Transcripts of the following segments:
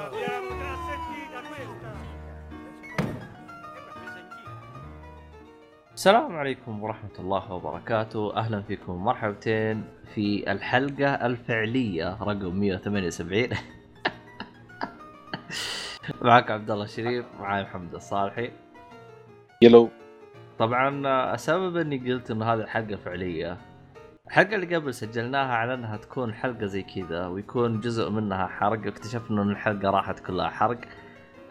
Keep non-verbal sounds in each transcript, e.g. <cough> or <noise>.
Abbiamo una sentita questa. السلام عليكم ورحمة الله وبركاته. أهلا فيكم مرحبتين في الحلقة الفعلية رقم 178 <laughs> معك عبد الله الشريف معاي محمد الصالحي. يلو طبعا السبب إني قلت انه هذه الحلقة فعلية الحلقة اللي قبل سجلناها على انها تكون حلقة زي كذا ويكون جزء منها حرق. اكتشفنا إن الحلقة راحت كلها حرق.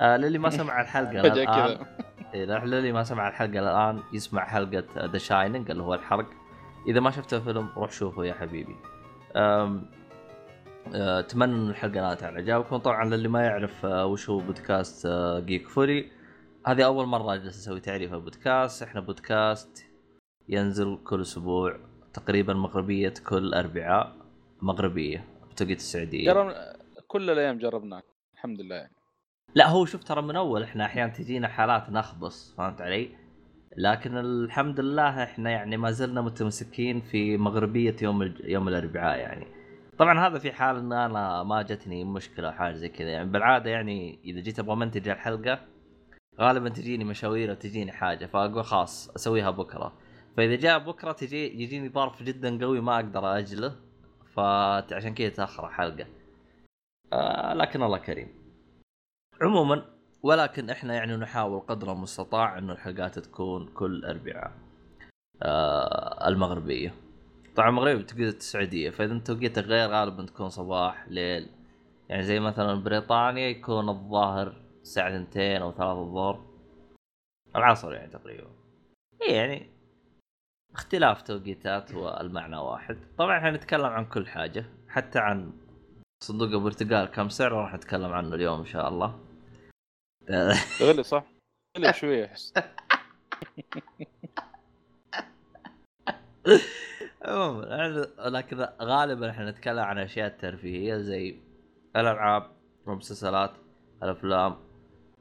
آه للي ما سمع <laughs> الآن كذا. <laughs> إيه للي ما سمع الحلقة الان يسمع حلقة The Shining اللي هو الحرق. إذا ما شفت الفيلم روح شوفه يا حبيبي. أه، أتمنى إن الحلقة نالت على إعجابكم. طبعا للي ما يعرف أه، وش هو بودكاست Geek Fully هذه أول مرة اجلس أسوي تعريف البودكاست. إحنا بودكاست ينزل كل أسبوع. تقريبا مغربية كل اربعاء مغربية بتوقيت السعودية جربنا كل الأيام جربناه الحمد لله يعني لا هو شوف ترى من أول إحنا أحيانا تجينا حالات نخبص فهمت علي؟ لكن الحمد لله إحنا يعني ما زلنا متمسكين في مغربية يوم الج... يوم الأربعاء يعني. طبعا هذا في حال إن أنا ما جتني مشكلة أو حاجة زي كذا يعني بالعادة يعني إذا جيت أبغى منتج الحلقة غالبا تجيني مشاوير وتجيني حاجة فأقول خلاص أسويها بكرة. فإذا جاء بكرة تجي يجيني ظرف جدا قوي ما أقدر أجله فعشان كذا تأخر الحلقة. آه لكن الله كريم. عموما ولكن إحنا يعني نحاول قدر المستطاع إنه الحلقات تكون كل اربعاء آه المغربية طبعا المغربية بتوقيت السعودية فإذا أنت توقيتك غير غالبا تكون صباح ليل يعني زي مثلا بريطانيا يكون الظاهر الساعة 2 أو 3 الظهر العصر يعني تقريبا إيه يعني اختلاف توقيتات والمعنى واحد. طبعا إحنا نتكلم عن كل حاجة حتى عن صندوق البرتقال كم سعره راح نتكلم عنه اليوم إن شاء الله. <laughs> غلي صح؟ غلي احس عموما لكن غالبا إحنا نتكلم عن أشياء ترفيهية زي الألعاب المسلسلات الأفلام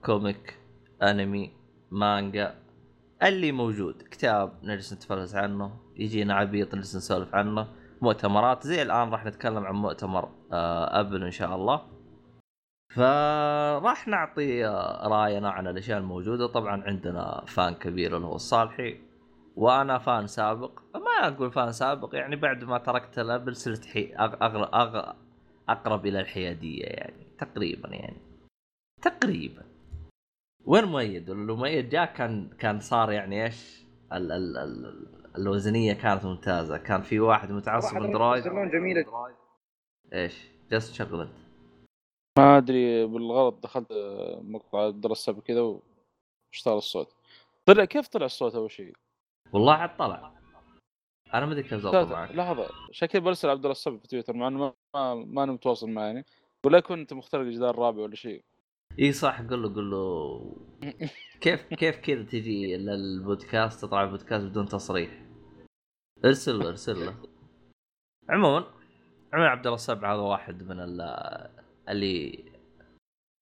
كوميك أنمي مانجا. اللي موجود. كتاب نجلس نتفلس عنه يجينا عبيط نجلس نسولف عنه. مؤتمرات زي الآن راح نتكلم عن مؤتمر آه، أبل إن شاء الله. فراح نعطي آه، رأينا عن الأشياء الموجودة. طبعا عندنا فان كبير اللي هو الصالحي وأنا فان سابق. ما أقول فان سابق يعني بعد ما تركت الأبل صرت حي... أقرب إلى الحيادية يعني تقريبا يعني تقريبا. وين مؤيد؟ لو مؤيد جاء كان كان صار يعني إيش؟ ال... ال... ال... الوزنية كانت ممتازة. كان في واحد متعصب أندرويد. جميلة. إيش؟ جالس تشغل أنت. ما أدري بالغلط دخلت مقطع الدرس كذا واشتغل الصوت. طلع كيف طلع الصوت أول شيء؟ والله عاد طلع. أنا ما أدري كيف ضبطه معك. لحظة شكل برسل عبد الله الصبي في تويتر مع إنه ما ما, ما أنا متواصل معه يعني. ولا كنت مخترق الجدار الرابع ولا شيء. إي صح قل له قل له. كيف كيف كذا تجي للبودكاست تطلع البودكاست بدون تصريح؟ ارسل له ارسل له. عموما عموما عبد الله السبع هذا واحد من ال- اللي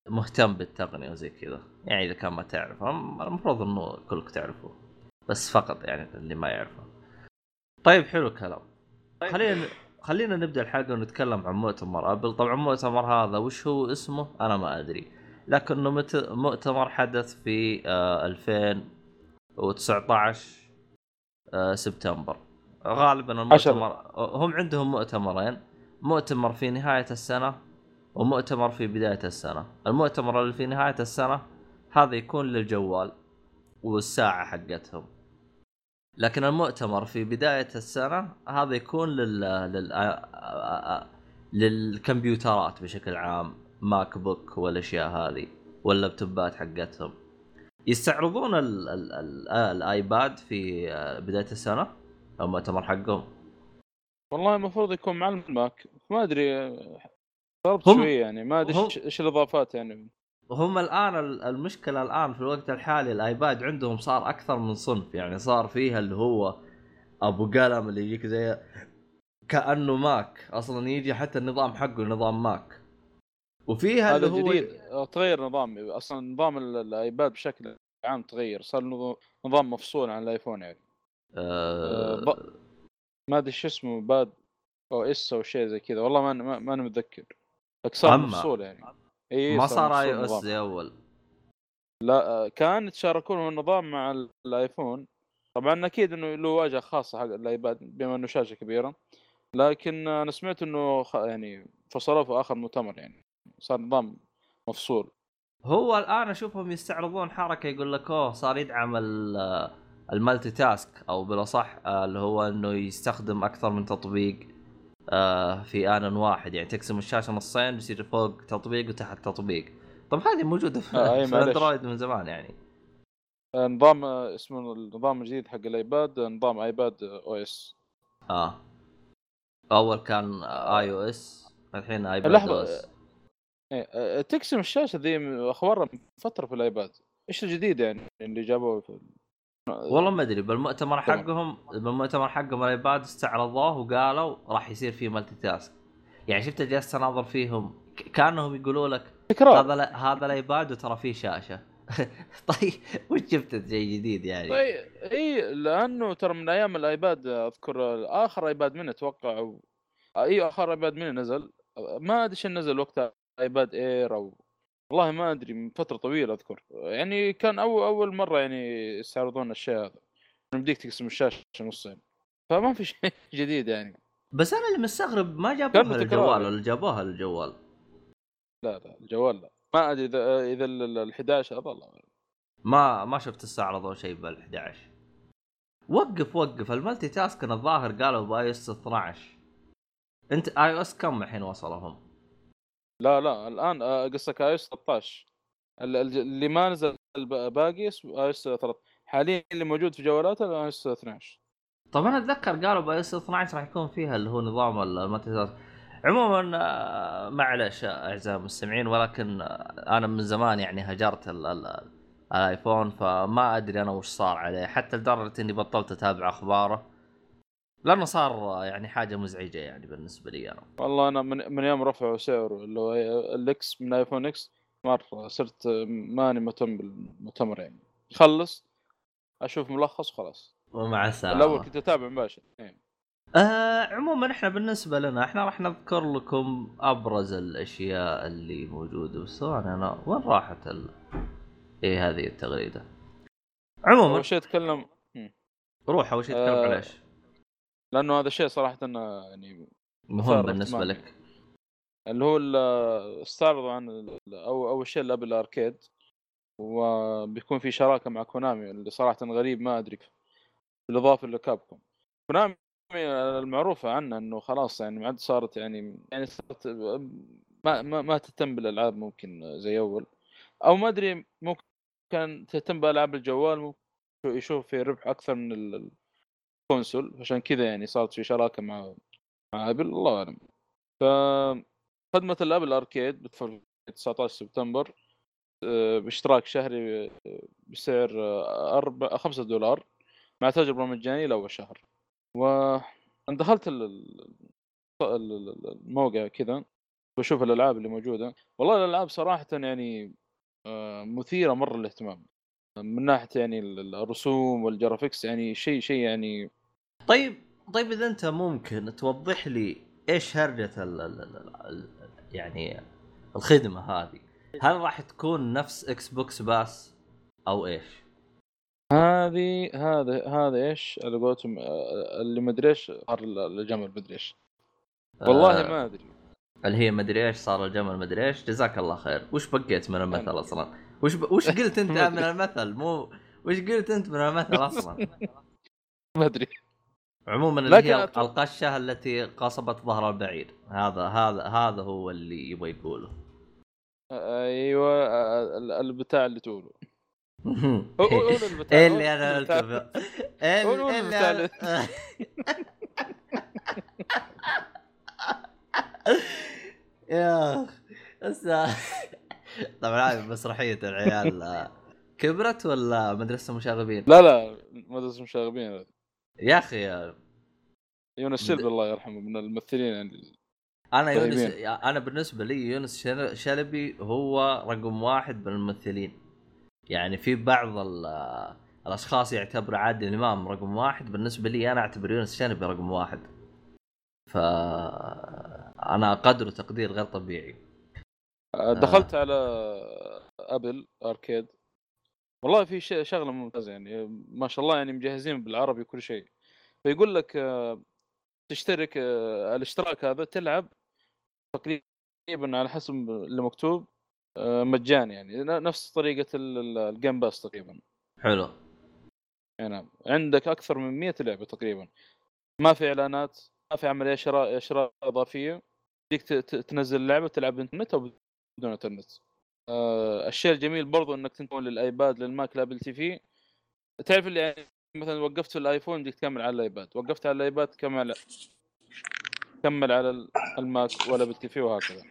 مهتم بالتقنية وزي كذا. يعني إذا كان ما تعرف المفروض إنه كلكم تعرفوا بس فقط يعني اللي ما يعرفه. طيب حلو الكلام. خلينا خلينا نبدأ الحلقة ونتكلم عن مؤتمر. ابل طبعا المؤتمر هذا وش هو اسمه؟ أنا ما أدري. لكنه مت- مؤتمر حدث في آه 2019 آه سبتمبر. غالبا المؤتمر هم عندهم مؤتمرين. مؤتمر في نهاية السنة ومؤتمر في بداية السنة. المؤتمر اللي في نهاية السنة هذا يكون للجوال والساعة حقتهم. لكن المؤتمر في بداية السنة هذا يكون لل, لل... للكمبيوترات بشكل عام. MacBook والأشياء هذه واللابتوبات حقتهم. يستعرضون ال... ال... ال... آه، ال iPad في آه، بداية السنة المؤتمر حقهم. والله المفروض يكون مع ال Mac. ما أدري ضربت شوية يعني. ما أدري إيش الإضافات يعني. هم الآن ال- المشكلة الآن في الوقت الحالي ال iPad عندهم صار أكثر من صنف. يعني صار فيها اللي هو أبو قلم اللي يجيك زي كأنه Mac. أصلا يجي حتى النظام حقه نظام Mac. وفيها هذا اللي هو جديد. تغير نظام. أصلا نظام ال- ال iPad بشكل عام تغير. صار نظ- نظام مفصول عن ال iPhone يعني. آه آه، ب- ما أدري شو اسمه Pad OS أو شيء زي كذا. والله ما ما, ما أنا متذكر. لكن صار مفصول يعني. إي ما صار iOS. زي أول. لا آه، كان يتشاركون النظام مع ال- ال iPhone. طبعا أكيد إنه له واجهة خاصة حق الآيباد بما إنه شاشة كبيرة. لكن أنا سمعت إنه. يعني فصلوه في آخر مؤتمر يعني. صار نظام مفصول. هو الآن أشوفهم يستعرضون حركة يقول لك أوه صار يدعم ال- المالتي تاسك أو بالأصح آه، اللي هو إنه يستخدم أكثر من تطبيق آه، في آن واحد. يعني تقسم الشاشة نصين يصير فوق تطبيق وتحت تطبيق. طب هذه موجودة في, آه، في معلش. الاندرويد من زمان يعني. نظام آه، اسمه النظام الجديد حق ال iPad نظام iPad OS. آه. أول كان iOS الحين iPad. OS. إيه، آه، تقسم الشاشة ذي اخبارها من فترة في ال iPad. إيش الجديد يعني اللي جابوه في والله ما أدري بالمؤتمر. حقهم بالمؤتمر حقهم ال iPad استعرضوه وقالوا راح يصير فيه multi task يعني شفت جلست أناظر فيهم كأنهم يقولوا لك تكرار. هذا لا- هذا ال iPad وترى فيه شاشة. <laughs> طيب وش جبت شيء جديد يعني؟ طيب إي لأنه ترى من أيام ال iPad أذكر آخر iPad منه أتوقع أو إي آخر iPad منه نزل. ما أدري إيش نزل وقتها. iPad Air أو والله ما أدري من فترة طويلة أذكر. يعني كان اول أول مرة يعني يستعرضون الشيء هذا. بديك تقسم الشاشة نصين. فما في <laughs> شيء جديد يعني. بس أنا اللي مستغرب ما جابوها للجوال. ولا جابوها للجوال؟ لا لا الجوال لا. ما أدري إذا إذا ال 11 هذا الله. ما ما شفت استعرضوا شيء بال 11 وقف وقف. ال multi task الظاهر قالوا ب iOS 12 أنت iOS كم الحين وصلهم؟ لا لا الآن آه، قصدك iOS 13 ال- ال- اللي ما نزل باقي iOS 13 حاليا اللي موجود في جوالات iOS 12 طب أنا أتذكر قالوا ب iOS 12 راح يكون فيها اللي هو نظام task عموما آه، معلش أعزائي المستمعين ولكن آه، أنا من زمان يعني هجرت ال ال ال iPhone فما أدري أنا وش صار عليه. حتى لدرجة إني بطلت أتابع أخباره. لأنه صار يعني حاجة مزعجة يعني بالنسبة لي أنا. والله أنا من, من يوم رفعوا سعره اللي هو ال X من iPhone X مرة صرت ماني مهتم بالمؤتمر يعني. خلص أشوف ملخص وخلاص. ومع السلامة. الأول كنت أتابع مباشر إيه. آه عموما إحنا بالنسبة لنا إحنا راح نذكر لكم أبرز الأشياء اللي موجودة بس ثواني أنا. وين راحت ال... إيه هذه التغريدة؟ عموما أول شيء أتكلم روح أول شيء تكلم آه، على إيش؟ لأنه هذا الشيء صراحة أنا يعني مهم بالنسبة. لك. اللي هو استعرضوا عن أو أول شيء الأبل اركيد وبيكون في شراكة مع كونامي اللي صراحة غريب ما أدري بالإضافة ل Capcom Konami المعروفة عنها إنه خلاص يعني ما عاد صارت يعني يعني صارت ما ما, ما تهتم بالألعاب ممكن زي أول. أو ما أدري ممكن تهتم بألعاب الجوال ممكن يشوف في ربح أكثر من ال console عشان كذا يعني صارت في شراكة مع مع Apple الله أعلم. فخدمة ال Apple Arcade بتفرق 19 سبتمبر آه، باشتراك شهري آه، بسعر 4 5 دولار مع تجربه مجانيه لأول شهر. و أنا دخلت ال- ال- ال- ال- الموقع كذا بشوف الألعاب اللي موجودة. والله الألعاب صراحة يعني آه، مثيرة مرة للاهتمام. من ناحية يعني ال- الرسوم والجرافيكس يعني شيء شيء يعني طيب طيب إذا أنت ممكن توضح لي إيش هرجة ال... ال... ال... ال... يعني الخدمة هذه؟ هل راح تكون نفس Xbox Pass أو إيش؟ هذه هذا هذا إيش؟ على قولتهم آه، اللي مدري إيش صار الجمل مدري إيش. والله آه، ما أدري. اللي هي مدري إيش صار الجمل مدري إيش. جزاك الله خير. وش بقيت من المثل أصلا؟ وش ب... وش قلت أنت ما <laughs> من. المثل؟ مو وش قلت أنت من المثل أصلا؟ <laughs> ما أدري. عموما اللي هي أتو- القشة التي قصبت ظهر البعير. هذا هذا هذا هو اللي يبغى يقوله. أيوه ال- البتاع اللي تقوله. <laughs> قول- قول البتاع. إيه اللي أنا. قلته إيه قول- قول اللي <laughs> يا طبعا هذه مسرحية العيال. كبرت ولا مدرسة مشاغبين؟ لا لا مدرسة مشاغبين. يا أخي يونس شلبي الله يرحمه من الممثلين يعني أنا يونس. أنا بالنسبة لي يونس شل- شلبي هو رقم واحد من الممثلين. يعني في بعض ال- الأشخاص يعتبر عادل إمام رقم واحد بالنسبة لي أنا أعتبر يونس شلبي رقم واحد. ف أنا اقدره تقدير غير طبيعي. آه، دخلت على أبل أركيد. والله في شغلة ممتازة يعني ما شاء الله يعني مجهزين بالعربي كل شيء. فيقول لك تشترك الاشتراك هذا تلعب تقريبا على حسب اللي مكتوب مجاني يعني نفس طريقة ال- ال- ال game pass تقريبا. حلو. يعني نعم. عندك أكثر من 100 لعبة تقريبا. ما في إعلانات ما في عملية شراء شراء إضافية. تنزل اللعبة تلعب انترنت أو بدون إنترنت. آه الشيء الجميل برضو إنك تنقل للايباد للماك لأبل TV. تعرف اللي يعني مثلا وقفت في الآيفون بدك تكمل على الآيباد وقفت على الآيباد كمل كمل على ال- الماك ولا بال TV وهكذا.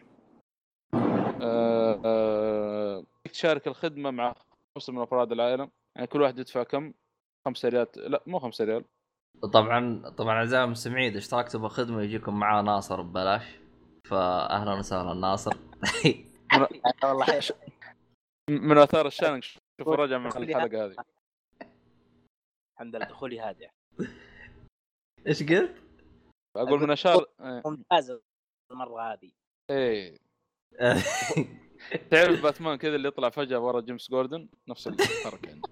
آه آه تشارك الخدمة مع خمسة من أفراد العائلة يعني كل واحد يدفع كم؟ خمسة ريال لا مو خمسة ريال. طبعا طبعا أعزائي المستمعين إذا اشتركتوا بخدمه يجيكم معاه ناصر ببلاش. فاهلا وسهلا ناصر. <laughs> <laughs> والله حيه. من آثار الشانك شوف الرجع من الحلقة هذه. الحمد لله دخولي هادئ إيش قلت؟ أقول من اشار. ممتازه المرة هذه. إيه. <laughs> تعرف باتمان كذا اللي يطلع فجأة ورا جيمس جوردن؟ نفس الحركة يعني.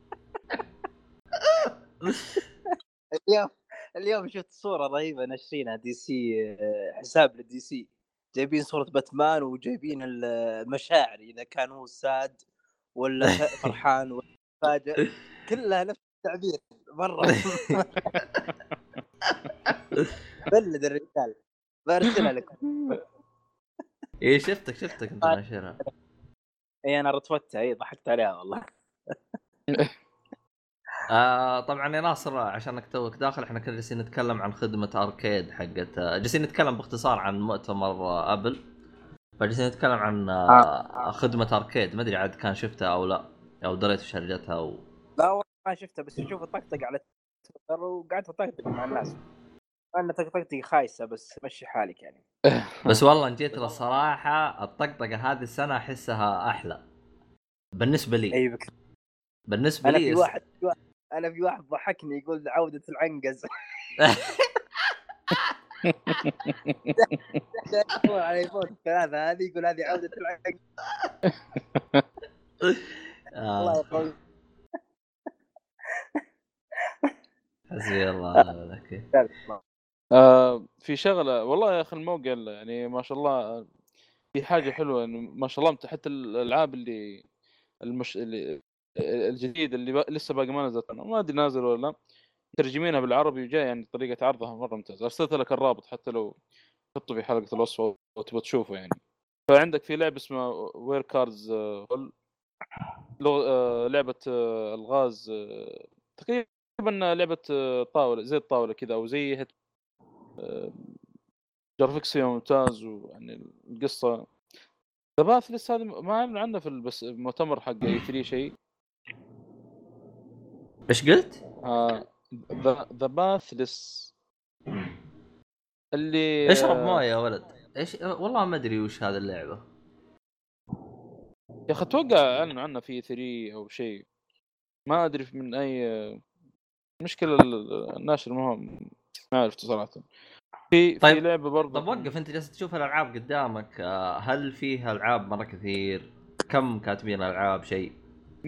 <laughs> اليوم اليوم شفت صورة رهيبة ناشرينها دي سي آه، حساب للدي سي. جايبين صورة باتمان وجايبين المشاعر إذا كان هو ساد ولا <laughs> فرحان ولا فاجئ كلها نفس التعبير مرة. <laughs> بلد الرجال. برسلها لكم <laughs> إيه شفتك شفتك أنت ناشرها اي أنا رتوتها اي ضحكت عليها والله. آه طبعا يا ناصر عشانك توك داخل إحنا كنا جالسين نتكلم عن خدمة أركيد حقت آه، جالسين نتكلم باختصار عن مؤتمر آه، أبل. فجالسين نتكلم عن آه خدمة أركيد. ما أدري عاد كان شفتها أو لا أو دريت في شرجتها أو لا والله ما شفتها بس أشوف الطقطقة على تويتر وقعدت أطقطق مع الناس. أنا طقطقتي خايسة بس مشي حالك يعني. <laughs> بس والله إن جيت للصراحه الطقطقة هذه السنة أحسها أحلى. بالنسبة لي. اي بك بالنسبة لي في واحد في واحد- أنا في واحد ضحكني يقول عودة العنقز. <laughs> <laughs> على ايفون الثلاثه هذه يقول هذه عودة العنقز. آه. قوي حسبي الله <laughs> آه في شغلة والله يا أخي الموقع يعني ما شاء الله في حاجة حلوة إنه ما شاء الله حتى الألعاب اللي المش... اللي الجديد اللي با... لسه باقي ما نزلت. ما أدري نازل ولا لا. ترجمينها بالعربي وجاي يعني طريقة عرضها مرة ممتازة. أرسلت لك الرابط حتى لو حطه في حلقة الوصف وتبغى تشوفه يعني. فعندك في لعبة اسمها وير كاردز هول لعبة آه، ألغاز آه، تقريبا لعبة آه، طاولة زي الطاولة كذا أو زي هيت جرافيكس فيها ممتاز ويعني القصة. ذا باثلس هذا ما اعلن عنه في بس المؤتمر حق اي 3 شيء. إيش قلت؟ ذا ذا باثلس اللي اشرب آه، مويه يا ولد؟ إيش والله ما أدري وش هذه اللعبة. يا أخي أتوقع اعلن عنه في 3 أو شيء. ما أدري من أي مشكلة ال- الناشر ما هو ما عرفت صراحة. في طيب- في لعبة برضه طب وقف أنت جالس تشوف الألعاب قدامك. آه، هل فيها ألعاب مرة كثير؟ كم كاتبين ألعاب؟ شيء؟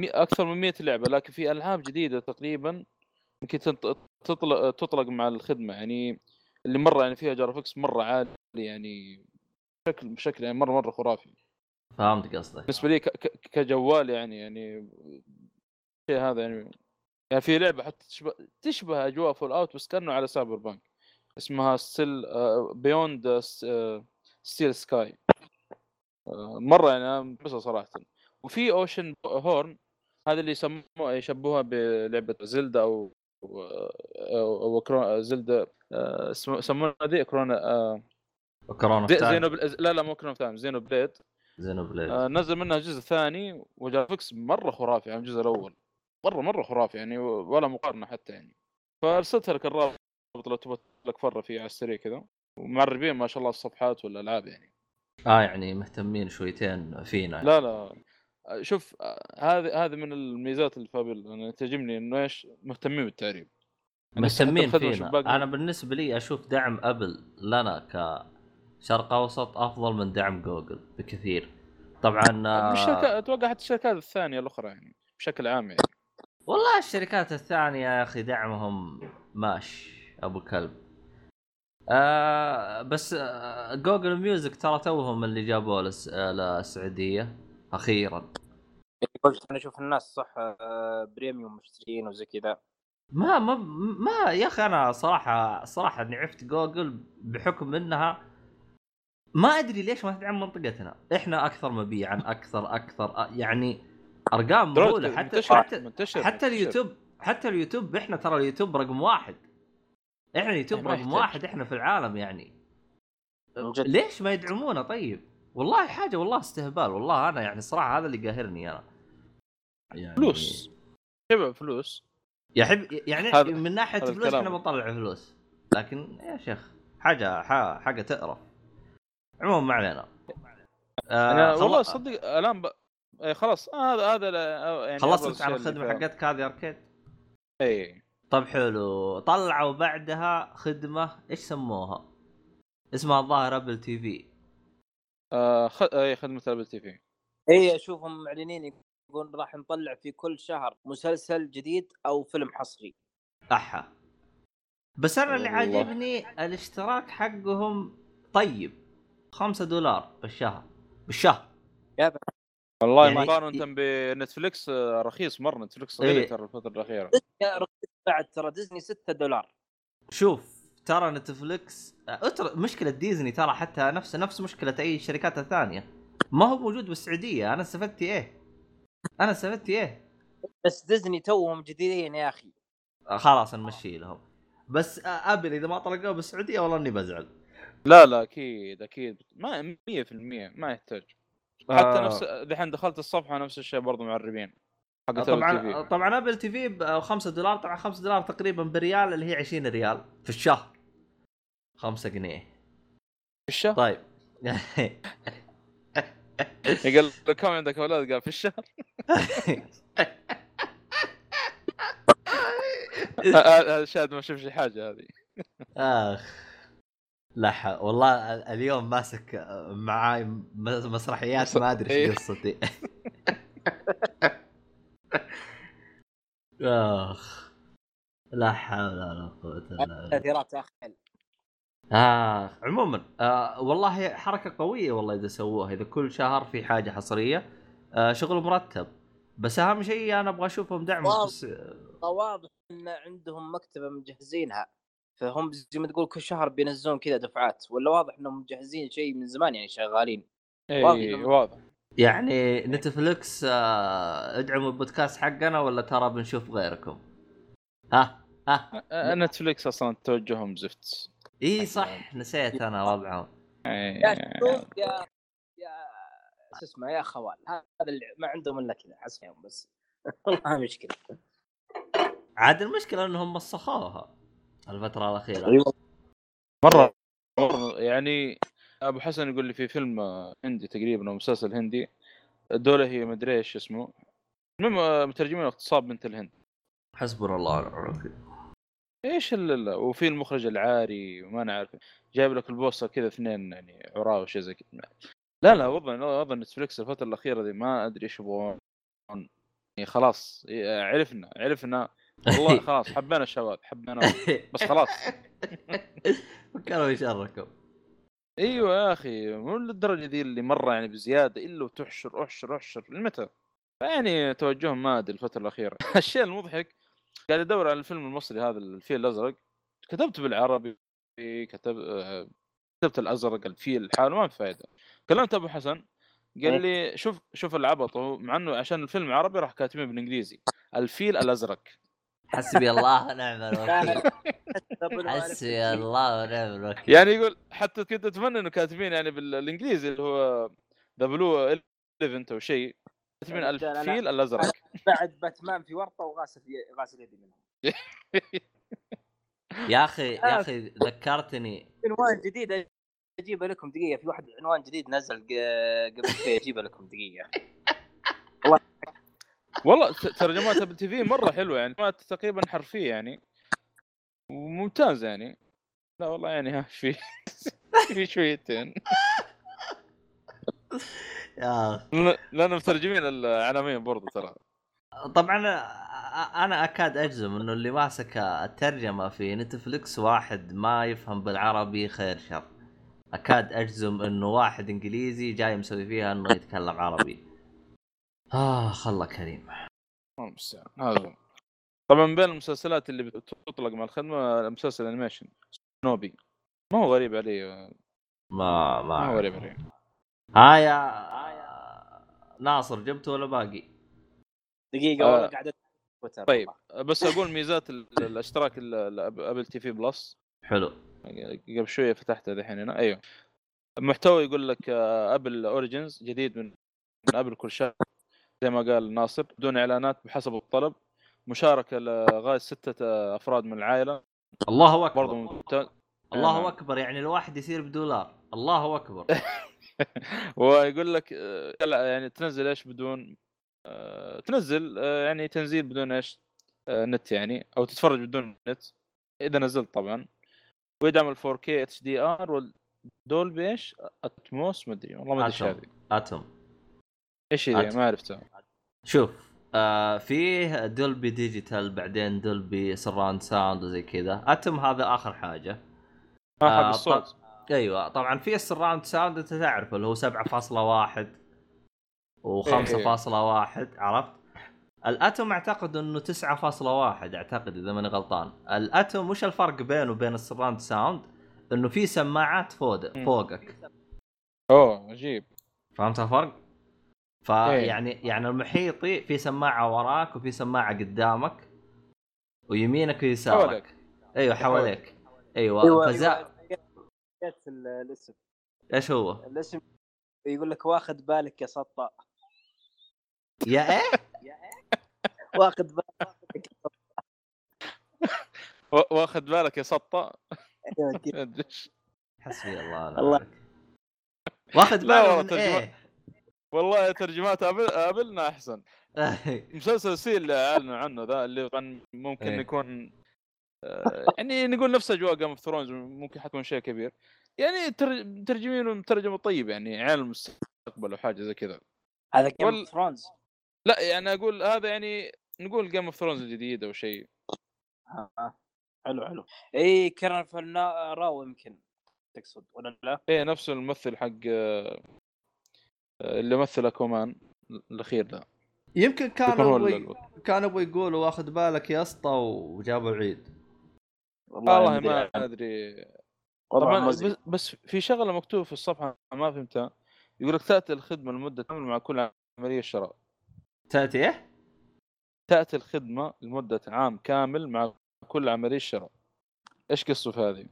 أكثر من 100 لعبة لكن في ألعاب جديدة تقريبا يمكن تطلق تطلق مع الخدمة يعني اللي مرة يعني فيها graphics مرة عالي يعني بشكل بشكل يعني مره مرة خرافي. فهمت قصدك. بالنسبة لي كجوال يعني يعني الشيء هذا يعني يعني في لعبة حتى تشبه تشبه أجواء Fallout بس كأنه على cyberpunk اسمها Steel Beyond Steel Sky مرة يعني مبسوط صراحة. وفي Oceanhorn هذا اللي يسموه يشبهوها بلعبة زلدا أو أو, أو كرو... زلدا آه، يسمونها ذي كورونا آه، فتاة. زينو بل... لا لا مو كورونا ثاني زينو بليد زينو بليد آه، نزل منها جزء ثاني و graphics مرة خرافي عن الجزء الأول. مرة مرة خرافي يعني ولا مقارنة حتى يعني. فارسلت لك الرابط لو تبغى لك تفر فيه على السريع كذا. ومعربين ما شاء الله الصفحات والألعاب يعني. آه يعني مهتمين شويتين فينا. لا لا. آه، شوف آه، هذه هذه من الميزات اللي في ابل أنا تعجبني إنه إيش؟ مهتمين بالتعريب. مهتمين فينا. أنا بالنسبة لي أشوف دعم أبل لنا كشرق أوسط أفضل من دعم جوجل بكثير. طبعا آه، الشركات أتوقع حتى الشركات الثانية الأخرى يعني بشكل عام يعني. والله الشركات الثانية يا أخي دعمهم ماش أبو كلب. آه بس آه جوجل Music ترى توهم اللي جابوه لس- آه، للسعودية. أخيرا. قلت أنا أشوف الناس صح آه، premium مشتركين وزي كذا. ما ما ما يا أخي أنا صراحة صراحة إني عرفت جوجل بحكم إنها ما أدري ليش ما تدعم منطقتنا. إحنا أكثر مبيعا أكثر أكثر آه، يعني أرقام مهولة. حتى منتشر حتى منتشر حتى منتشر. اليوتيوب حتى اليوتيوب إحنا ترى اليوتيوب رقم واحد. إحنا اليوتيوب رقم. واحد إحنا في العالم يعني. ليش ما يدعمونا طيب؟ والله حاجة والله استهبال والله أنا يعني صراحة هذا اللي قاهرني أنا. يعني فلوس. شبع فلوس. يحب يعني هذا- من ناحية هذا فلوس. إحنا بنطلع فلوس. لكن يا شيخ حاجة حاجة تقرف. عموما ما علينا. آه أنا خل- والله صدق الآن ب... إيه خلاص. آه هذا هذا لا- يعني خلصت على الخدمه حقتك هذه Arcade. اي طب حلو. طلعوا بعدها خدمة إيش سموها؟ اسمها الظاهر ابل TV آه خ... اي خدمه ابل TV. إي أشوفهم معلنين يقول راح نطلع في كل شهر مسلسل جديد أو فيلم حصري. احا بس أنا اللي. عاجبني الاشتراك حقهم طيب خمسة دولار بالشهر بالشهر. يا والله يعني- مقارنه بنتفلكس آه، رخيص مرة نتفلكس إيه. غلي ترى الفترة الأخيرة. يا رخيص بعد ترى ديزني 6 دولار. شوف ترى نتفليكس أتر... مشكلة ديزني ترى حتى نفس نفس مشكلة أي الشركات الثانية ما هو موجود بالسعودية أنا استفدت إيه؟ أنا استفدت إيه؟ بس ديزني توهم جديدين يا أخي. خلاص نمشي لهم. بس ابل إذا ما طلقوه بالسعودية والله إني بزعل. لا لا أكيد أكيد. ما 100% ما يحتاج. حتى آه. نفس دحين دخلت الصفحة نفس الشيء برضو معربين حق طبعا طبعا ابل TV ب 5 دولار طبعا 5 دولار تقريبا بريال اللي هي 20 ريال في الشهر. 5 جنيه. في الشهر طيب. <laughs> قال له كم عندك أولاد قال في الشهر هذا شاهد ما شوف شي حاجة هذه. آخ. لا والله ال- اليوم ماسك معاي مسرحيات ما أدري. إيش قصتي. <laughs> آخ. لا حول ولا قوة إلا بالله. تاثيرات اخ آه عموما. آه والله حركة قوية والله إذا سووها إذا كل شهر في حاجة حصرية. آه شغل مرتب. بس أهم شيء أنا أبغى أشوفهم دعم. بس واضح إن عندهم مكتبة مجهزينها. فهم زي ما تقول كل شهر بينزلون كذا دفعات. ولا واضح إنهم مجهزين شيء من زمان يعني شغالين. واضح اي واضح. يعني نتفلكس آه ادعموا البودكاست حقنا ولا ترى بنشوف غيركم؟ ها ها. آه، نتفليكس أصلا توجههم زفت. اي صح نسيت أنا وضعهم يا إيه. يا يا شو اسمه يا خوال هذا اللي ما عندهم إلا كذا حسهم بس. <laughs> والله مشكلة. عاد المشكلة إنهم مسخوها الفترة الأخيرة. أيوه. مرة. مره يعني أبو حسن يقول لي في فيلم هندي تقريبا أو مسلسل هندي الدولة هي مدري إيش اسمه. المهم مترجمين اغتصاب بنت الهند. حسبنا الله ونعم الوكيل. إيش ال- ال- وفي المخرج العاري وما نعرف جايب لك البوستر كذا اثنين يعني عراة وشيء زي كذا. لا لا وضع وضع نتفلكس الفترة الأخيرة دي ما أدري إيش يبغون. يعني خلاص عرفنا عرفنا. والله <laughs> خلاص حبينا الشباب حبينا بس خلاص. <laughs> فكروا يشاركوا أيوه يا أخي مو للدرجة ذي اللي مرة يعني بزيادة إلا وتحشر أحشر أحشر. لمتى؟ يعني توجههم ما أدري الفترة الأخيرة. <laughs> الشيء المضحك قاعد أدور على الفيلم المصري هذا الفيل الأزرق. كتبت بالعربي كتب كتبت الأزرق الفيل لحاله ما في فائده كلمت أبو حسن قال لي شوف شوف العبط هو مع إنه عشان الفيلم عربي راح كاتبين بالإنجليزي. الفيل الأزرق. حسبي الله ونعم الوكيل. <laughs> حسبي الله ونعم الوكيل. يعني يقول حتى كنت أتمنى إنه كاتبين يعني بالإنجليزي اللي هو ذا بلو ايفنت أو شيء. أنا- الفيل الأزرق. <laughs> بعد باتمان في ورطة وغاسل غاسل يدي منهم <laughs> يا أخي يا أخي ذكرتني عنوان جديد أجيبه لكم دقيقة. في واحد عنوان جديد نزل ق- قبل شوي أجيبه لكم دقيقة. والله. ت- ترجمات أبل تي في مرة حلوة يعني تقريبا حرفية يعني وممتازة يعني. لا والله يعني ها في <laughs> في شويتين. لأن مترجمين العناوين برضو ترى. طبعا أنا أكاد أجزم إنه اللي ماسك الترجمة في Netflix واحد ما يفهم بالعربي خير شر. أكاد أجزم إنه واحد إنجليزي جاي مسوي فيها إنه يتكلم عربي. اخ الله كريم. هذا. طبعا بين المسلسلات اللي بتطلق مع الخدمة مسلسل animation Snoopy ما هو غريب علي ما ما ما هو. غريب علي ها يا ناصر جبته ولا باقي؟ دقيقة آه. والله قاعد تويتر طيب بس أقول ميزات ال- الأشتراك ال- ال- Apple TV Plus. حلو. قبل شوية فتحتها دحين هنا. أيوه. المحتوى يقول لك آه، Apple Originals جديد من من Apple كل شهر. زي ما قال ناصر بدون إعلانات بحسب الطلب. مشاركة لغاية ستة آه، أفراد من العائلة. الله أكبر. برضه ممتاز. الله نعم. أكبر يعني الواحد يصير بدولار. الله أكبر. <laughs> <laughs> ويقول لك آه، لا يعني تنزل إيش بدون آه، تنزل آه، يعني تنزيل بدون إيش نت يعني أو تتفرج بدون نت إذا نزلت طبعا. ويدعم ال 4K HDR وال Dolby إيش؟ Atmos ما أدري والله ما أدري إيش هذه. Atmos إيش هي. ما عرفتها شوف آه فيه Dolby Digital بعدين Dolby surround sound وزي كذا. Atmos هذا آخر حاجة. ما آه، حق الصوت أيوه طبعا في ال surround sound أنت تعرف اللي هو 7.1 إيه. و5.1 عرفت؟ ال Atmos أعتقد إنه 9.1 أعتقد إذا ماني غلطان ال Atmos وش الفرق بينه وبين ال surround sound؟ إنه في سماعات فوق. فوقك أوه عجيب فهمت الفرق؟ إيه. فيعني يعني المحيطي في سماعة وراك وفي سماعة قدامك ويمينك ويسارك حولك. أيوه حواليك أيوه, أيوه فزا... أيوة، نسيت ال- الاسم إيش هو؟ الاسم يقول لك واخذ بالك يا سطا يا إيه؟ واخذ بالك يا <laughs> وا- واخذ بالك يا سطة سطا <laughs> إيش. حسبي الله الله. لا بالك والله من. إيه؟ والله ترجمات ابل أبلنا أحسن <laughs> مسلسل سي اللي أعلنوا عنه ذا اللي ممكن إيه. يكون يعني نقول نفس أجواء جيم اوف ثرونز ممكن حتكون شيء كبير. يعني تر- مترجمينه مترجمه طيب يعني عالم المستقبل أو حاجة زي كذا. هذا جيم اوف ثرونز لا يعني أقول هذا يعني نقول جيم اوف ثرونز الجديد أو شيء. حلو حلو. إي كيرن فلنا راو يمكن تقصد ولا لا؟ إيه نفس الممثل حق آه، آه، اللي مثل اكومان الأخير ذا يمكن كان يكون هو أبوي ال- كان أبوي يقول وأخذ بالك يا اسطى وجابوا العيد. والله أدري ما عنه. أدري طبعا. بس, بس في شغلة مكتوبة في الصفحة ما فهمتها يقول لك تأتي الخدمة لمدة كامله مع كل عملية شراء تأتي إيه؟ تأتي الخدمة لمدة عام كامل مع كل عملية شراء إيش قصته في هذه؟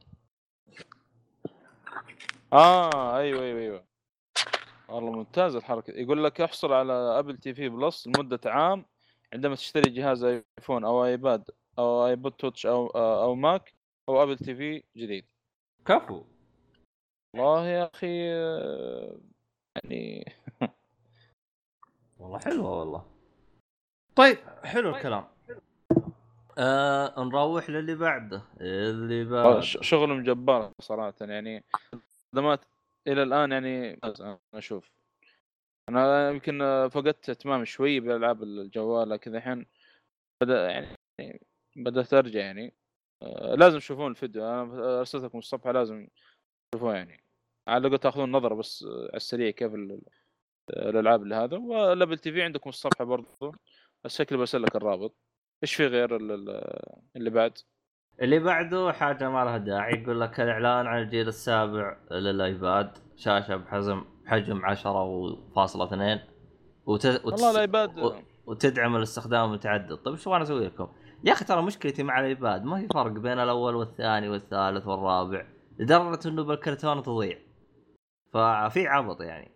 آه أيوه أيوه أيوه والله ممتاز الحركة يقول لك احصل على Apple TV Plus لمدة عام عندما تشتري جهاز آيفون أو آيباد أو iPod touch أو أو ماك أو Apple TV جديد. كفو. والله يا أخي آه، يعني <laughs> والله حلوة والله. طيب حلو الكلام. آه نروح للي بعده. اللي بعده ش- شغل جبار صراحة يعني خدمات إلى الآن يعني أنا أشوف. أنا يمكن فقدت اهتمام شوي بالألعاب الجوال كذا الحين بدأ يعني بدأت أرجع يعني. آه، لازم تشوفون الفيديو. أنا ارسلت لكم الصفحه لازم تشوفوها يعني. على الأقل تأخذون نظرة بس آه، على السريع كيف ال- الالعاب اللي هذا وال Apple TV عندكم الصفحة برضو. الشكل برسل لك الرابط. إيش في غير ال- ال- اللي بعد؟ اللي بعده حاجة ما لها داعي. يقول لك الإعلان عن الجيل السابع للآيباد. شاشة بحجم حجم 10.2 وت... وتس... والله الآيباد و- وتدعم الاستخدام المتعدد طيب إيش وأنا أسوي لكم؟ يا أخي ترى مشكلتي مع الإيباد ما في فرق بين الأول والثاني والثالث والرابع لدرجة إنه بالكرتون تضيع. ففي عبط يعني.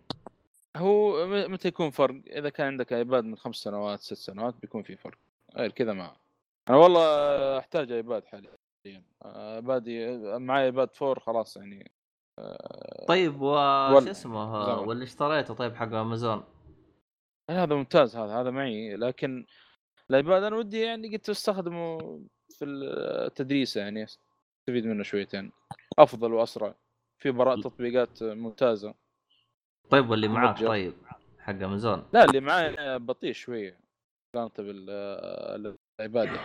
هو متى يكون فرق؟ إذا كان عندك إيباد من خمس سنوات ست سنوات بيكون في فرق. غير كذا ما. أنا والله أحتاج إيباد حاليا. ايبادي معي iPad four خلاص يعني. طيب وال- وش اسمه. واللي اشتريته طيب حق أمازون؟ هذا ممتاز هذا هذا معي. لكن الايباد أنا ودي يعني قد أستخدمه في التدريس يعني أستفيد منه شويتين. أفضل وأسرع. في براءة تطبيقات ممتازة. طيب واللي معاك. طيب حق أمازون؟ لا اللي معاي بطيء شوية. مقارنه يعني.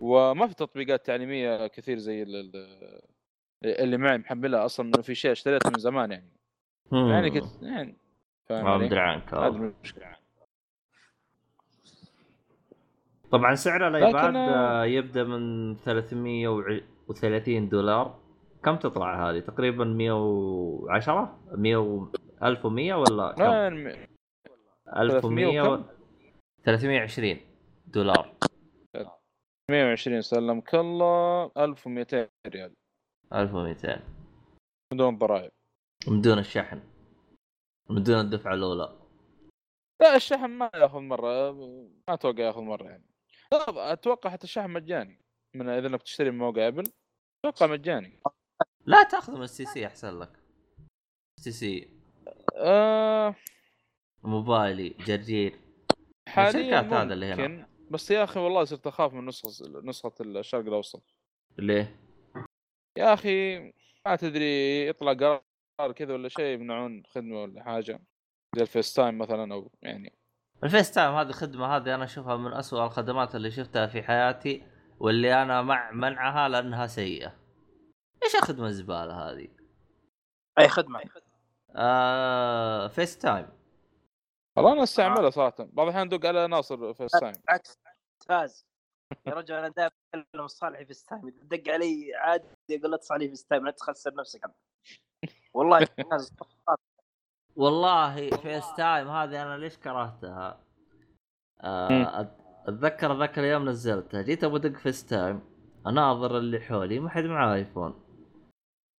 وما في تطبيقات تعليمية كثير زي ال- ال- اللي معي محملها أصلا إنه في شيء اشتريته من زمان يعني. يعني كنت يعني فاهم عنك. هذه. المشكلة طبعا سعر الآيباد آه، آه، يبدأ من 330 دولار. كم تطلع هذه؟ تقريبا 110 100 1100 ولا كم؟ لا يعني 1100 و... وكم؟ 320 دولار. 120 سلمك الله 1200 ريال. 1200 بدون ضرائب. من دون الشحن. من دون الدفعة الأولى. لا الشحن ما ياخذ مرة ما أتوقع ياخذ مرة يعني. لا، أتوقع حتى الشحن مجاني. من إذا إنك تشتري من موقع Apple أتوقع مجاني. لا تأخذ من ال STC أحسن لك. STC. آه. موبايلي جرير حاليا هذا اللي هنا. بس يا أخي والله صرت أخاف من نسخة نسخة الشرق الأوسط. ليه؟ يا أخي ما تدري يطلع قرار كذا ولا شيء يمنعون خدمة ولا حاجة. زي ال FaceTime مثلا أو يعني ال FaceTime هذه الخدمة هذه أنا أشوفها من أسوأ الخدمات اللي شفتها في حياتي واللي أنا مع منعها لأنها سيئة. إيش الخدمة الزبالة هذه؟ أي خدمة؟ آه FaceTime. والله أنا أستعملها صراحة. بعض الأحيان أدق على ناصر FaceTime. بالعكس ممتاز. يا رجل أنا دائما أتكلم صالح FaceTime دق علي عادي أقول لا تصالح FaceTime لا تخسر نفسك. والله <laughs> والله FaceTime هذه أنا ليش كرهتها؟ آه أتذكر ذاك اليوم نزلتها. جيت أبغى ادق FaceTime أناظر اللي حولي ما حد معاه ايفون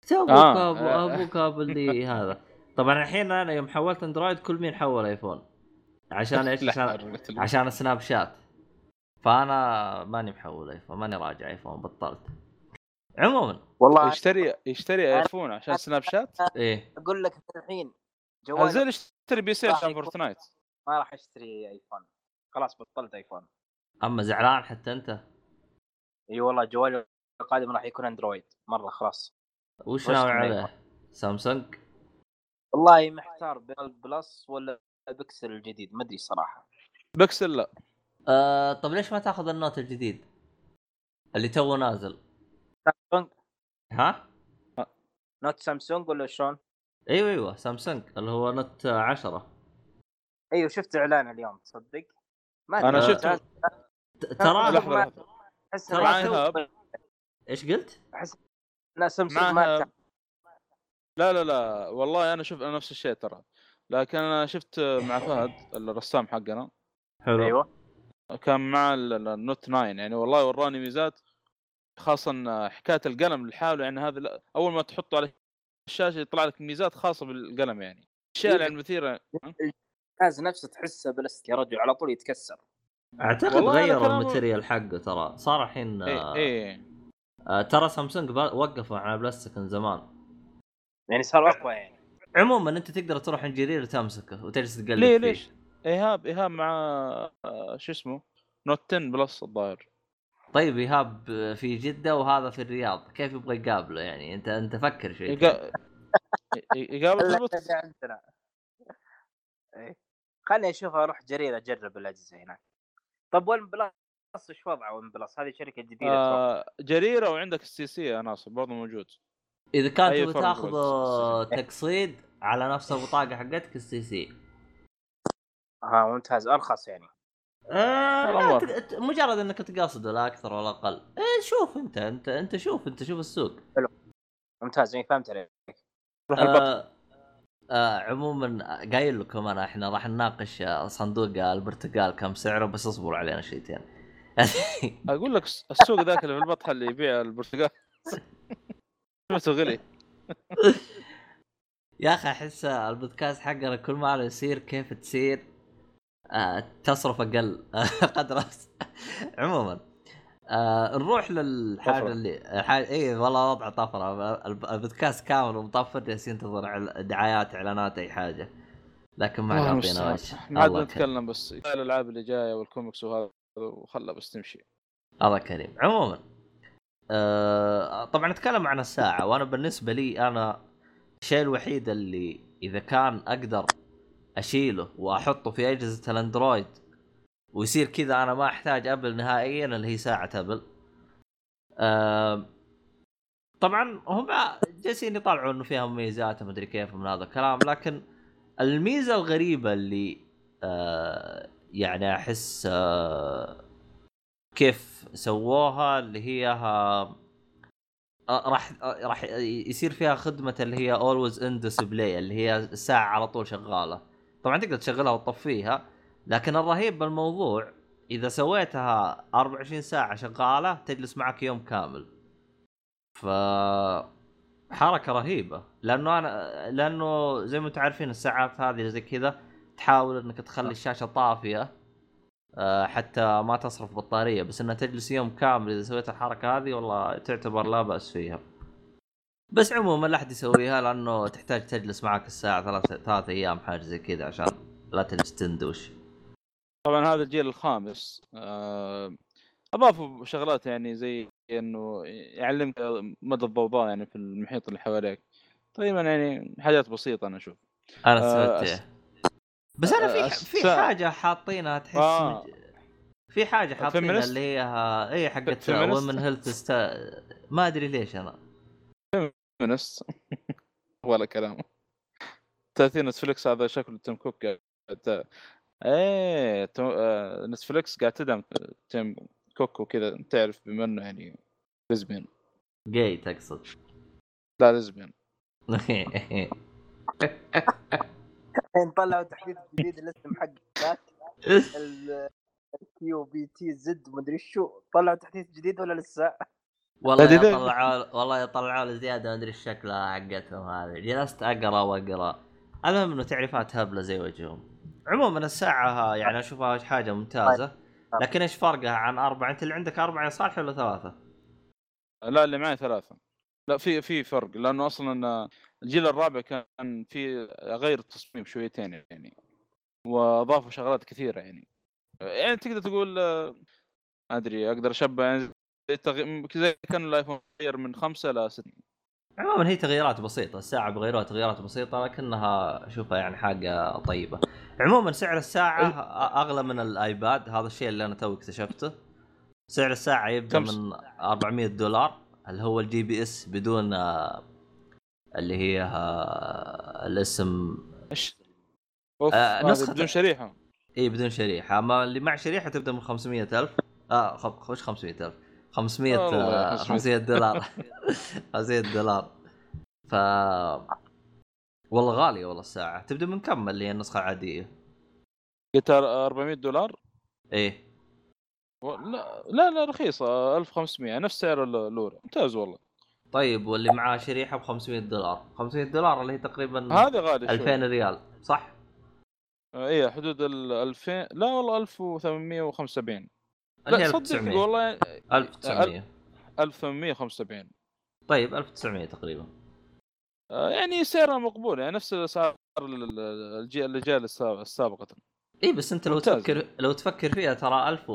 قلت أبوك آه. <laughs> أبو أبوك ابو اللي هذا. طبعا الحين أنا يوم حولت Android كل مين حول ايفون عشان <laughs> إيش؟ عشان عشان Snapchat. فأنا ماني محول ايفون ماني راجع ايفون بطلت. عموما. والله يشتري يشتري ايفون عشان سناب شات؟ إيه. أقول لك الحين زي جوال اللي يشتري PC عشان Fortnite. ما راح اشتري ايفون. خلاص بطلت ايفون. اما زعلان حتى انت. اي والله جوالي القادم راح يكون اندرويد. مرة خلاص. وش ناوي عليه؟ سامسونج؟ والله محتار بين ال Plus ولا البكسل الجديد ما ادري صراحة. بكسل لا. آه طب ليش ما تاخذ ال Note الجديد؟ اللي تو نازل. سامسونج؟ ها؟ Note سامسونج ولا شلون؟ أيوه أيوه سامسونج اللي هو Note 10 أيوه شفت إعلان اليوم تصدق؟ ما أنا آه. شفته ت- ترى لحظة لحظه أحس ترى إيش قلت؟ أحس لا سامسونج ما لا لا لا والله أنا شفت أنا نفس الشيء ترى. لكن أنا شفت مع فهد الرسام حقنا. حلو. أيوه. كان مع ال- ال- ال Note 9 يعني والله وراني ميزات خاصة حكاية القلم لحاله يعني هذا أول ما تحطه على الشاشة يطلع لك ميزات خاصة بالقلم يعني. الاشياء إيه. يعني المثيره الجهاز نفسه تحسه بلاستيك يا رجل على طول يتكسر. أعتقد غيروا كلامه- ال material حقه ترى. صار الحين إيه آه إيه. آه ترى سامسونج وقفوا على بلاستيك من زمان. يعني صار أقوى يعني. عموما أنت تقدر تروح عند جرير وتمسكه وتجلس تقلب ليه. ليش؟ إيهاب إيهاب مع آه، شو اسمه؟ Note 10 Plus الظاهر. طيب إيهاب في جدة وهذا في الرياض كيف يبغى يقابله يعني؟ أنت أنت فكر شوي يقابل اللي عندنا. إيه. خليني أشوف أروح جرير أجرب الأجهزة هناك. طب OnePlus إيش وضعه OnePlus هذه شركة جديدة. آه جريرة وعندك ال CC يا ناصر برضه موجود. إذا كان فرق تاخذ تقسيط على نفس البطاقة حقتك ال CC. ها ممتاز أرخص يعني. آه مجرد انك تقسطه لا أكثر ولا أقل. إيه شوف انت انت انت شوف انت شوف السوق. ممتاز يعني فهمت عليك. روح آه آه عموما قايل لكم أنا إحنا راح نناقش صندوق البرتقال كم سعره بس اصبروا علينا شويتين. <laughs> أقول لك الس- السوق ذاك اللي في البطحه اللي يبيع البرتقال. <laughs> سمعته غلي. يا أخي أحس البودكاست حقنا كل ما يصير كيف تصير. تصرف أقل. <laughs> قدر عموما آه نروح للحاجة. اللي الحاجة اي والله وضع طفرة. الب- البودكاست كامل ومطفر جالس ينتظر دعايات إعلانات أي حاجة. لكن ما المستعان. وجه. ما نتكلم بس. الألعاب اللي جاية والكوميكس وهذا وخلها بس تمشي الله كريم. عموما آه طبعا نتكلم عن الساعة. وأنا بالنسبة لي أنا الشيء الوحيد اللي إذا كان أقدر أشيله وأحطه في أجهزة الأندرويد. ويصير كذا أنا ما أحتاج أبل نهائيا اللي هي ساعة أبل. طبعا هم جالسين يطلعوا إنه فيها مميزات ومدري كيف من هذا الكلام لكن الميزة الغريبة اللي يعني أحس كيف سووها اللي هي راح راح يصير فيها خدمة اللي هي always on display اللي هي الساعة على طول شغالة. طبعا تقدر تشغلها وتطفيها لكن الرهيب بالموضوع إذا سويتها 24 ساعة شغالة تجلس معك يوم كامل. ف حركة رهيبة لأنه أنا لأنه زي ما أنتم عارفين الساعات هذه زي كذا تحاول إنك تخلي الشاشة طافية آه، حتى ما تصرف بطارية بس إنها تجلس يوم كامل إذا سويت الحركة هذه والله تعتبر لا بأس فيها. بس عموما لا أحد يسويها لأنه تحتاج تجلس معك الساعة ثلاث ثلاث أيام حاجة زي كذا عشان لا تجلس تندوش طبعا هذا الجيل الخامس آه، اضافوا شغلات يعني زي إنه يعلمك مدى الضوضاء يعني في المحيط اللي حواليك تقريبا يعني حاجات بسيطة أنا أشوف أنا آه، استفدت إيه. بس أنا في آه، في حاجة حاطينها تحس آه. مج... في حاجة حاطينها؟ اللي هي اي حقت؟ ومن هيلث ستا... ما أدري ليش أنا فيمنست <laughs> ولا كلام 30 نتفلكس هذا شكله تيم كوك قاعد إيه تو- آه، نتفلكس قاعد تدعم تيم كوك وكذا تعرف بما إنه يعني lesbian جاي تقصد. لا lesbian <laughs> الحين طلعوا تحديث جديد الاسم حق ذاك. ال QBTZ مدري شو. طلعوا تحديث جديد ولا لسه؟ والله يطلعوا والله يطلعوا لي زيادة ما أدري إيش شكلها حقتهم هذه. جلست أقرأ وأقرأ. المهم إنه تعريفات هبلة زي وجههم. عموما الساعة يعني أشوفها حاجة ممتازة. لكن إيش فرقها عن أربعة؟ أنت اللي عندك أربعة يا صالح ولا ثلاثة؟ لا اللي معي ثلاثة. لا في في فرق لأنه أصلا الجيل الرابع كان في غير التصميم شويتين يعني وأضافوا شغلات كثيرة يعني. يعني تقدر تقول آه، ما أدري أقدر أشبه يعني زي كان الآيفون غير من خمسة إلى ستة. عموما هي تغييرات بسيطة، الساعة بغيروها تغييرات بسيطة لكنها اشوفها يعني حاجة طيبة. عموما سعر الساعة أ- أغلى من الآيباد، هذا الشيء اللي أنا توي اكتشفته. سعر الساعة يبدأ من 400 دولار اللي هو ال GPS بدون آه، اللي هي آه، الاسم. إيش؟ آه، نسخة- بدون شريحة. اي بدون شريحة، أما اللي مع شريحة تبدأ من 500000 آه خ- خش 500000 500 والله آه، 500. 500 دولار. <laughs> 500 دولار. ف والله غالية والله الساعة. تبدأ من كم اللي هي النسخة العادية؟ قلت 400 دولار؟ إيه. و... لا لا لا رخيصة 1500 نفس سعر الاولى ممتاز والله. طيب واللي معاه شريحة ب 500 دولار. 500 دولار اللي هي تقريبا هذا غالي شوي. 2000 ريال صح؟ آه، إيه حدود ال 2000 لا والله 1875 اللي هي لا صدق 1900 والله 1900 1875 طيب 1900 تقريبا. آه، يعني سعرها مقبول يعني نفس اسعار ال- ال- الجي- الاجيال السا- السابقة. اي بس أنت لو ممتاز. تفكر لو تفكر فيها ترى 1000 و...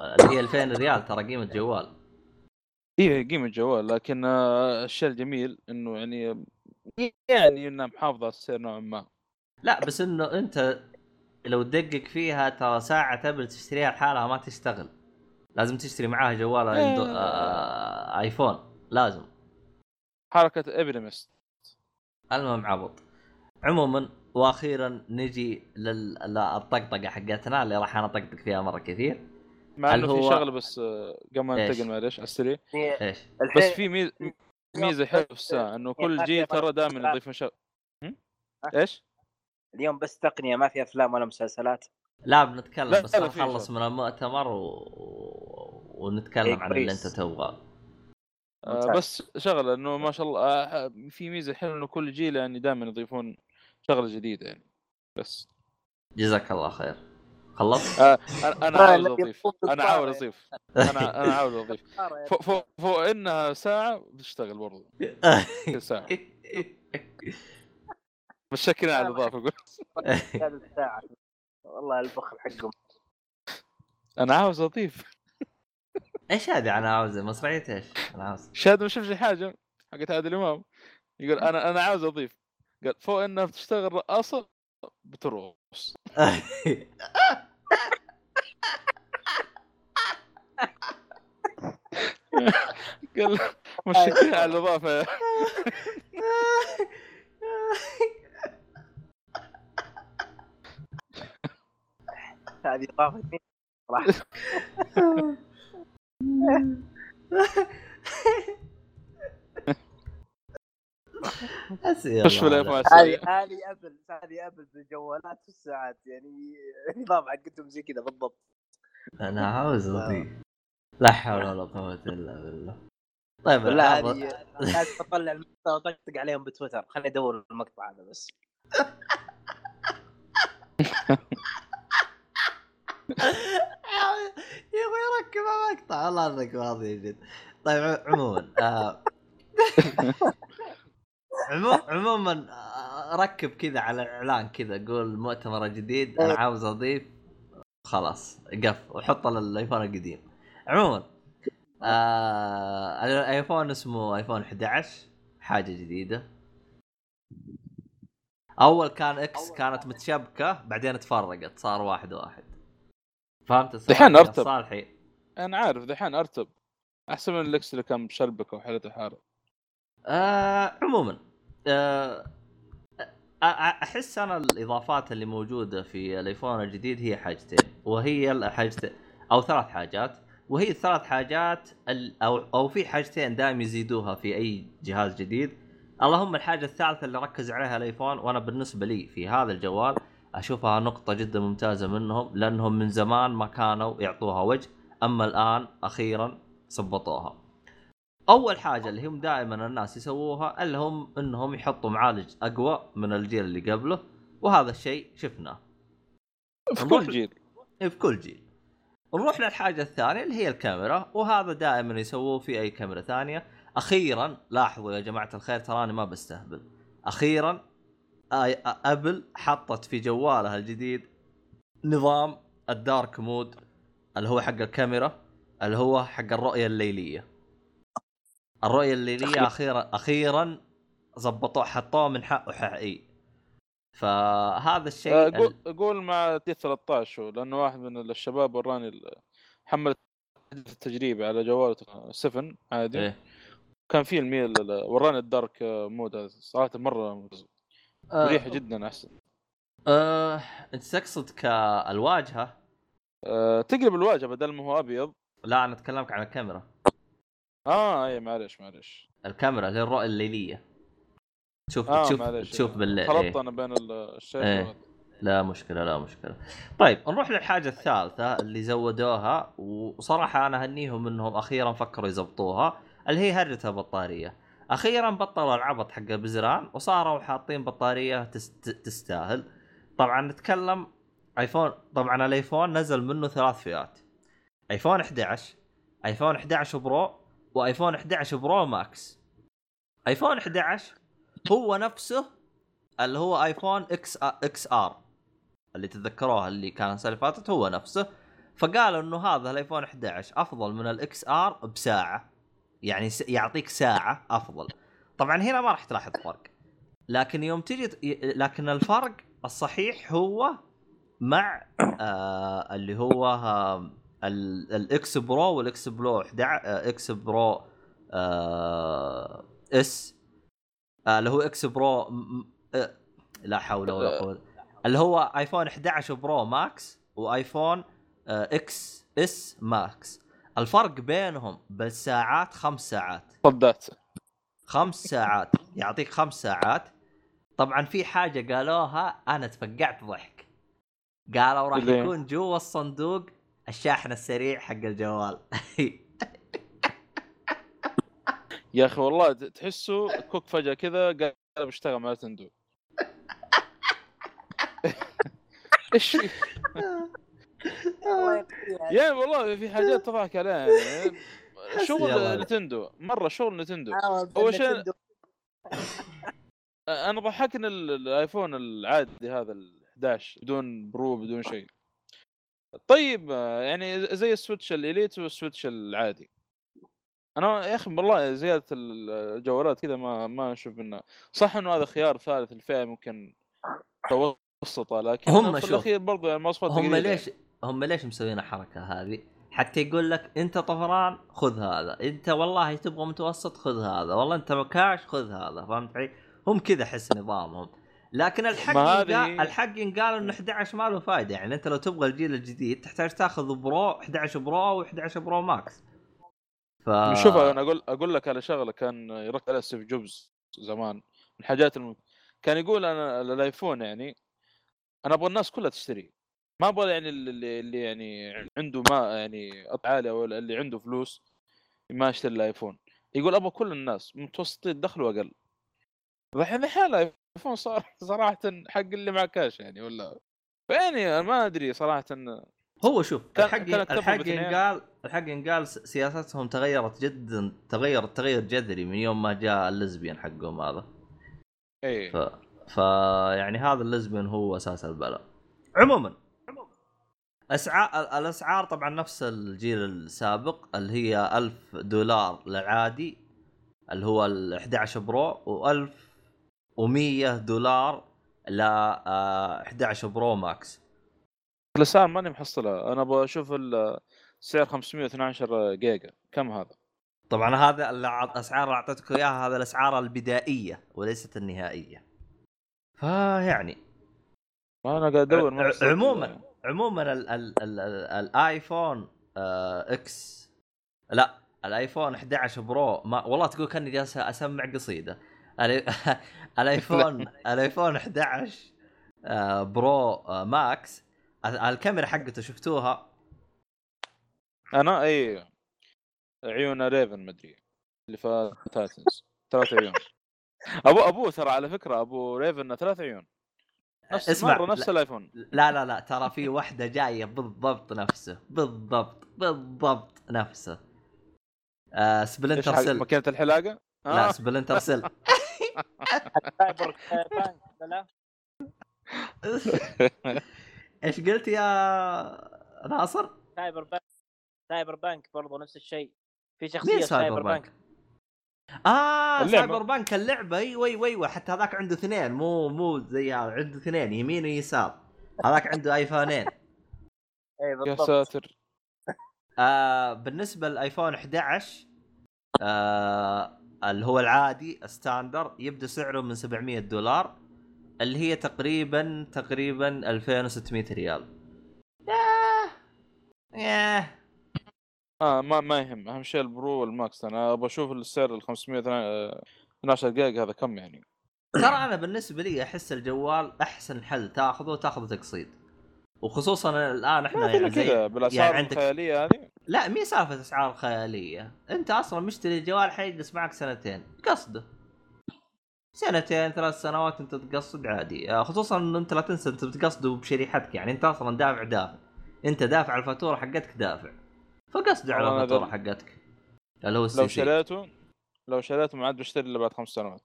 اللي هي 2000 ريال ترى قيمة جوال. إيه قيمة جوال لكن آه، الشيء الجميل إنه يعني يعني إنها محافظة على السعر نوعا ما. لا بس إنه أنت لو تدقق فيها ترى ساعة تبل تشتريها لحالها ما تشتغل لازم تشتري معاها جوال اندو... إيه. آه... آيفون لازم حركة ابريمس المهم عبط عموما وأخيرا نجي لل... للطقطقة حقتنا اللي راح أنا أطقطق فيها مرة كثير مع إنه في هو- شغله بس آه، قبل ما؟ ننتقل معلش على السريع إيش؟ بس في ميزه ميزة حلوة في الساعة إنه كل جيل ترى دائما يضيفون شغ... هم؟ إيش؟ اليوم بس تقنية ما في أفلام ولا مسلسلات. لا بنتكلم لا، بس نخلص. من المؤتمر و... ونتكلم إيه، عن اللي. أنت تبغاه. آه. بس شغلة إنه ما شاء الله آه في ميزة حلوة إنه كل جيل يعني دائما يضيفون شغلة جديدة يعني. بس. جزاك الله خير. خلصت؟ آه أنا عاوز أضيف. أنا عاوز بالطارئ. أضيف. <laughs> أنا أنا عاوز أضيف. <laughs> فوق فوق فوق إنها ساعة بتشتغل برضو <laughs> كل ساعة. متشكرين على الاضافه أقول هذا الساعة. والله البخل حقهم. أنا عاوز أضيف. إيش هذه؟ أنا عاوز مسرحية إيش؟ أنا عاوز. شاد ما شافش حاجة حقت عادل امام يقول أنا أنا عاوز أضيف. قال فوق إنها بتشتغل رقاصة بترقص. <laughs> قال مشكلة على الاضافه هذه اضافه صراحة <laughs> خش في الايفون. هذه. <laughs> هذه أبل. هذه أبل بالجوالات والساعات يعني <laughs> النظام حقتهم زي كذا بالضبط. أنا عاوز أضيف. لا حول ولا قوة إلا بالله. طيب لا هذه لازم اطلع المقطع وطقطق عليهم بتويتر. خليني أدور المقطع هذا بس يا أخوي والله انك واضح جد طيب عموما آه، عمو- عموما آه، ركب كذا على الاعلان كذا قول مؤتمر جديد أنا عاوز أضيف خلاص قف وحط الآيفون القديم. عموما آه الايفون اسمه آيفون 11 حاجة جديدة. أول كان X كانت متشابكة بعدين تفرقت صار واحد واحد. فهمت دحين يا أرتب. صالحي أنا عارف دحين أرتب. احسن من ال X اللي كان بشلبك وحالته حارة. آه عموما آه أحس أنا الإضافات اللي موجودة في الأيفون الجديد هي حاجتين وهي الحاجتين أو ثلاث حاجات وهي الثلاث حاجات أو أو في حاجتين دائم يزيدوها في أي جهاز جديد. اللهم الحاجة الثالثة اللي ركز عليها الأيفون وأنا بالنسبة لي في هذا الجوال أشوفها نقطة جدا ممتازة منهم لأنهم من زمان ما كانوا يعطوها وجه. أما الآن أخيرا ظبطوها أول حاجة اللي هم دائما الناس يسووها اللي هم إنهم يحطوا معالج أقوى من الجيل اللي قبله وهذا الشيء شفناه. في كل جيل. في كل جيل. نروح للحاجة الثانية اللي هي الكاميرا وهذا دائما يسووه في أي كاميرا ثانية. أخيرا لاحظوا يا جماعة الخير تراني ما بستهبل. أخيرا أبل حطت في جوالها الجديد نظام الدارك مود اللي هو حق الكاميرا اللي هو حق الرؤية الليلية الرؤية الليلية أخيرا أخيرا ظبطوه حطوه من حقه حقيقي فهذا الشيء آه، ال- قول قول مع تي 13 هو، لأنه واحد من الشباب وراني حمل التجريبي على جواله 7 عادي إيه. كان في ال mail ال- وراني ال dark mode صراحة مرة ممتاز. آه، مريح جدا أحسن آه، انت تقصد كالواجهة؟ أه تقلب الواجهة بدل ما هو أبيض. لا أنا أتكلمك عن الكاميرا. آه اي معلش معلش الكاميرا الرؤية الليلية. تشوف آه تشوف معلش تشوف بالليل خلطت إيه. أنا بين ال- الشاشة إيه. وهذا. لا مشكلة لا مشكلة. طيب نروح للحاجة الثالثة اللي زودوها وصراحة أنا أهنيهم إنهم أخيرا فكروا يزبطوها اللي هي هرجة البطارية. أخيرا بطلوا العبط حق البزران وصاروا حاطين بطارية تست... تستاهل. طبعا نتكلم آيفون طبعا الآيفون نزل منه ثلاث فئات. iPhone 11 iPhone 11 Pro و iPhone 11 Pro Max. iPhone 11 هو نفسه اللي هو iPhone X XR. اللي تتذكروها اللي كان السنة فاتت هو نفسه. فقالوا إنه هذا ال iPhone 11 أفضل من ال XR بساعة. يعني يعطيك ساعة أفضل. طبعا هنا ما راح تلاحظ فرق. لكن يوم تجي لكن الفرق الصحيح هو مع آه اللي هو آه ال- ال X Pro وال X Pro 11 آه X Pro آه S آه اللي هو X Pro آه لا حول ولا قوة اللي هو iPhone 11 Pro Max و iPhone آه XS Max الفرق بينهم بالساعات خمس ساعات. صدات خمس ساعات يعطيك خمس ساعات. طبعا في حاجة قالوها أنا تفقعت ضحك. قالوا راح؟ يكون جوا الصندوق الشاحن السريع حق الجوال <laughs> يا أخي والله تحسه كوك فجأة كذا قال بشتغل مع تندو <laughs> إيش في؟ الله يقضيها. يعني والله في حاجات تضحك عليها يعني شغل. نتندو مرة شغل نتندو أول شيء-. أنا ضحكني ال- ال iPhone العادي هذا 11 بدون Pro بدون شيء. طيب يعني زي ال Switch ال Lite وال Switch العادي. أنا يا أخي والله زيادة ال- الجوالات كذا ما ما أشوف انه صح إنه هذا خيار ثالث الفئه ممكن متوسطة لكن هم في الأخير برضو يعني مواصفات هم ليش هم ليش مسوين الحركة هذه؟ حتى يقول لك أنت طفران خذ هذا، أنت والله تبغى متوسط خذ هذا، والله أنت مكاش خذ هذا، فهمت علي؟ هم كذا احس نظامهم. لكن الحق هذه- الحق ينقال إنه 11 ما له فائده، يعني أنت لو تبغى الجيل الجديد تحتاج تاخذ Pro 11 Pro و11 Pro Max. ف شوف أنا أقول أقول لك على شغلة كان يركز عليها ستيف جوبز زمان. من الحاجات الم... كان يقول أنا ال iPhone يعني أنا أبغى الناس كلها تشتري. ما أبغى يعني اللي, اللي يعني عنده ما يعني عالي أو اللي عنده فلوس ما يشتري الآيفون. يقول أبغى كل الناس متوسطي الدخل وأقل. الحين الحين الايفون صار صراحة حق اللي معاه كاش يعني ولا؟ يعني ما أدري صراحة هو شوف كان- الحق الحق. ينقال الحق ينقال سياستهم تغيرت جدا تغيرت تغير جذري من يوم ما جاء اللزبيان حقهم هذا. اي ف... ف يعني هذا اللزبيان هو أساس البلاء. عموما اسعار الأسعار طبعا نفس الجيل السابق اللي هي 1000 دولار للعادي اللي هو ال 11 Pro و1100 دولار ل آه، 11 Pro Max. الاسعار ماني محصلها أنا أبغى أشوف ال- سعر 512 جيجا. كم هذا؟ طبعا هذا الاسعار اللي أعطيتك إياها هذا الأسعار البدائية وليست النهائية. فيعني. ما أنا قاعد أدور عموما عموما ال ال ال ال ال iPhone آه X. لا ال iPhone 11 Pro ما والله تقول كأني جالس أسمع قصيدة. <laughs> ال iPhone ال iPhone 11 آه Pro آه Max. ال- الكاميرا حقته شفتوها؟ أنا اي عيون Raven مدري اللي في Titans ثلاث عيون. أبو ابوه ترى على فكرة أبو Raven ثلاث عيون. نفس اسمع، مرة نفس لا. ال iPhone. لا لا لا ترى في واحدة جاية بالضبط نفسه. بالضبط بالضبط نفسه. آه إيش Splinter Cell. ماكينه الحلاقة؟ لا آه. Splinter Cell. لا <laughs> <laughs> <laughs> إيش قلت يا ناصر؟ Cyberpunk Cyberpunk برضو نفس الشيء. في شخصية Cyber Cyberpunk؟ punk آه اللعبة. سايبر بانك اللعبة أيوه أيوه أيوه حتى هذاك عنده اثنين. مو مو زي هذا. عنده اثنين يمين ويسار. هذاك عنده iPhone ين <laughs> إي يا ساتر. آه بالنسبة لل iPhone 11 آه اللي هو العادي standard يبدأ سعره من 700 دولار اللي هي تقريبا تقريبا 2600 ريال. ياه! ياه! آه ما ما يهم. أهم شيء ال Pro وال Max. أنا أبغى أشوف السعر ال 512 جيجا هذا كم يعني؟ ترى أنا بالنسبة لي أحس الجوال أحسن حل تاخذه تاخذه تقسيط وخصوصا الآن إحنا يعني كذا كذا بالأسعار يعني عندك- الخيالية هذه. لا مي سالفة اسعار خياليه أنت أصلا مشتري الجوال حيجلس معك سنتين قصده. سنتين ثلاث سنوات أنت تقصد عادي. آه، خصوصا انه أنت لا تنسى أنت بتقصده بشريحتك يعني أنت أصلا دافع دافع. أنت دافع الفاتورة حقتك دافع. فقصده على الفاتورة حقتك. اللي هو لو شريته لو شريته ما عاد بشتري إلا بعد خمس سنوات.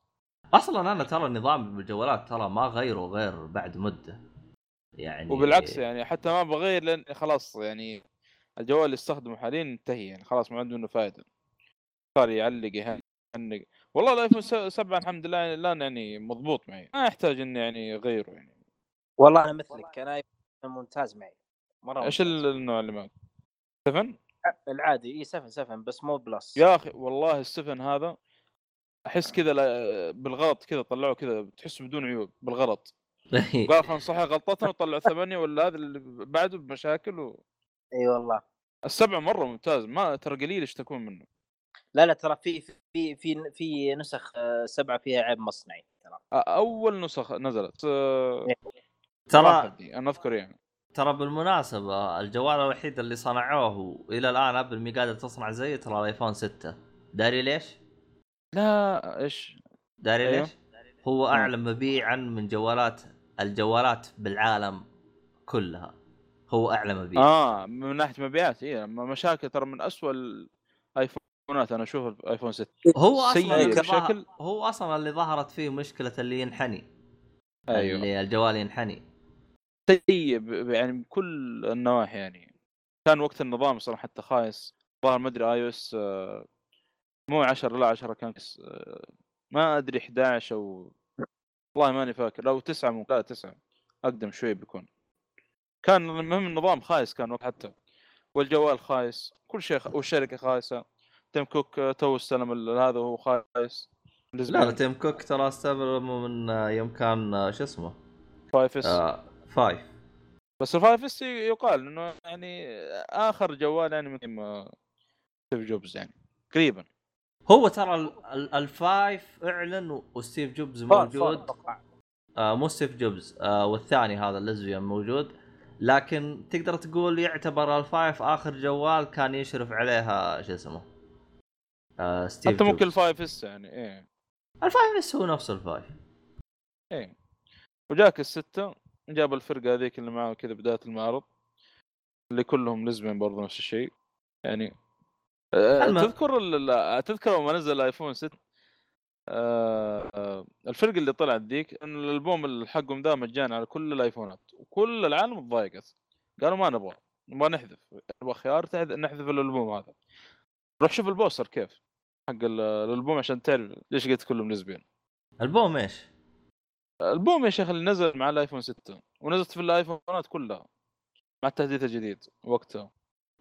أصلا أنا ترى نظامي بالجوالات ترى ما غيره غير بعد مدة. يعني وبالعكس يعني حتى ما بغير لأن خلاص يعني الجوال اللي استخدمه حاليا انتهي يعني خلاص ما عنده منه فائده صار يعلق يهنق. والله ال iPhone 7 الحمد لله يعني الان يعني مضبوط معي. ما يحتاج إني يعني أغيره يعني. والله أنا مثلك أنا ممتاز معي. مرة إيش. النوع اللي معك؟ 7 العادي. إي 7 7 بس مو Plus يا أخي والله ال seven هذا أحس كذا لا- بالغلط كذا طلعوه كذا تحسه بدون عيوب بالغلط. قال خلاص نصحح غلطتنا وطلعوا ثمانية ولا هذا اللي بعده بمشاكل و... إي والله. السبعة مرة ممتاز. ما ترى قليل يشتكون منه. لا لا ترى في في في في نسخ آه، سبعة فيها عيب مصنعي ترى. أول نسخ نزلت آه، ترى أنا أذكر يعني. ترى بالمناسبة الجوال الوحيد اللي صنعوه والى الآن أبل مي قادر تصنع زيه ترى الآيفون 6 داري ليش؟ لا إيش؟ داري أيوه. ليش؟ هو. اعلى مبيعا من جوالات الجوالات بالعالم كلها هو أعلى مبيع آه من ناحية مبيعات اي مشاكل ترى من اسوء ال iPhone ات أنا أشوف ال iPhone 6 هو أصلا بشكل- هو أصلا اللي ظهرت فيه مشكلة اللي ينحني. أيوه. اللي الجوال ينحني. سيء يعني بكل النواحي يعني. كان وقت النظام صراحة حتى خايس. ظهر ما أدري iOS مو 10 لا 10 كان آه، ما أدري 11 أو والله ماني فاكر. أو 9 مو لا 9 أقدم شوي بيكون. كان المهم النظام خايس كان وقت حتى. والجوال خايس. كل شيء خ... والشركة خايسة. تيم كوك آه، تو استلم هذا وهو خايس. لا لا تيم كوك ترى استلم من آه، يوم كان آه، شو اسمه؟ Five S. آه Five. بس ال Five S يقال إنه يعني آخر جوال يعني من جوبز يعني. تقريبا هو ترى ال- ال- ال Five اعلن و- وستيف جوبز موجود. آه مو ستيف جوبز. آه والثاني هذا ال lesbian موجود. لكن تقدر تقول يعتبر ال Five آخر جوال كان يشرف عليها شو اسمه؟ آه ستيف حتى ممكن جوبز. ال Five S يعني إيه. ال Five بس هو نفس ال Five. إيه. وجاك الستة جاب الفرقة هذيك اللي معاه كذا بداية المعرض اللي كلهم lesbian برضه نفس الشيء. يعني المهم. تذكر تذكر لما نزل الايفون 6 آه، آه، الفرق اللي طلعت ذيك إن الألبوم حقهم ده مجاني على كل الآيفونات وكل العالم تضايقت قالوا ما نبغى نبغى نحذف نبغى خيار نحذف الألبوم هذا روح شوف ال poster كيف حق ال- الألبوم عشان تعرف ليش قلت كلهم lesbian البوم إيش؟ البوم يا شيخ اللي نزل مع الآيفون 6 ونزلت في الآيفونات كلها مع التحديث الجديد وقتها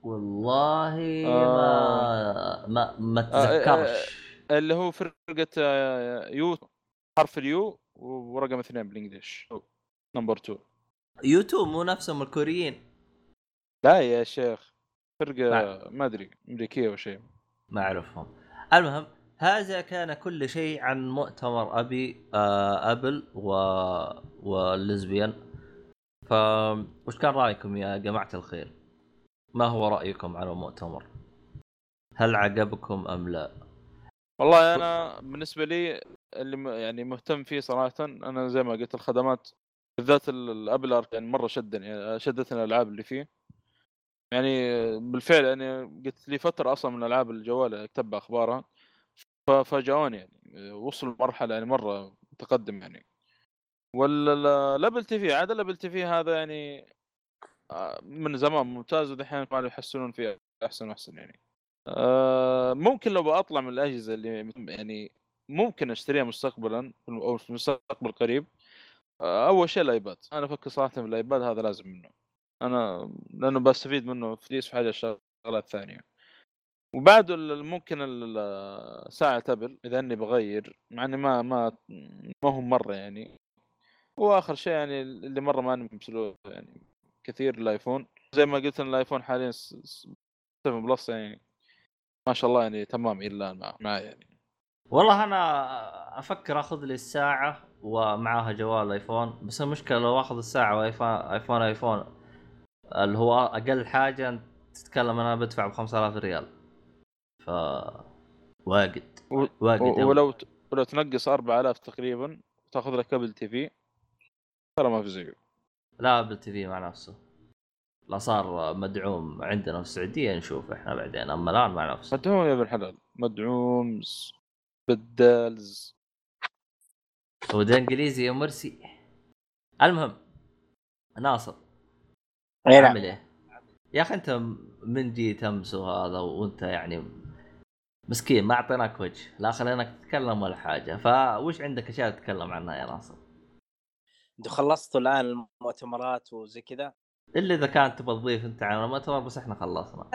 والله آه. ما ما ما آه، اتذكرش اللي هو فرقة آه، U حرف ال U ورقم اثنين بال English number 2 يوتيوب مو نفسهم الكوريين. لا يا شيخ. فرقة. ما أدري أمريكية أو شيء. ما أعرفهم. المهم هذا كان كل شيء عن مؤتمر أبي آه أبل و والليزبيان. ف وش كان رأيكم يا جماعة الخير؟ ما هو رأيكم على المؤتمر؟ هل عجبكم أم لا؟ والله أنا بالنسبة لي اللي يعني مهتم فيه صراحة أنا زي ما قلت الخدمات بالذات ال- الابل ارك يعني مرة شدني شدتني الألعاب اللي فيه يعني بالفعل يعني قلت لي فترة أصلا من العاب الجوال اكتب أخبارها ففاجئوني يعني وصلوا لمرحلة يعني مرة متقدم يعني وال Apple TV عاد ال Apple TV هذا يعني من زمان ممتاز ودحين ما يحسنون فيه أحسن واحسن يعني. آه، ممكن لو بطلع من الأجهزة اللي يعني ممكن أشتريها مستقبلا أو في المستقبل القريب. آه، أول شيء الأيباد. أنا أفكر صراحة في الأيباد هذا لازم منه. أنا لأنه بستفيد منه فليس في حاجة الشغلات الثانية وبعده ال- ممكن ساعة أبل إذا إني بغير مع إني ما ما ما هو مرة يعني. وآخر شيء يعني اللي مرة ما نمسلوه يعني. كثير الايفون زي ما قلت إن الآيفون حاليا 7 Plus يعني. ما شاء الله يعني تمام إلى الآن مع- معي يعني. والله أنا أفكر أخذ لي الساعة ومعاها جوال آيفون. بس المشكلة لو أخذ الساعة وايفون آيفون آيفون اللي هو أقل حاجة تتكلم أنا بدفع ب 5000 ريال. ف واجد. واجد و-. ولو ت- ولو تنقص 4000 تقريبا وتاخذ لك كابل تي في. ترى ما في زيه. لا ابل تي في مع نفسه. لا صار مدعوم عندنا في السعودية نشوف إحنا بعدين. أما الآن مع نفسه. مدعوم يا ابن الحلال. مدعوم بدالز وده إنجليزي يا مرسي. المهم ناصر إي نعم. عامل إيه؟ يا أخي أنت من جيت امس وهذا وأنت يعني مسكين ما أعطيناك وجه. لا خليناك تتكلم ولا حاجة. فوش عندك أشياء تتكلم عنها يا ناصر؟ أنتوا خلصتوا الآن المؤتمرات وزي كذا؟ إلا إذا كانت تبغى تضيف أنت على المؤتمر بس إحنا خلصنا.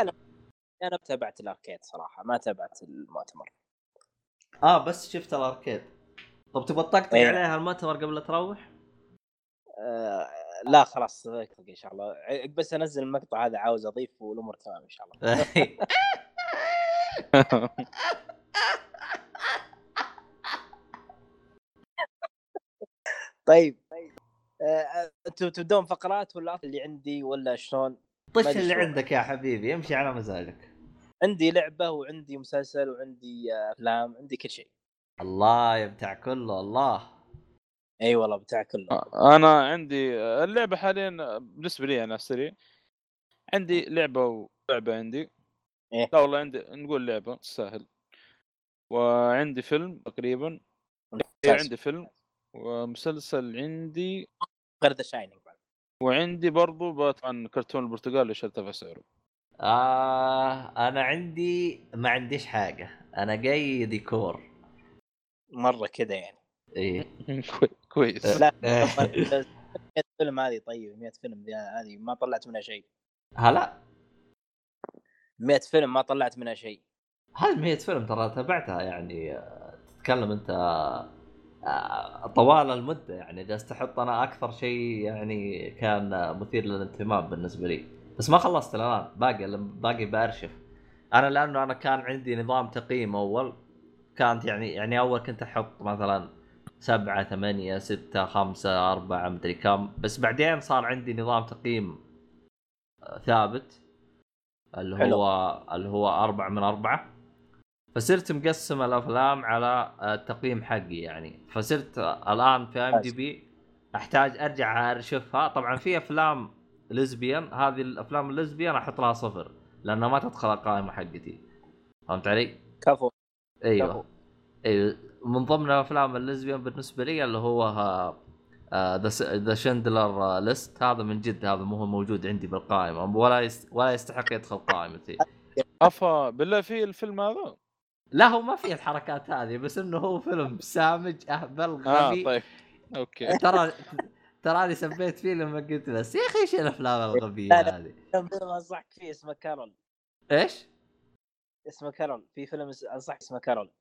أنا تابعت الأركيد صراحة ما تابعت المؤتمر. آه بس شفت الأركيد. طب تبغى تطقطق إيه. عليها المؤتمر قبل لا تروح؟ آه لا خلاص إن شاء الله. بس أنزل المقطع هذا عاوز أضيف والأمور تمام إن شاء الله. <laughs> <laughs> طيب. آه، أنتوا تبدون فقرات ولا اللي عندي ولا شلون؟ طش اللي. عندك يا حبيبي امشي على مزاجك. عندي لعبة وعندي مسلسل وعندي آه، أفلام عندي كل شيء. الله يا بتاع كله الله. إي والله بتاع كله. أنا عندي اللعبة حاليا بالنسبة لي أنا السريع عندي لعبة ولعبة عندي. إيه؟ لا والله عندي نقول لعبة تستاهل. وعندي فيلم تقريبا. إيه. عندي فيلم ومسلسل عندي. غير ذا شاينينج بعد. وعندي برضو طبعا كرتون البرتقال اللي ارتفع سعره. آه أنا عندي ما عنديش حاجة. أنا جاي ديكور. مرة كذا يعني. إيه. <laughs> كوي- كويس. لا <laughs> إيه. فيلم هذه طيب 100 فيلم هذه ما طلعت منها شيء. هلا؟ 100 فيلم ما طلعت منها شيء. هذه 100 فيلم ترى تابعتها يعني؟ آه، تتكلم أنت آه، طوال المدة يعني جالس تحط أنا أكثر شيء يعني كان آه، مثير للاهتمام بالنسبة لي. بس ما خلصت الان باقي باقي بأرشف. أنا لأنه أنا كان عندي نظام تقييم أول كانت يعني يعني أول كنت أحط مثلا سبعة ثمانية ستة خمسة أربعة مدري كم. بس بعدين صار عندي نظام تقييم آه، ثابت اللي حلو. هو اللي هو أربعة من أربعة. فصرت مقسم الأفلام على التقييم حقي يعني. فصرت الآن في ام دي بي أحتاج أرجع أرشفها طبعا في أفلام lesbian هذه الأفلام ال lesbian أحط لها صفر لأنها ما تدخل القائمة حقتي. فهمت علي؟ كفو. أيوه. كفو. أيوه. من ضمن افلام ال lesbian بالنسبة لي اللي هو ذا Schindler's List هذا من جد هذا مو هو موجود عندي بالقائمة. ولا يست ولا يستحق يدخل قائمتي. افا بالله في الفيلم هذا؟ لا هو ما فيه الحركات هذه بس إنه هو فيلم سامج أهبل آه غبي طيب أوكي <laughs> ترى تراني سبيت فيه لما قلت بس يا أخي إيش الأفلام الغبية. هذه فيلم أنصحك فيه اسمه كارول إيش؟ اسمه كارول في فيلم أنصحك اسمه كارول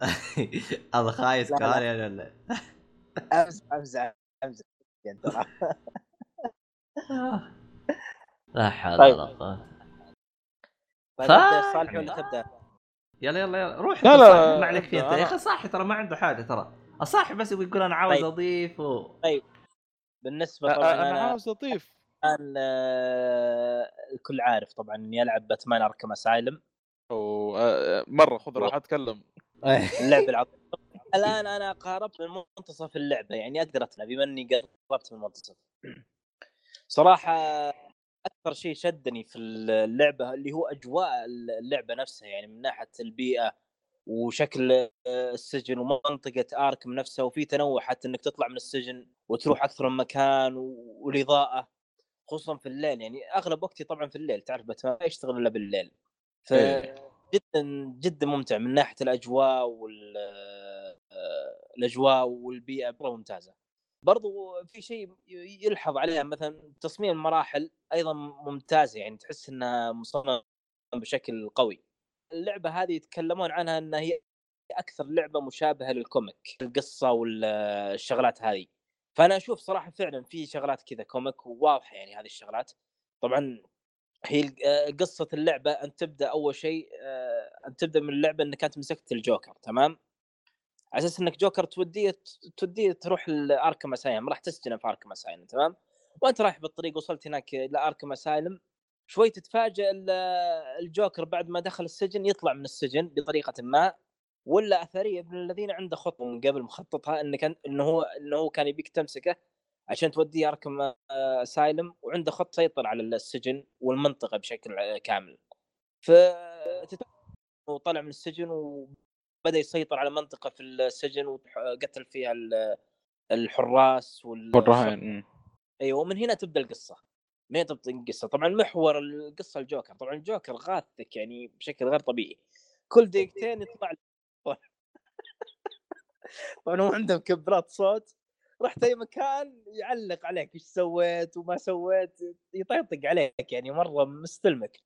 <laughs> هذا خايس لا، لا. كاري ولا لا؟ أمزح أمزح أمزح <laughs> لا حول طيب. ولا قوة طيب صالح ولا تبدأ؟ يلا يلا يلا. روح لا، لا، صاحي ما عليك فيه انت. يا أخي صاحي ترى ما عنده حاجة ترى. الصاحي بس يقول أنا عاوز طيب. أضيف و... بالنسبة أ- طبعا أنا أنا عاوز أضيف. الآن آه، الكل عارف طبعا إني ألعب باتمان اركم اسايلم أو مرة خذ راح اتكلم <laughs> اللعبة العظيمة. الآن أنا قاربت من منتصف اللعبة يعني أقدر أتلعب بما إني قربت من المنتصف صراحة أكثر شيء شدني في اللعبة اللي هو أجواء اللعبة نفسها يعني من ناحية البيئة وشكل آه، السجن ومنطقة آركم نفسها وفي تنوع حتى إنك تطلع من السجن وتروح أكثر من مكان والإضاءة خصوصا في الليل يعني أغلب وقتي طبعا في الليل تعرف باتمان ما يشتغل إلا بالليل ف إيه. جدا جدا ممتع من ناحية الأجواء وال آه، الأجواء والبيئة مرة ممتازة برضو في شيء يلحظ عليها مثلا تصميم المراحل أيضا ممتازه يعني تحس انها مصممه بشكل قوي. اللعبة هذه يتكلمون عنها انها هي أكثر لعبة مشابهة لل comic القصة والشغلات هذه. فأنا أشوف صراحة فعلا في شغلات كذا comic وواضحه يعني هذه الشغلات. طبعا هي قصة اللعبة أن تبدأ أول شيء آه، أن تبدأ من اللعبة إنك أنت مسكت الجوكر تمام؟ على أساس إنك جوكر توديه توديه تروح لأركم أسايلم راح تسجنه في أركم أسايلم تمام؟ وأنت رايح بالطريق وصلت هناك لأركم أسايلم شوي تتفاجئ ال- الجوكر بعد ما دخل السجن يطلع من السجن بطريقة ما ولا أثرية ابن الذين عنده خطة من قبل مخططها انك أنت- إنه هو إنه هو كان يبيك تمسكه عشان توديه أركم أسايلم وعنده خط سيطر على السجن والمنطقة بشكل كامل. ف وطلع من السجن وبدا يسيطر على منطقة في السجن وقتل فيها ال- الحراس وال والرهائن مم. أيوه ومن هنا تبدأ القصة. من هنا تبدأ القصة. طبعا محور القصة الجوكر. طبعا الجوكر غاثك يعني بشكل غير طبيعي. كل دقيقتين يطلع <laughs> طبعا هو عنده مكبرات صوت. رحت أي مكان يعلق عليك إيش سويت وما سويت يطيطق عليك يعني مرة مستلمك.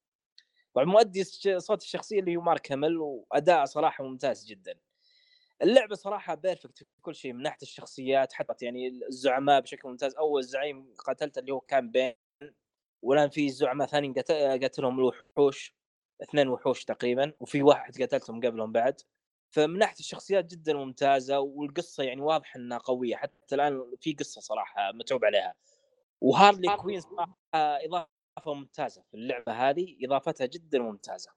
طبعا مؤدي صوت الشخصية اللي هو مارك هامل وأداء صراحة ممتاز جدا. اللعبة صراحة بيرفكت في كل شيء من ناحية الشخصيات حطت يعني الزعماء بشكل ممتاز. أول زعيم قاتلته اللي هو كان بين والآن في زعماء ثانيين قت- قاتلهم الوحوش اثنين وحوش تقريبا وفي واحد قتلتهم قبلهم بعد. فمن ناحية الشخصيات جدا ممتازة والقصة يعني واضح إنها قوية حتى الآن في قصة صراحة متعوب عليها. وهارلي كوين صراحة إضافة ممتازة في اللعبة هذه إضافتها جدا ممتازة.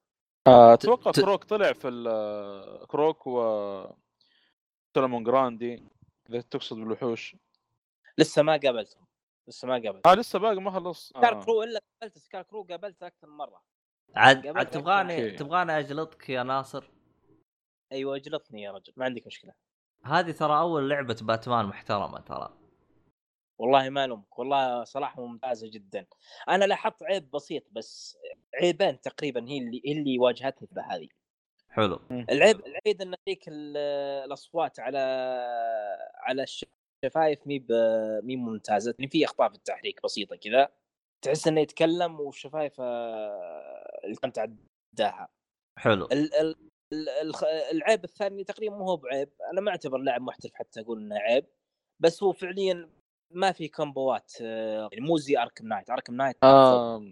آه، أتوقع ت- Croc طلع في ال- Croc و Solomon Grundy إذا تقصد بالوحوش. لسه ما قابلتهم لسه ما قابلت آه لسه باقي ما خلص. Scare آه. crow إلا قابلت Scarecrow قابلته أكثر من مرة. عاد عاد. تبغاني. تبغاني أجلطك يا ناصر. أيوه أجلطني يا رجل ما عندك مشكلة. هذه ترى أول لعبة باتمان محترمة ترى. والله ما ألومك والله صراحة ممتازة جدا. أنا لاحظت عيب بسيط بس عيبين تقريبا هي اللي هي اللي واجهتني في هذه. حلو. العيب العيب إن ذيك ال- الأصوات على على الشفايف مي مي ممتازة يعني في أخطاء في التحريك بسيطة كذا تحس إنه يتكلم والشفايف اللي كانت عداها حلو. ال- ال- ال- الخ- العيب الثاني تقريبا مو هو بعيب أنا ما أعتبر لاعب محترف حتى أقول إنه عيب بس هو فعليا ما في كومبوات آه، يعني مو زي Arkham Knight Arkham Knight آه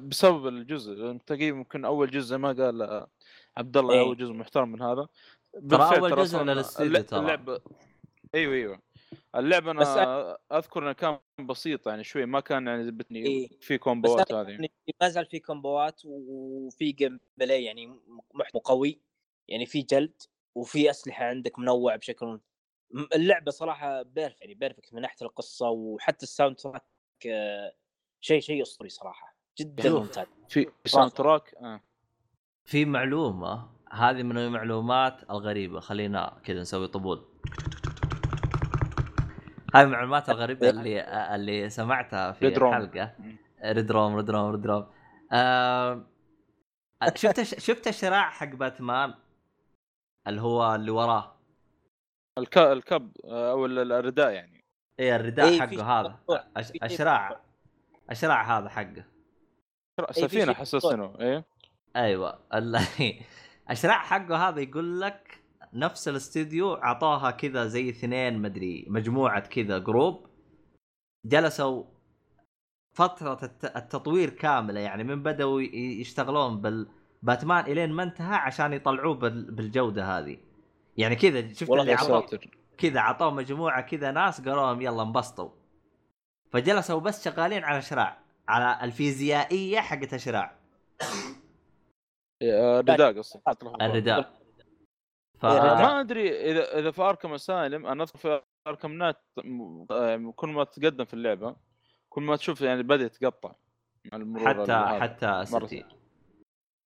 بسبب الجزء تقريبا ممكن أول جزء زي ما قال آه، عبد الله إيه. أول جزء محترم من هذا بالفعل أول جزء من الاستديو ترى. اللعبه أيوه أيوه اللعبه أنا بس أذكر انها كان بسيطه يعني شوي ما كان يعني زبتني إيه. في كومبوات هذه يعني ما زال في كومبوات وفي gameplay يعني محتوى قوي يعني في جلد وفي أسلحة عندك منوع بشكل اللعبة صراحة perf يعني perfect من ناحية القصة وحتى ال soundtrack آه، شيء شيء أسطوري صراحة جدا. ممتاز. في soundtrack آه. في معلومة هذه من المعلومات الغريبة خلينا كذا نسوي طبول. هذه المعلومات الغريبة <laughs> اللي اللي سمعتها في Red Room. الحلقة. Red Room Red Room Red Room آه شفت شفت الشراع حق باتمان؟ اللي هو اللي وراه. ال ca... ال cape آه، أو ال- الرداء يعني إيه الرداء إيه، حقه هذا. أش- مفتوح. الشراع هذا حقه سفينة شيء حسست مفتوح. إنه إيه أيوه الشراع <laughs> حقه هذا يقول لك نفس الاستديو اعطوها كذا زي اثنين مدري مجموعة كذا group جلسوا فترة الت- التطوير كاملة يعني من بدأوا يشتغلون بالباتمان إلين ما انتهى عشان يطلعوه بال- بالجودة هذه يعني كذا شفت والله اللي ساتر كذا عطوه مجموعة كذا ناس قالوا لهم يلا انبسطوا. فجلسوا بس شغالين على شراع على الفيزيائية حقت شراع آه، الرداء قصدي <laughs> الرداء. <laughs> ف... ما أدري إذا إذا في اركم اسالم أنا أذكر في اركم آه، كل ما تتقدم في اللعبة كل ما تشوف يعني بدأ يتقطع. حتى هذا. حتى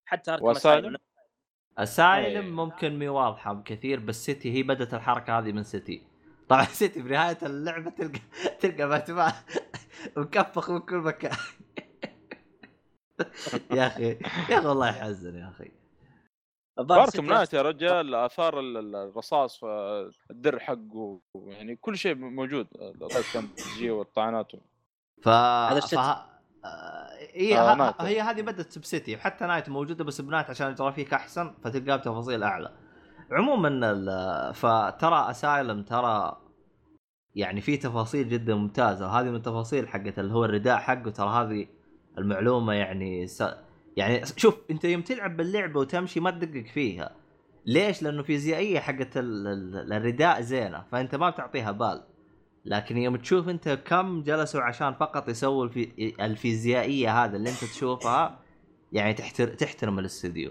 حتى اركم وسالم؟ أسايلم السايلم إيه. ممكن مي واضحة بكثير بس سيتي هي بدت الحركة هذه من سيتي طبعا <laughs> سيتي في نهاية اللعبة تلقى تلقى باتمان مكفخ من كل مكان. <laughs> يا أخي يا أخي والله يحزن يا أخي. الظاهر Arkham City Knight يا رجال. آثار ال- ال- الرصاص في الدرع حقه يعني كل شيء موجود. كان تجيه والطعنات ف هذا. فه... آه، هي آه، ه- Knight. هي هذه بدت ب City. حتى Knight موجودة بس ب Knight عشان الجرافيك أحسن فتلقاه بتفاصيل أعلى. عموما فترى Asylum ترى يعني في تفاصيل جدا ممتازة وهذه من التفاصيل حقت اللي هو الرداء حقه. ترى هذه المعلومة يعني س... يعني شوف أنت يوم تلعب باللعبة وتمشي ما تدقق فيها. ليش؟ لأنه فيزيائيه حقت ال- ال- الرداء زينة فأنت ما بتعطيها بال. لكن يوم تشوف انت كم جلسوا عشان فقط يسووا الفي... الفيزيائية هذا اللي انت تشوفها يعني تحتر... تحترم الاستديو.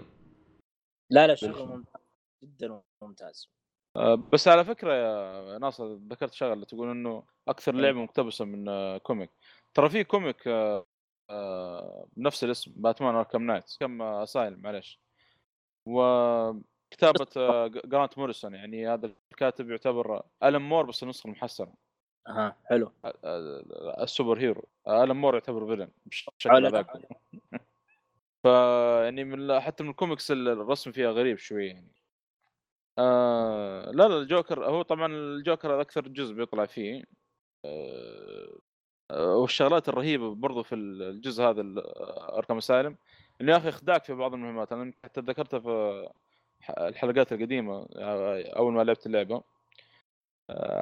لا لا شغل ممتاز. جدا ممتاز. آه، بس على فكرة يا ناصر ذكرت شغلة تقول إنه أكثر لعبة مقتبسة من آه، comic. ترى في comic آه، بنفس الاسم باتمان Arkham Knight Arkham Asylum معلش وكتابه Grant Morrison يعني هذا الكاتب يعتبر Alan Moore بس النسخة المحسنة. أها حلو. آه، آه، ال superhero. Alan Moore يعتبر villain بشكل ذاك <laughs> ف يعني من حتى من الكوميكس الرسم فيها غريب شوي يعني. آه لا لا الجوكر هو طبعا الجوكر أكثر جزء بيطلع فيه. آه آه، والشغلات الرهيبة برضو في الجزء هذا ال- اركم أسالم. إنه يا أخي اخداك في بعض المهمات. أنا حتى ذكرتها في الحلقات القديمة آه، أول ما لعبت اللعبة. آه،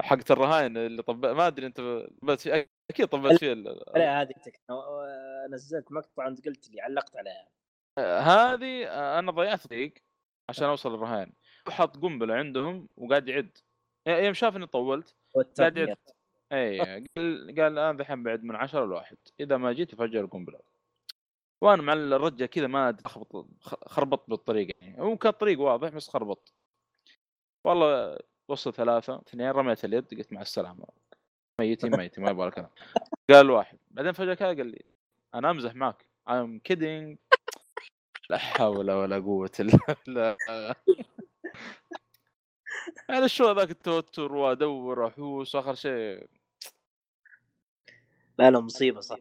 حقت الرهاين اللي طب ما أدري أنت طبيت فيه أكيد طبيت فيه لا هذه آه، نزلت مقطع أنت قلت لي علقت عليها. هذه آه، أنا ضيعت دقيق عشان أوصل للرهان حط قنبلة عندهم وقاعد يعد. يوم شاف اني طولت قاعد يعد. إي قال قال أنا الحين بعد من 10 لواحد. إذا ما جيت فجر القنبلة. وأنا مع الرجة كذا ما أدري أخبط خ- خربطت بالطريقة يعني. هو كان طريق واضح بس خربط والله وصل ثلاثة اثنين رميت اليد قلت مع السلامة. ميتين <laughs> ميتين ما يبغى كلام قال واحد. بعدين فجأة كذا قال لي أنا أمزح معك. I'm kidding. لا حول ولا قوة إلا بالله. يعني شو ذاك التوتر وأدور وأحوس وآخر شيء؟ لا لا مصيبة صح.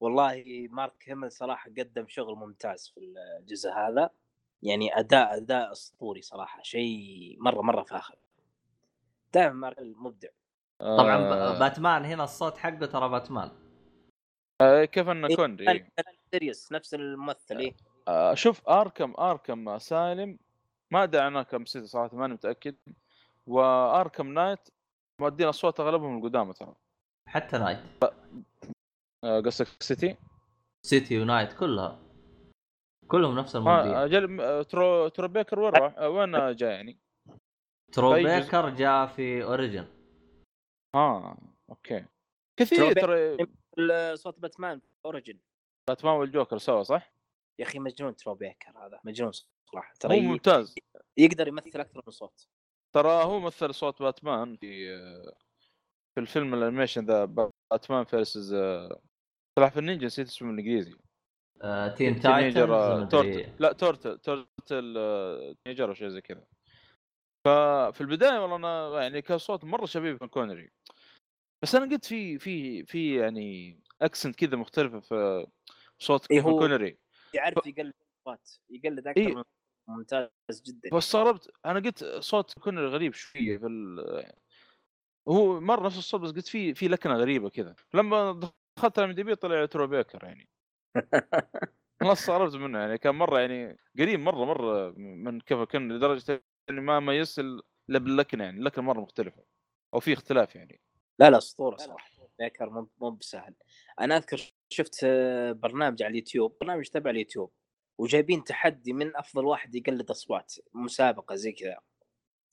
والله مارك هيمل صراحة قدم شغل ممتاز في الجزء هذا. يعني أداء أداء أسطوري صراحة. شيء مرة مرة فاخر. دائما مارك مبدع. طبعا آه، باتمان هنا الصوت حقه ترى باتمان. آه، كيف انه إيه، إيه. كان serious نفس الممثل إيه. آه، شوف Arkham Arkham Asylum ما أدري عن Arkham City صراحة ماني متأكد. و Arkham Knight مؤدين أصوات أغلبهم القدامى ترى. حتى Knight. آه، قصدك City؟ City و Knight كلها. كلهم نفس الممثلين أجل آه، Troy Troy Baker وين راح؟ آه، وين جاي يعني؟ Troy؟ Baker جاء في Origins. ها Okay. كثير Troy ترى صوت باتمان Origins. باتمان والجوكر سوا صح؟ يا أخي مجنون Troy Baker هذا مجنون صراحة. هو ترى ي- ممتاز. يقدر يمثل أكثر من صوت. ترى هو مثل صوت باتمان في آه، في الفيلم ال animation the Batman versus سلاحف النينجا نسيت اسمه بالإنجليزي. آه teen teenager آه، turt titans لا turtle turtle آه، teenager أو شيء زي كذا. ففي البداية والله أنا يعني كان صوت مرة شبيه من Conroy بس أنا قلت في في في يعني accent كذا مختلفة في صوت إيه هو- كونري يعرف يقلد اصوات يقلد أكثر إيه. من ممتاز جدا. فاستغربت أنا قلت صوت Conroy غريب شوية في ال... هو مرة نفس الصوت بس قلت في في لكنة غريبة كذا. لما دخلت على IMDb طلع Troy Baker يعني. <laughs> أنا استغربت منه يعني كان مرة يعني قريب مرة مرة من كيف كان لدرجة اني ما ميزت إلا باللكنة يعني اللكنة مرة مختلفة أو في اختلاف يعني. لا لا أسطورة صراحة Baker مو مو بسهل. أنا أذكر شفت برنامج على اليوتيوب برنامج تبع اليوتيوب وجايبين تحدي من أفضل واحد يقلد أصوات مسابقة زي كذا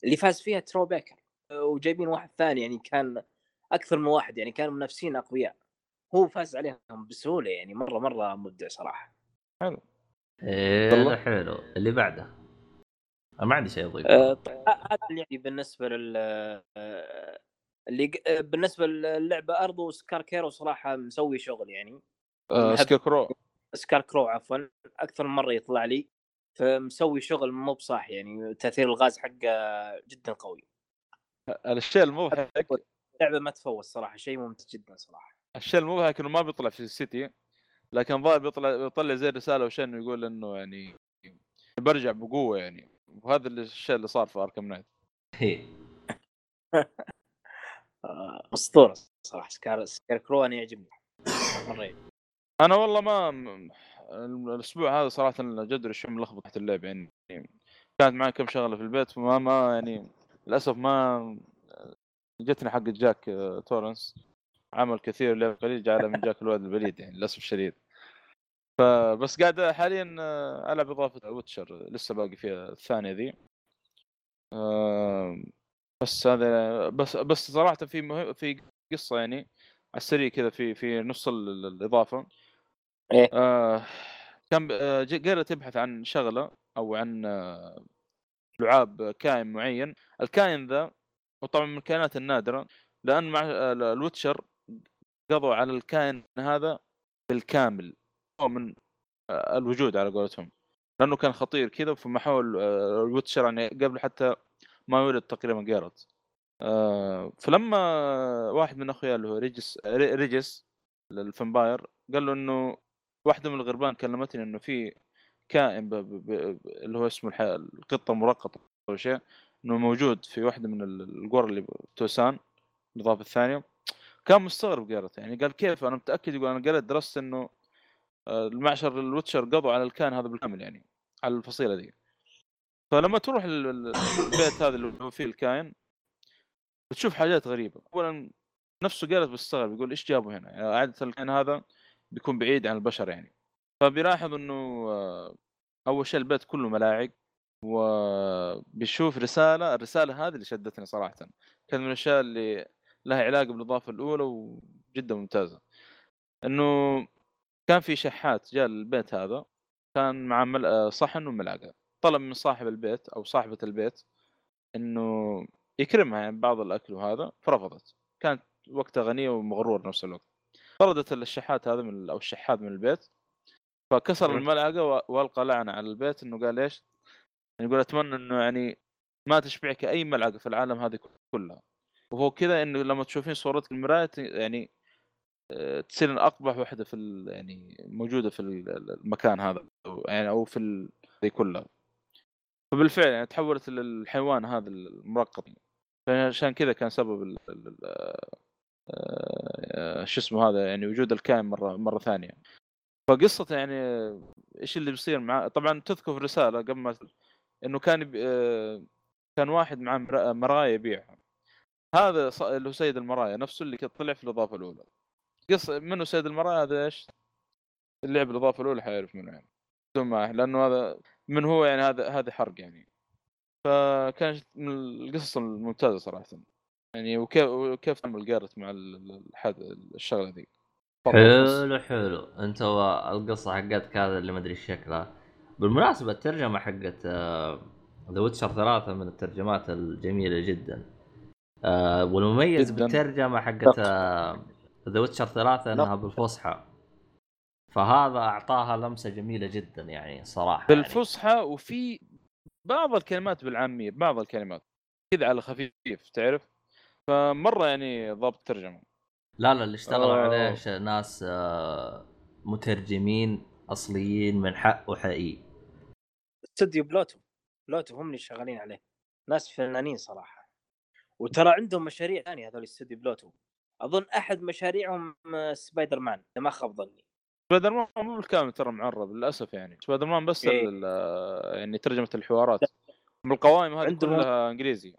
اللي فاز فيها Troy Baker. وجايبين واحد ثاني يعني كان أكثر من واحد يعني كانوا منافسين أقوياء. هو فاز عليهم بسهولة يعني مرة مرة مبدع صراحة. إيه والله. هذا حلو. اللي بعده. ما عندي شيء اضيف آه، طيب، هذا اللي يعني بالنسبة لل آه، اللي ق- آه، بالنسبة للعبة أرض Scarecrow صراحة مسوي شغل يعني. آه نحب- Scarecrow Scarecrow عفوا أكثر من مرة يطلع لي فمسوي شغل مو بصح يعني تأثير الغاز حقه جدا قوي. الشيء المضحك اللعبة ما تفوت صراحة شيء ممتع جدا صراحة. الشيء المضحك إنه ما بيطلع في ال City لكن ظاهر بيطلع بيطلع زي رسالة أو شيء انه يقول إنه يعني برجع بقوة يعني. وهذا اللي- الشيء اللي صار في Arkham Knight إيه. آه، أسطورة صراحة. Scare Scarecrow أنا يعجبني. مرة يعجبني. أنا والله ما الأسبوع هذا صراحة جد شوي ملخبط تحت اللعب يعني كانت معي كم شغلة في البيت فما ما يعني للأسف ما جتني حق جاك آه، تورنس. عمل كثير لعب قليل جعله من جاك الواد البليد يعني للأسف الشديد. فبس قاعد حاليا آه، ألعب إضافة Witcher لسه باقي فيها الثانية ذي. بس هذا بس بس صراحة في مهم في قصة يعني على السريع كذا في في نص ال- ال- الإضافة. إيه. آه كان آه، تبحث عن شغلة أو عن آه، لعاب كائن معين. الكائن ذا وطبعا من الكائنات النادرة لأن مع ال- ال Witcher قضوا على الكائن هذا بالكامل. من آه، الوجود على قولتهم. لأنه كان خطير كذا فمحاول آه، ال Witcher يعني قبل حتى ما يولد تقريبا Geralt آه، فلما واحد من أخويا اللي هو Regis Re- Regis ال vampire قال له إنه واحدة من الغربان كلمتني إنه في كائن ب... ب... اللي هو اسمه الح... القطة المرقطة أو شيء إنه موجود في واحدة من ال- القرى اللي توسان الاضافه الثانية. كان مستغرب قالت يعني قال كيف؟ أنا متأكد يقول أنا قريت درست إنه المعشر الوتشر قضوا على الكائن هذا بالكامل يعني على الفصيلة دي. فلما تروح ال- ال- البيت هذا اللي هو فيه الكائن بتشوف حاجات غريبة. اولا نفسه جالس بيستغرب يقول إيش جابوا هنا؟ يعني عادة الكائن هذا بيكون بعيد عن البشر يعني. فبيلاحظ إنه آه، أول شيء البيت كله ملاعق وبيشوف رسالة الرسالة هذه اللي شدتني صراحة. كان من الأشياء اللي لها علاقة بالإضافة الأولى وجدا ممتازة. إنه كان في شحات جاء البيت هذا كان مع مل... آه، صحن وملعقة طلب من صاحب البيت أو صاحبة البيت إنه يكرمها يعني بعض الأكل وهذا فرفضت كانت وقتها غنية ومغرور نفس الوقت طردت الشحات هذا من أو الشحات من البيت فكسر. الملعقة والقى لعنة على البيت إنه قال إيش؟ يعني يقول أتمنى إنه يعني ما تشبعك أي ملعقة في العالم هذه كلها وهو كذا إنه لما تشوفين صورتك المرايه يعني تصير أقبح وحدة في يعني موجودة في ال- المكان هذا أو يعني أو في ذي كلها فبالفعل يعني تحولت للحيوان هذا المرقط فعشان كذا كان سبب. ال... آه، شو اسمه هذا يعني وجود الكائن مرة مرة ثانية فقصته يعني إيش اللي بيصير معاه طبعا تذكر في الرساله قبل ما إنه كان. آه، كان واحد معاه مر- مرايا يبيعها هذا اللي هو سيد المرايا نفسه اللي طلع في الإضافة الأولى قص منه سيد المرايا هذا إيش؟ اللي لعب الإضافة الأولى حيعرف منه يعني. بدون معه لأنه هذا من هو يعني هذا هذا حرق يعني. فكانت من القصص الممتازة صراحة. يعني وكيف وكيف تعمل Geralt مع الشغلة ذي. حلو حلو أنت القصة حقتك هذا اللي ما أدري شكلها. بالمناسبة الترجمة حقت The Witcher ثلاثة من الترجمات الجميلة جدا. آه والمميز جداً. بالترجمة حقت The Witcher ثلاثة إنها. بالفصحى. فهذا أعطاها لمسة جميلة جدا يعني صراحة يعني. بالفصحى وفي بعض الكلمات بالعامية بعض الكلمات. كذا على خفيف تعرف؟ فمرة يعني ضابط ترجمة. لا لا اللي اشتغلوا آه. عليه ناس آه مترجمين أصليين من حق وحقيقي. استوديو بلوتو. بلوتو هم اللي شغالين عليه. ناس فنانين صراحة. وترى عندهم مشاريع ثانية هذول استوديو بلوتو. أظن أحد مشاريعهم آه، سبايدر مان إذا ما خاب ظني. سبايدر مان مو بالكامل ترى معرب للأسف يعني. سبايدر مان بس إيه. ال- ال- يعني ترجمة الحوارات. من القوائم هذه عندهم- كلها إنجليزي.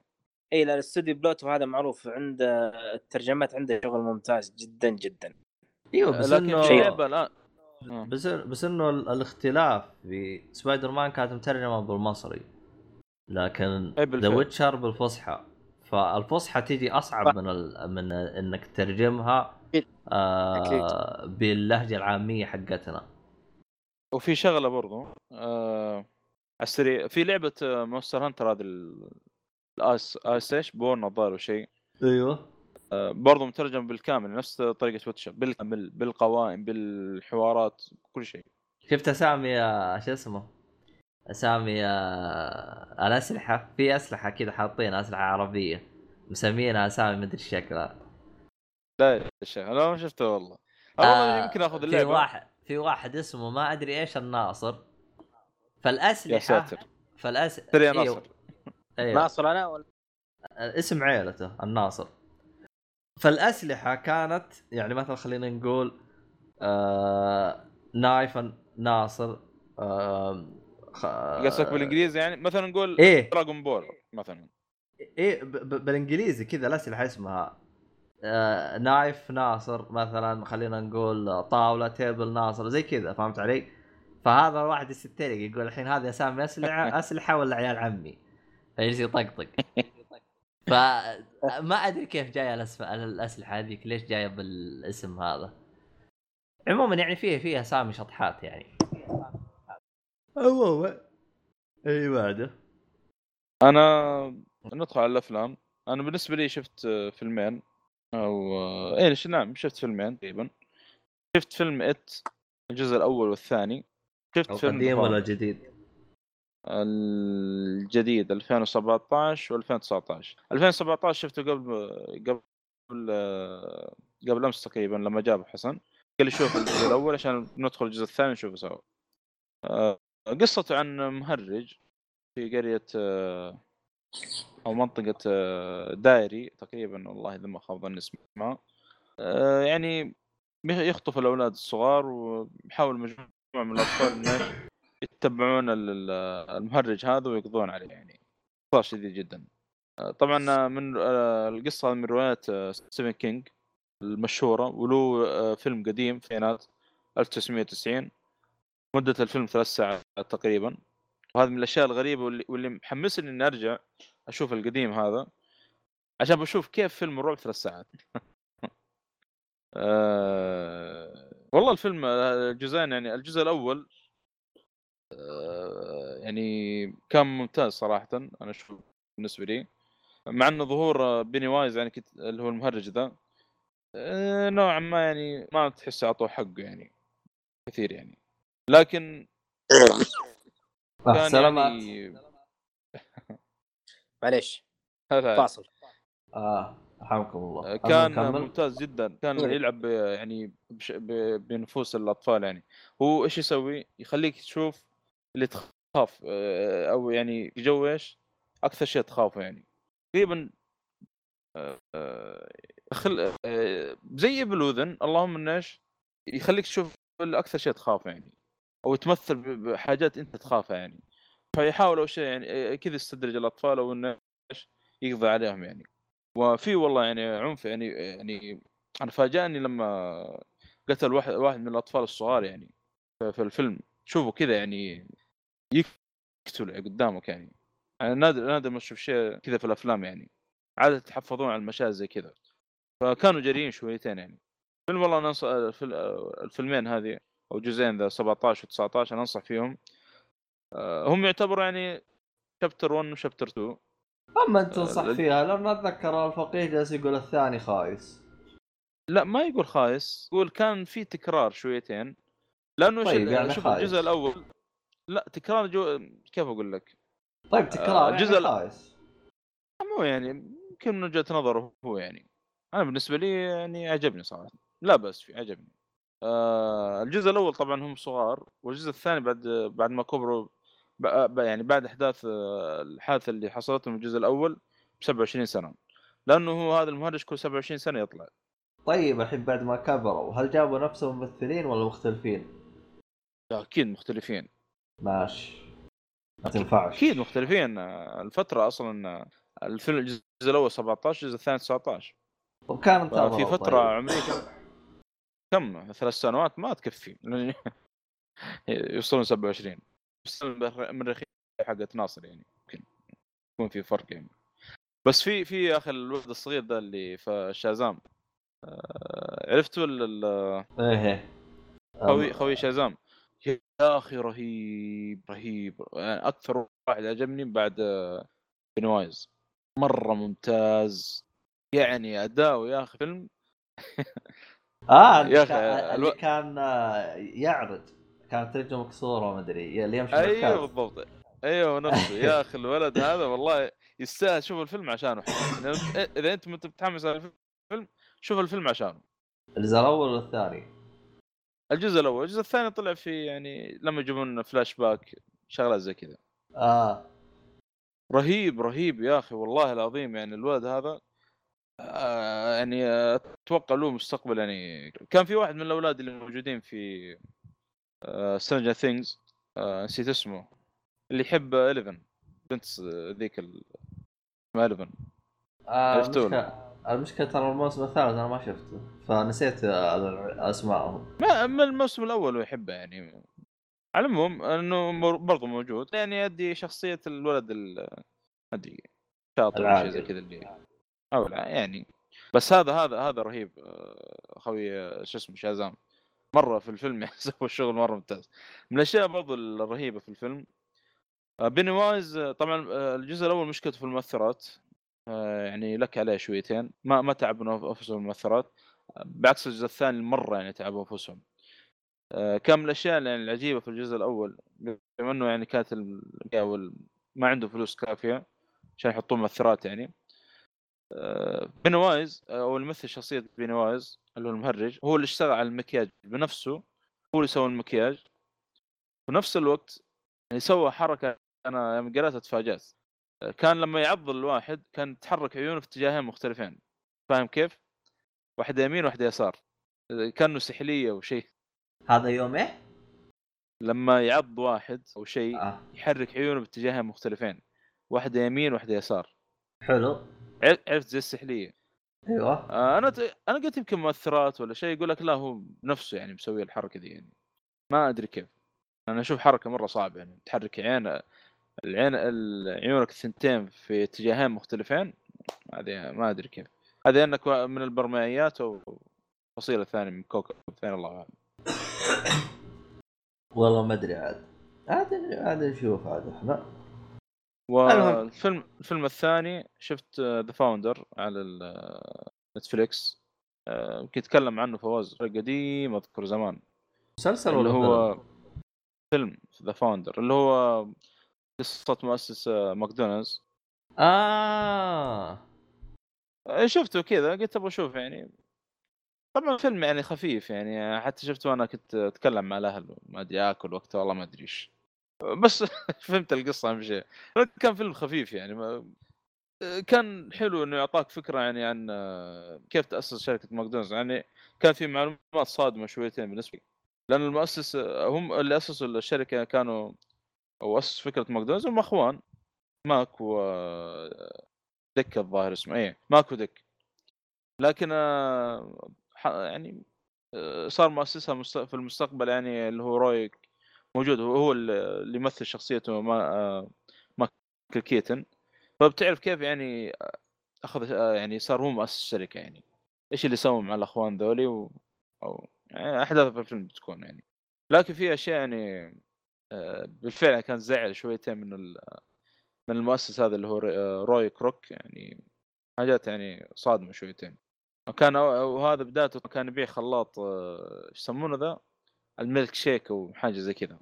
اي لا الاستوديو بلوتو هذا معروف عنده الترجمات عنده شغل ممتاز جدا جدا. إيوه بس إنه لعبة الآن. آه. بس بس إنه ال- الاختلاف في سبايدر مان كانت مترجمة بالمصري. لكن ذا بالفعل. Witcher بالفصحى. فالفصحى تيجي أصعب من ال... من إنك تترجمها. آه باللهجة العامية حقتنا. وفي شغلة برضو آه على السريع في لعبة آه، Monster Hunter هذه ال- ال Ice Ice إيش؟ borne الظاهر وشيء أيوه. آه برضو مترجم بالكامل نفس طريقة Witcher بالكامل بالقوائم بالحوارات كل شيء. شفت أسامي يا شو اسمه؟ أسامي الاسلحه في أسلحة كذا حاطين أسلحة عربية مسمينها أسامي مدري إيش شكلها. لا يا شيخ أنا ما شفته والله. والله آه، يمكن آخذ في اللعبة. واحد في واحد اسمه ما أدري إيش الناصر. فالأسلحة يا ساتر. فالأس... ترى يا أيوه. ناصر. أيوه. ناصر أنا ولا؟ اسم عيلته الناصر. فالأسلحة كانت يعني مثلا خلينا نقول آه... نايف ناصر آه... خ... قصدك بالإنجليزي يعني؟ مثلا نقول إيه. دراغون بول مثلا. إيه ب... ب... بالإنجليزي كذا الاسلحه اسمها. آه... نايف ناصر مثلا خلينا نقول طاولة تيبل ناصر زي كذا فهمت علي؟ فهذا الواحد يسترق يقول الحين هذه أسامي أسلحة <laughs> أسلحة ولا عيال عمي؟ فيجلس يطقطق. <laughs> فما أدري كيف جاية الأسف... الأسلحة هذيك ليش جاية بالاسم هذا. عموما يعني فيه فيه أسامي شطحات يعني. عموما اي بعده؟ أنا ندخل على الأفلام. أنا بالنسبة لي شفت فيلمين أو آه، إيه ش- نعم شفت فيلمين تقريبا. شفت فيلم It الجزء الأول والثاني. شفت فيلم القديم ولا Father. جديد؟ الجديد 2017 و2019 2017 شفته قبل قبل قبل أمس تقريبا لما جاب حسن. قال لي شوف الجزء الأول عشان ندخل الجزء الثاني نشوفه سوا. قصته عن مهرج في قرية آه، أو منطقة آه، دايري تقريبا والله إذا ما خاب ظني اسمها. آه، يعني يخطف الأولاد الصغار ويحاول مجموعة من الأطفال إنه يتبعون ال- ال- المهرج هذا ويقضون عليه يعني باختصار شديد جدا. طبعا من هذه من روايات ستيفن كينج المشهورة وله فيلم قديم في التسعينات 1990 مدة الفيلم ثلاث ساعات تقريبا. وهذا من الأشياء الغريبة واللي, واللي محمسني إني أرجع أشوف القديم هذا عشان بشوف كيف فيلم الرعب ثلاث ساعات. <laughs> آه، والله الفيلم آه، الجزئين يعني الجزء الأول آه، يعني كان ممتاز صراحة أنا أشوف بالنسبة لي. مع إنه ظهور آه، Pennywise يعني كت... اللي هو المهرج ذا آه، نوعا ما يعني ما تحس أعطوه حقه يعني كثير يعني. لكن كان سلامات يعني <laughs> معليش. هذا فاصل. آه رحمكم الله. آه، كان؟ ممتاز جدا. كان إيه. يلعب يعني بش... ب... بنفوس الأطفال يعني. هو إيش يسوي؟ يخليك تشوف اللي تخاف. آه، أو يعني جو إيش؟ أكثر شيء تخافه يعني. تقريبا آه، خل... آه، زي بالاذن اللهم إنه إيش؟ يخليك تشوف أكثر شيء تخافه يعني. أو تمثل بحاجات أنت تخافها يعني. فيحاول اول شيء يعني آه، كذا يستدرج الأطفال أو إنه يقضي عليهم يعني. وفي والله يعني عنف يعني يعني أنا فاجأني لما قتل واحد واحد من الأطفال الصغار يعني في في الفيلم. شوفوا كذا يعني يقتل قدامك يعني. يعني نادر نادر ما تشوف شيء كذا في الأفلام يعني. عادة يتحفظون على المشاهد زي كذا. فكانوا جريئين شويتين يعني. فيلم والله أنا الفيلمين هذه أو جزئين ذا 17 و 19 أنا أنصح فيهم. آه، هم يعتبروا يعني شابتر 1 وشابتر 2 اما أنت تنصح ال- فيها لأن أتذكر الفقيه جالس يقول الثاني خايس. لا ما يقول خايس يقول كان في تكرار شويتين. لأنه طيب، يعني شوف. الجزء الأول. لا تكرار جو كيف أقول لك؟ طيب تكرار يعني الجزء ال- خايس. مو يعني يمكن من وجهة نظره هو يعني. أنا بالنسبة لي يعني عجبني صراحة. لا بس في عجبني. آه الجزء الأول طبعا هم صغار والجزء الثاني بعد بعد ما كبروا يعني بعد أحداث آه، الحادثة اللي حصلت لهم الجزء الأول ب 27 سنة. لأنه هو هذا المهرج كل 27 سنة يطلع. طيب الحين بعد ما كبروا هل جابوا نفس الممثلين ولا مختلفين؟ أكيد مختلفين. ماشي. ما تنفعش. أكيد مختلفين. الفترة أصلا الفيلم الجزء الأول 17 الجزء الثاني 19 طب كان في فترة طيب. عمرية. كم ثلاث سنوات ما تكفي. <laughs> يوصلون 27 بس من الرخيص حقت ناصر يعني يمكن يكون في فرق يعني. بس في في يا أخي الولد الصغير ده اللي في شازام. آه، عرفته ال- ال- إيه خوي خوي شازام؟ يا أخي رهيب رهيب. يعني أكثر واحد عجبني بعد بنوايز مرة ممتاز. يعني أداؤه يا أخي فيلم <laughs> آه يا كان, اللي كان آه، يعرض. كانت رجله مكسورة وما أدري اللي يمشي أيوه. بالضبط. أيوه نفسه يا <laughs> أخي الولد هذا والله يستاهل. شوف الفيلم عشانه. إذا انت متحمس على الفيلم شوف الفيلم عشانه. الجزء الأول والثاني الجزء الأول. الجزء الثاني طلع في يعني لما يجيبون فلاش باك شغلات زي كذا. آه. رهيب رهيب يا أخي والله العظيم يعني الولد هذا آه يعني آه، أتوقع له مستقبل يعني كان في واحد من الأولاد اللي موجودين في Stranger Things نسيت اسمه اللي يحب 11 بنت ذيك ال- اسمها 11 آه، عرفتوا المشكلة المشكلة ترى الموسم الثالث أنا ما شفته فنسيت آه، أسمائهم. ما من الموسم الأول هو يحبه يعني. على العموم إنه برضه موجود يعني يدي شخصية الولد ال ما أدري شاطر شيء زي. كذا اللي أو لا يعني. بس هذا هذا هذا رهيب آه، خوي آه، شو اسمه شازام. مرة في الفيلم <laughs> يعني سوى الشغل مرة ممتاز. من الأشياء برضو الرهيبة في الفيلم آه، بيني وايز طبعا الجزء الأول مشكلته في المؤثرات يعني لك عليه شويتين. ما ما تعبوا أنفسهم المؤثرات بعكس الجزء الثاني مرة يعني تعبوا أنفسهم. كان من الأشياء يعني العجيبة في الجزء الأول بما إنه يعني كانت ال- ما عنده فلوس كافية عشان يحطون مؤثرات يعني. Pennywise آه، أو الممثل شخصية Pennywise اللي هو المهرج هو اللي اشتغل على المكياج بنفسه هو اللي سوى المكياج. في نفس الوقت يعني سوى حركة أنا يوم قريتها تفاجأت. آه، كان لما يعض الواحد كان تحرك عيونه في اتجاهين مختلفين. فاهم كيف؟ واحدة يمين واحدة يسار. آه، كأنه سحلية أو شيء. هذا يوم إيه؟ لما يعض واحد أو شيء آه. يحرك عيونه باتجاهين مختلفين. واحدة يمين واحدة يسار. حلو. عرفت زي السحلية. أيوه. آه، أنا ت... أنا قلت يمكن مؤثرات ولا شيء يقول لك لا هو بنفسه يعني مسوي الحركة دي يعني. ما أدري كيف. أنا أشوف حركة مرة صعبة يعني تحرك عين العين ال- عيونك الثنتين في اتجاهين مختلفين هذه ما أدري كيف. هذه أنك من البرمائيات أو فصيلة ثانية من كوكب ثاني الله أعلم. والله ما أدري عاد. عاد عاد نشوف عاد إحنا. والفيلم الفيلم الثاني شفت The Founder على نتفليكس. يمكن يتكلم عنه فواز قديم أذكر زمان. مسلسل ولا هو فيلم؟ فيلم The Founder اللي هو قصة مؤسس آه، ماكدونالدز. آه. آه، شفته كذا قلت أبغى أشوف يعني. طبعا فيلم يعني خفيف يعني حتى شفته وأنا كنت أتكلم مع الأهل ما أدري آكل وقتها والله ما أدري إيش. بس <laughs> فهمت القصة أهم شيء. كان فيلم خفيف يعني ما كان حلو إنه يعطاك فكرة يعني عن كيف تأسس شركة ماكدونالدز. يعني كان في معلومات صادمة شويتين بالنسبة لي. لأن المؤسس هم اللي أسسوا الشركة كانوا أو أسس فكرة ماكدونالدز هم أخوان ماك و دك الظاهر اسمه. إيه ماك ودك لكن آه، يعني آه، صار مؤسسها في المستقبل يعني اللي هو روي موجود هو اللي يمثل شخصيته ما آه، مايكل كيتن. فبتعرف كيف يعني أخذ آه، يعني صار هو مؤسس الشركة يعني. إيش اللي سووا مع الأخوان ذولي و... أو يعني أحداث في الفيلم بتكون يعني. لكن في أشياء يعني آه، بالفعل كان زعل شويتين من ال... من المؤسس هذا اللي هو آه، روي كروك يعني. حاجات يعني صادمة شويتين. وكان وهذا بدايته كان يبيع خلاط آه، إيش يسمونه ذا؟ الميلك شيك أو حاجة زي كذا.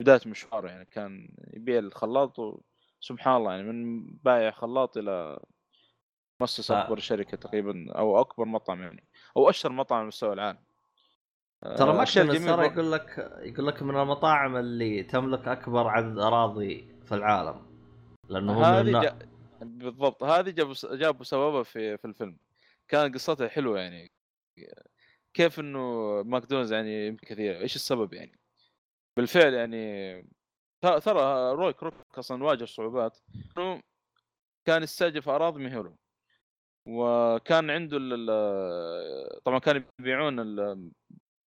بداية مشواره يعني كان يبيع الخلاط وسبحان الله يعني من بائع خلاط إلى مؤسس ف- أكبر شركة تقريبا أو أكبر مطعم يعني أو أشهر مطعم على مستوى العالم. ترى آه، ماكدونالدز ترى يقول لك يقول لك من المطاعم اللي تملك أكبر عدد أراضي في العالم لأنه هو من. جا... بالضبط هذه جابوا جابوا سببها في في الفيلم. كان قصتها حلوة يعني. كيف إنه ماكدونالدز يعني يمكن كثير إيش السبب يعني؟ بالفعل يعني ترى روي كروك أصلا واجه صعوبات إنه كان يستهدف أراضي مهوله وكان عنده طبعا كانوا يبيعون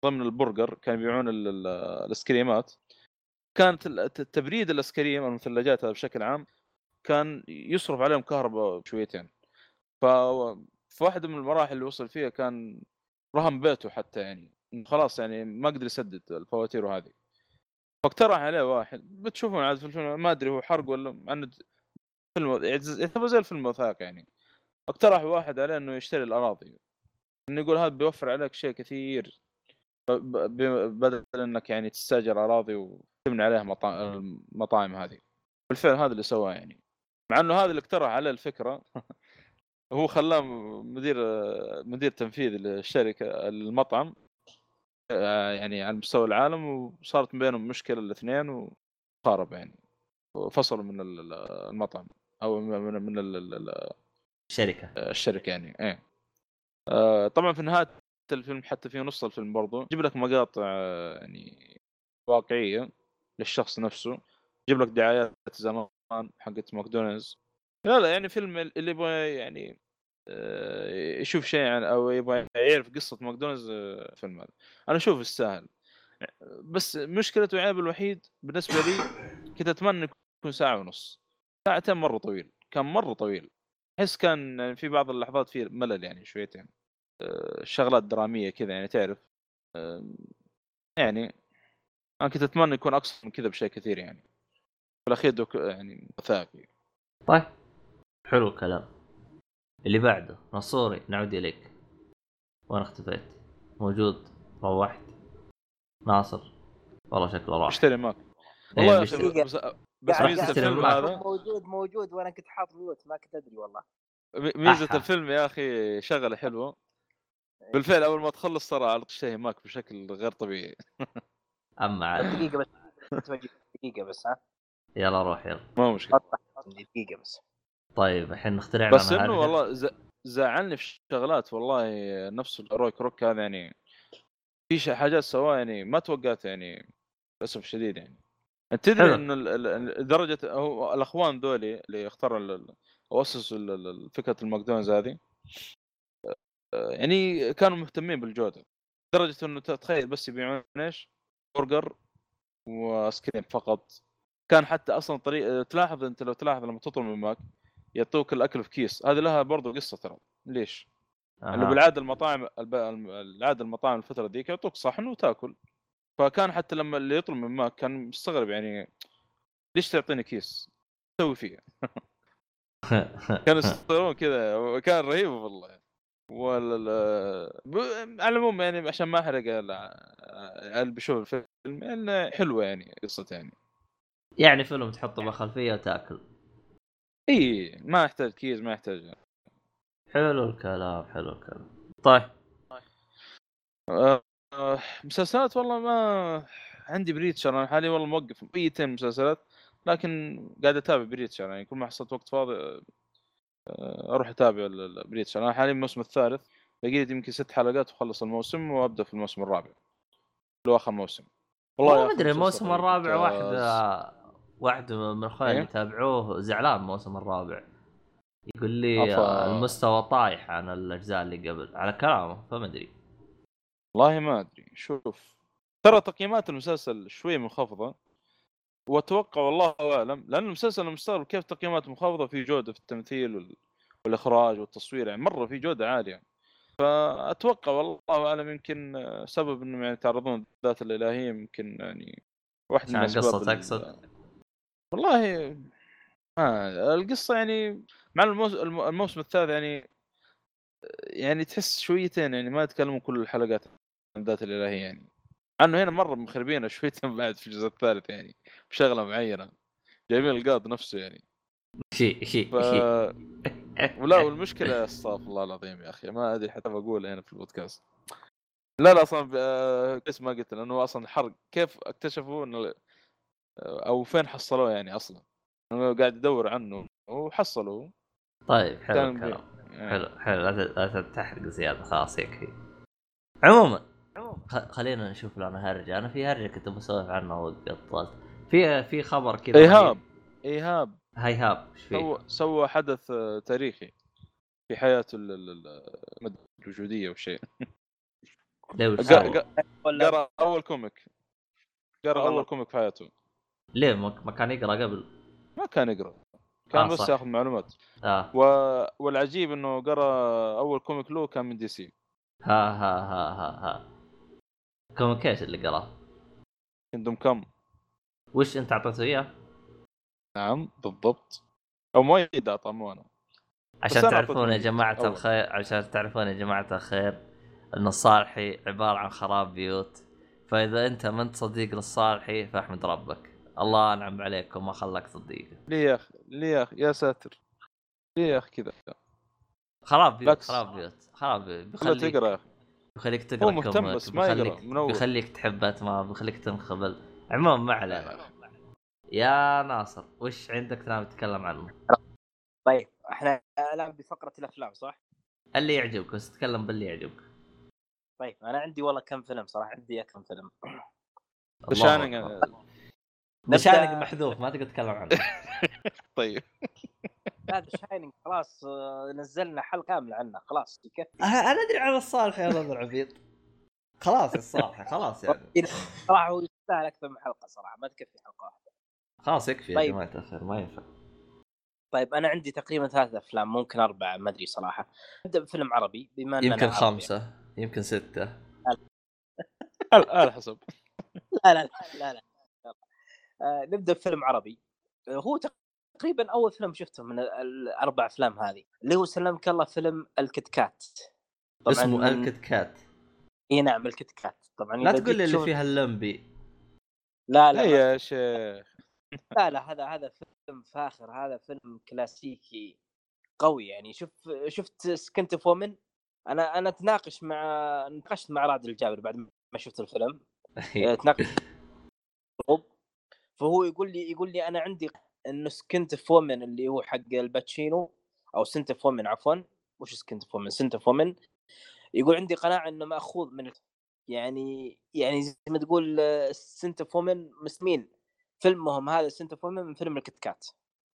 ضمن البرجر كانوا يبيعون ال- ال- الآيسكريمات كانت تبريد الآيسكريم المثلجات هذا بشكل عام كان يصرف عليهم كهرباء شويتين ف في واحدة من المراحل اللي وصل فيها كان رهن بيته حتى يعني خلاص يعني ما قدر يسدد الفواتير وهذه. فاقترح عليه واحد بتشوفون عاد ما أدري هو حرق ولا مع إنه فيلم يعتبر زي الفيلم وثائقي يعني. اقترح واحد عليه إنه يشتري الأراضي. إنه يقول هذا بيوفر عليك شيء كثير بدل إنك يعني تستأجر أراضي وتبني عليها مطا- المطاعم هذه. بالفعل هذا اللي سواه يعني. مع إنه هذا اللي اقترح عليه الفكرة. <laughs> هو خلاه مدير مدير تنفيذي للشركة المطعم آه، يعني على مستوى العالم وصارت بينهم مشكلة الاثنين وخارب يعني وفصلوا من ال- ال- المطعم أو من من ال- ال- ال- شركه الشركة يعني إيه. آه، طبعا في نهاية الفيلم حتى في نص الفيلم برضو يجيب لك مقاطع آه، يعني واقعية للشخص نفسه يجيب لك دعايات زمان حقت ماكدونالدز. لا لا يعني فيلم اللي يبغى يعني آه، يشوف شيء عن أو يبغى يعرف قصة ماكدونالدز آه، فيلم هذا. أنا أشوف يستاهل. بس مشكلته وعيبه الوحيد بالنسبة لي كنت أتمنى يكون ساعة ونص. ساعتين مرة طويل. كان مرة طويل. أحس كان يعني في بعض اللحظات فيه ملل يعني شويتين. آه، شغلات درامية كذا يعني تعرف. يعني أنا كنت أتمنى يكون اقصر من كذا بشيء كثير يعني. في الأخير دوك يعني وثائقي طيب. حلو الكلام. اللي بعده نصوري نعود إليك. وين اختفيت؟ موجود روحت. ناصر. والله شكله راح. اشتري معك إيه، والله يا أخي بس, ميزة الفيلم. هذا موجود موجود وأنا كنت حاط ميوت ما كنت أدري والله. ميزة أحا. الفيلم يا أخي شغلة حلوة. بالفعل أول ما تخلص ترى على تشتهي معك بشكل غير طبيعي. <laughs> أما عاد. دقيقة بس دقيقة بس ها. يلا روح يلا. ما مشكلة. دقيقة بس. طيب الحين نخترع بس إنه. والله ز... زعلني في شغلات والله نفس روي كروك هذا يعني في حاجات سواها يعني ما توقعت يعني للأسف الشديد يعني أنت تدري. إنه ال- ال- درجه هو الأخوان ذولي اللي اختاروا أو اسسوا فكرة الماكدونالدز هذه آه، يعني كانوا مهتمين بالجودة لدرجة إنه تتخيل بس يبيعون إيش؟ برجر وآيس كريم فقط كان حتى أصلا طريق تلاحظ أنت لو تلاحظ لما تطلب من ماك يعطوك الأكل في كيس هذه لها برضو قصة ترى ليش؟ انه أها. بالعادة المطاعم العادة المطاعم الفترة ذيك يعطوك صحن وتأكل فكان حتى لما اللي يطلب من ماك كان مستغرب يعني ليش تعطيني كيس؟ تسوي فيه؟ <laughs> كانوا يستغربون كذا وكان رهيب والله ولا ب... على العموم يعني عشان ما أحرق ال- اللي بيشوف الفيلم يعني حلوة يعني قصته يعني يعني فيلم تحطه بالخلفيه وتأكل إي ما يحتاج كيس ما يحتاج. حلو الكلام حلو الكلام. طيب. آه، آه، مسلسلات والله ما عندي Preacher أنا حاليا والله موقف بقيتين مسلسلات لكن قاعد أتابع Preacher يعني كل ما حصلت وقت فاضي آه، أروح أتابع بليتش أنا حاليا الموسم الثالث باقي لي يمكن ست حلقات واخلص الموسم وأبدأ في الموسم الرابع اللي هو آخر موسم. والله ما أدري الموسم الرابع واحد. آه، واحد من اخواني اللي إيه؟ يتابعوه زعلان الموسم الرابع يقول لي أفا. المستوى طايح عن الأجزاء اللي قبل على كلامه فما أدري والله ما أدري شوف ترى تقييمات المسلسل شوي منخفضة وأتوقع والله أعلم لأن المسلسل أنا مستغرب كيف تقييمات منخفضة في جودة في التمثيل وال... والإخراج والتصوير يعني مرة في جودة عالية فأتوقع والله أعلم يمكن سبب إنهم يعني يتعرضون للذات الإلهية يمكن يعني واحد من عشان أسباب قصة ال- تقصد؟ والله ما القصة يعني مع الموس... الم- الموسم الثالث يعني يعني تحس شويتين يعني ما يتكلمون كل الحلقات عن الذات الإلهية يعني. إنه هنا مرة مخربينها <laughs> شويتين بعد في الجزء الثالث يعني بشغلة معينة. جايبين القاض نفسه يعني. شيء شيء ف... ولا <laughs> والمشكلة استغفر الله العظيم يا أخي ما أدري حتى بقولها هنا في البودكاست. لا لا أصلا ب- كويس ما قلت لأنه أصلا حرق كيف اكتشفوا إنه أو فين حصلوه يعني أصلا؟ انه قاعد يدور عنه وحصلوا طيب حلو الكلام. يعني حلو حلو. لا تحرق زيادة خلاص يكفي عموما خلينا نشوف لنا هرجة. أنا في هرجة كنت بسولف عنها وقطلت في في خبر كذا إيهاب إيهاب. هيهاب إيش فيه؟ سوى حدث آه، تاريخي في حياته الوجوديه والشيء ليه وش قا- سوى؟ قا- ولا قرأ أول comic. قرأ. أول comic في حياته. ليه؟ ما كان يقرأ قبل؟ ما كان يقرأ. كان آه، بس صح. ياخذ معلومات. آه. و... والعجيب إنه قرأ أول comic له كان من DC. ها ها ها ها ها. comic إيش اللي قراه؟ Kingdom Come؟ وش أنت أعطيته إياه؟ نعم بالضبط. أو مؤيد اعطى مو أنا. عشان تعرفون يا جماعة. الخير عشان تعرفون يا جماعة الخير إن الصالحي عبارة عن خراب بيوت. فإذا أنت ما أنت صديق للصالحي فاحمد ربك. الله أنعم عليك وما خلاك صديقه ليه يا أخي؟ ليه يا أخي؟ يا ساتر. ليه يا أخي كذا؟ خراب بيوت. خراب بيوت خراب بيوت. بيخليك تقرأ يا أخي. بيخليك تقرأ هو مهتم بس ما بيخليك من أول. بيخليك تحب باتمان بيخليك تنخبل. عموما ما علينا. يا ناصر وش عندك ناوي تتكلم عنه؟ طيب إحنا الآن بفقرة الأفلام صح؟ اللي يعجبك بس تتكلم باللي يعجبك. طيب أنا عندي والله كم فيلم صراحة عندي كم فيلم. الله نشانق محذوف ما تقدر تتكلم عنه. <laughs> طيب. <laughs> لا شاينينج خلاص آه، نزلنا حلقة كاملة عنه خلاص يكفي. أنا أدري على الصالح يا رجل العبيط. خلاص الصالح خلاص يعني. <laughs> صراحة هو يستاهل أكثر من حلقة صراحة ما تكفي حلقة واحدة. خلاص يكفي يا طيب. جماعة الخير ما ينفع. طيب أنا عندي تقريبا ثلاث أفلام ممكن أربعة ما أدري صراحة. نبدأ بفيلم عربي بما أننا يمكن. خمسة يمكن ستة. على على حسب. لا لا لا لا, لا. آه نبدأ بفيلم عربي. آه هو تقريبا أول فيلم شفته من ال- الأربع أفلام هذه اللي هو سلمك الله فيلم الكت كات اسمه الكت كات إي نعم الكت كات طبعا لا تقول لي اللي فيها اللمبي. لا لا ما يا شيخ. <laughs> لا لا هذا هذا فيلم فاخر. هذا فيلم كلاسيكي قوي يعني. شوف شفت سكنت فومن أنا أنا أتناقش مع ناقشت مع راد الجابر بعد ما شفت الفيلم. <laughs> إيه. آه، تناقش <laughs> فهو يقول لي يقول لي أنا عندي إنه Scent of Woman اللي هو حق الباتشينو أو سنت فومن عفوا. وش Scent of Woman Scent of Woman يقول عندي قناعة إنه مأخوذ من يعني يعني زي ما تقول آه، Scent of Woman مسمين. فيلمهم هذا Scent of Woman من فيلم الكت كات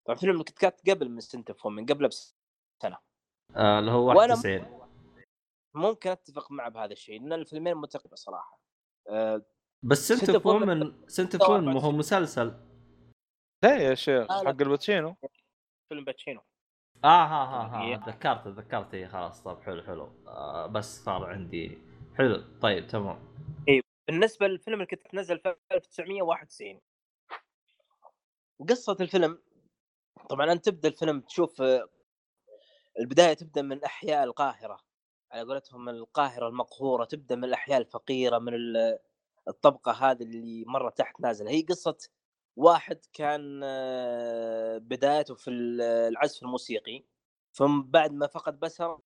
طبعا فيلم الكت كات قبل من Scent of Woman قبله بسنة. آه، اللي هو وأنا 91 ممكن أتفق معه بهذا الشيء لأن الفيلمين متقاربه صراحة. آه، بس Scent of Woman- Scent of Woman ما هو مسلسل. لا يا شيخ. حق آل باتشينو. فيلم باتشينو. آه ها ها. ها تذكرت تذكرت. إيه، خلاص طب حلو حلو. آه بس صار عندي. حلو طيب تمام. بالنسبة للفيلم اللي كنت نزل في 1991 قصة الفيلم طبعا أنت تبدأ الفيلم تشوف آه، البداية تبدأ من أحياء القاهرة. على قولتهم القاهرة المقهورة تبدأ من الأحياء الفقيرة من ال- الطبقة هذه اللي مرة تحت نازلة. هي قصة واحد كان آه، بدايته في ال- العزف الموسيقي ثم بعد ما فقد بصره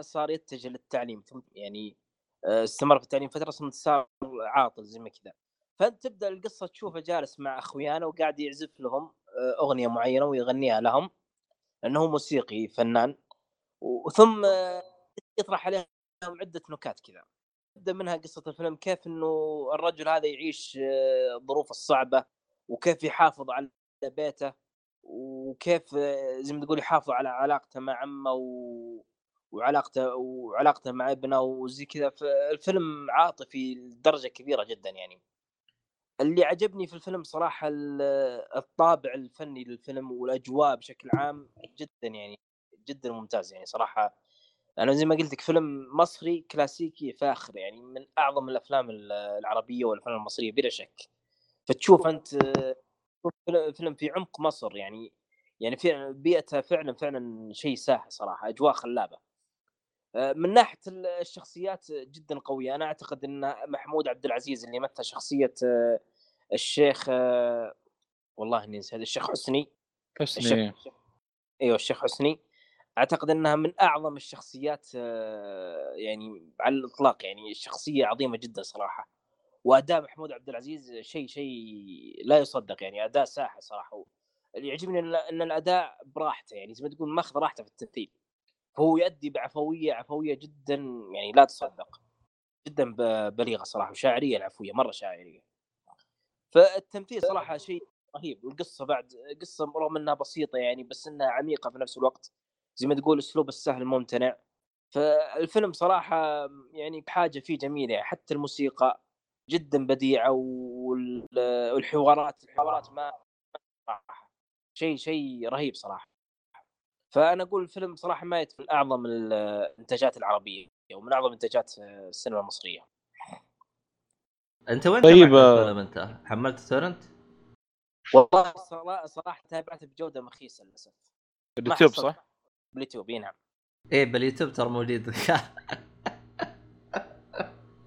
صار يتجه للتعليم. ثم يعني آه، استمر في التعليم فترة ثم صار عاطل زي ما كذا. فأنت تبدأ القصة تشوفه جالس مع أخويانه وقاعد يعزف لهم آه، أغنية معينة ويغنيها لهم لأنه هو موسيقي فنان. وثم آه، يطرح عليهم عدة نكات كذا. تبدأ منها قصة الفيلم كيف إنه الرجل هذا يعيش آه، الظروف الصعبة وكيف يحافظ على بيته وكيف آه، زي ما تقول يحافظ على علاقته مع عمه و... وعلاقته وعلاقته مع ابنه وزي كذا. فالفيلم عاطفي لدرجه كبيرة جدا يعني. اللي عجبني في الفيلم صراحة ال- الطابع الفني للفيلم والأجواء بشكل عام جدا يعني جدا ممتاز يعني صراحة. أنا زي ما قلت لك فيلم مصري كلاسيكي فاخر يعني من أعظم الأفلام ال- العربية والأفلام المصرية بلا شك. فتشوف أنت فيلم- في عمق مصر يعني يعني في بيئتها فعلا فعلا شيء ساحر صراحة أجواء خلابة. آه، من ناحية ال- الشخصيات جدا قوية. أنا أعتقد إن محمود عبد العزيز اللي مثل شخصية آه، الشيخ آه، والله إني نسيت الشيخ حسني. حسني. الشيخ أيوه الشيخ حسني. أعتقد إنها من أعظم الشخصيات آه، يعني على الإطلاق يعني شخصية عظيمة جدا صراحة. وأداء محمود عبد العزيز شيء شيء لا يصدق يعني أداء ساحر صراحة. اللي يعجبني إن الأداء براحته يعني زي ما تقول ماخذ راحته في التمثيل. فهو يؤدي بعفوية عفوية جدا يعني لا تصدق. جدا بليغة صراحة وشاعريه العفويه مرة شاعرية. فالتمثيل صراحة شيء رهيب والقصة بعد قصة رغم إنها بسيطة يعني بس إنها عميقة في نفس الوقت. زي ما تقول أسلوب السهل ممتنع فالفيلم صراحة يعني بحاجة فيه جميلة يعني حتى الموسيقى جدا بديعة وال- والحوارات الحوارات ما شيء شيء رهيب صراحة فأنا أقول الفيلم صراحة ما يدخل من اعظم الإنتاجات العربية ومن أعظم إنتاجات السينما المصرية أنت وين طيب، آه. الفيلم أنت؟ حملت تورنت؟ والله صرا- صراحة تابعته بجودة مخيسة للأسف اليوتيوب صح؟ باليوتيوب اي نعم إيه باليوتيوب ترى موجود. <laughs>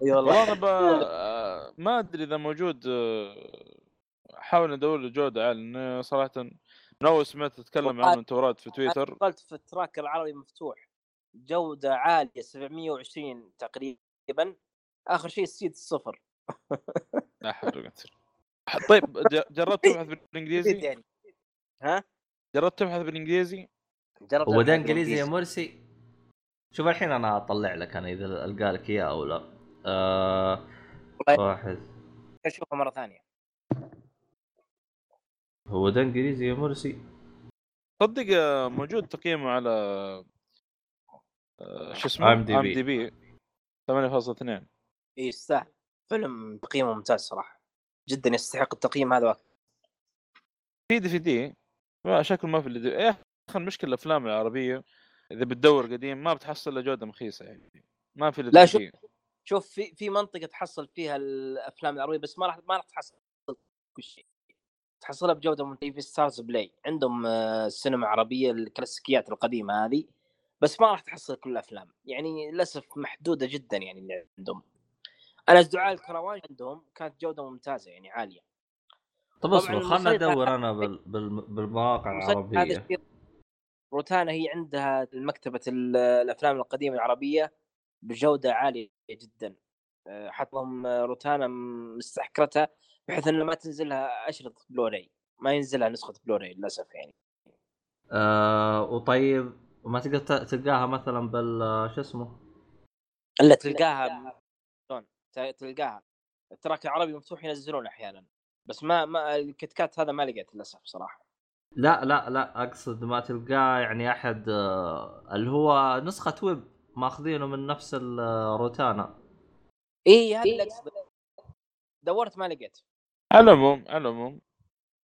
اي والله. أنا ب... ما أدري إذا موجود آه، أحاول أدور له جودة عاليه لأن صراحة من اول سمعت تتكلم انت وراد في تويتر. دخلت في التراك العربي مفتوح. جودة عالية 720 تقريبا. آخر شيء السيد الصفر. لا حول ولا قوة طيب <laughs> ج- جربت تبحث بالإنجليزي؟ <laughs> يعني. ها؟ جربت تبحث بالإنجليزي؟ جربت هو ده إنجليزي يا مرسي؟ شوف الحين أنا أطلع لك أنا إذا القى لك إياه أو لا. آه واحد. أشوفه مرة ثانية. هو ده إنجليزي يا مرسي؟ صدق آه، موجود تقييمه على آه، شو اسمه؟ أم دي بي. 8.2 اي إيه، يستاهل. فيلم تقييمه ممتاز صراحة. جدا يستحق التقييم هذا. في دي في دي. ما شكله ما في اللي دي. أخي المشكلة الأفلام العربية إذا بتدور قديم ما بتحصل الا جودة مخيسة يعني ما في لا، شوف- شوف في في منطقة تحصل فيها الأفلام العربية بس ما راح ما راح تحصل كل شيء. تحصلها بجودة ممتازة. في Starzplay عندهم آه، السينما العربيه الكلاسيكيات القديمة هذه بس ما راح تحصل كل الأفلام. يعني للأسف محدودة جدا يعني اللي عندهم. أنا دعاء الكروان عندهم كانت جودة ممتازة يعني عالية. طب اصبر خلنا ندور أنا بال... بال... بالمواقع هذا العربية. الشيء روتانا هي عندها مكتبه ال- الأفلام القديمة العربية بجودة عالية جدا. آه، حتى هم روتانا مستحكرتها بحيث انه ما تنزلها أشرطة بلوراي. ما ينزلها نسخة بلوراي للأسف يعني. آه وطيب ما تقدر تلقاها مثلا بال شو اسمه؟ الا تلقاها تلقاها. ال tracker العربي مفتوح ينزلون أحيانا. بس ما ما الكتكات هذا ما لقيت للأسف صراحة. لا لا لا أقصد ما تلقاه يعني أحد آه اللي هو نسخة ويب ماخذينه من نفس الروتانا اي هذا اللي اقصده دورت ما لقيت. على العموم على العموم.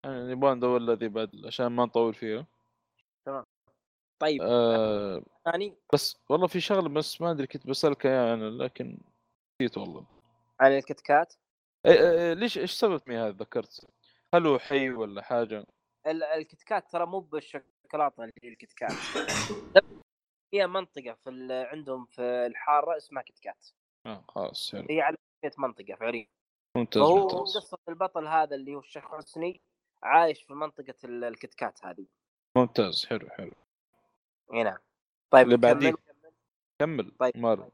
يعني نبغى ندور الذي بعد عشان ما نطول فيه. طيب. آه ثاني. بس والله في شغلة بس ما أدري كنت بسألك إياها أنا لكن نسيت والله. عن الكتكات إيه إيه إيه ليش إيش سبب مي هذا؟ ذكرت؟ هل هو حي ولا حاجة؟ ال- الكتكات ترى مو بالشوكولاتة اللي هي الكتكات <coughs> هي منطقة في عندهم في الحارة اسمها كتكات آه خلاص حلو. هي على منطقة في عريق ممتاز ممتاز. قصة البطل هذا اللي هو الشيخ حسني عايش في منطقة ال- الكتكات هذه. ممتاز حلو حلو. إي نعم. طيب اللي؟ بعديه. كمل طيب. مر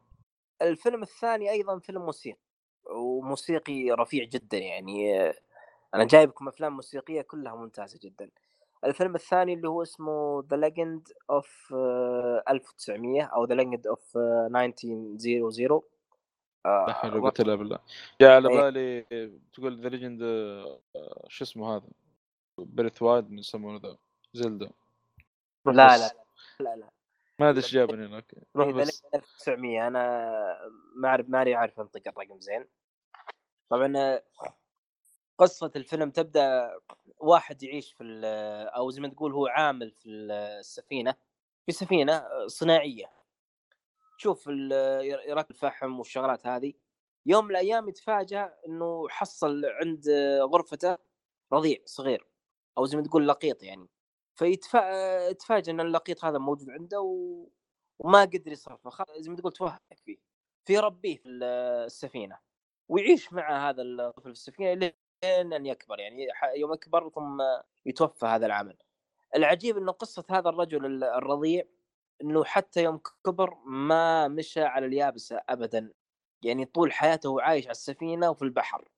الفيلم الثاني أيضا فيلم موسيقي وموسيقي رفيع جدا يعني آه، أنا جايبكم أفلام موسيقية كلها ممتازة جدا. الفيلم الثاني اللي هو اسمه The Legend of 1900 أو The Legend of 1900 لا حول ولا قوة إلا بالله. جاء على إيه. بالي تقول The Legend شو اسمه هذا؟ بريث وايد يسمونه the زلدا لا بس. لا لا لا ما أدري إيش جابني هناك. روح إيه، بس. Legend of 1900 أنا ما أعرف ماني عارف أنطق الرقم زين. طبعا قصة الفيلم تبدأ واحد يعيش في أو زي ما تقول هو عامل في السفينة في سفينة صناعية. تشوف يركب الفحم والشغلات هذه يوم من الأيام يتفاجأ إنه حصل عند غرفته رضيع صغير أو زي ما تقول لقيط يعني. فيتفاجئ إن اللقيط هذا موجود عنده و... وما قدر يصرفه زي ما تقول توهق فيه فيربيه في ال- السفينة ويعيش مع هذا الطفل في السفينة إن يكبر يعني يوم يكبر ثم يتوفى هذا العمل. العجيب انه قصة هذا الرجل ال- الرضيع إنه حتى يوم كبر ما مشى على اليابسة ابدا. يعني طول حياته عايش على السفينة وفي البحر.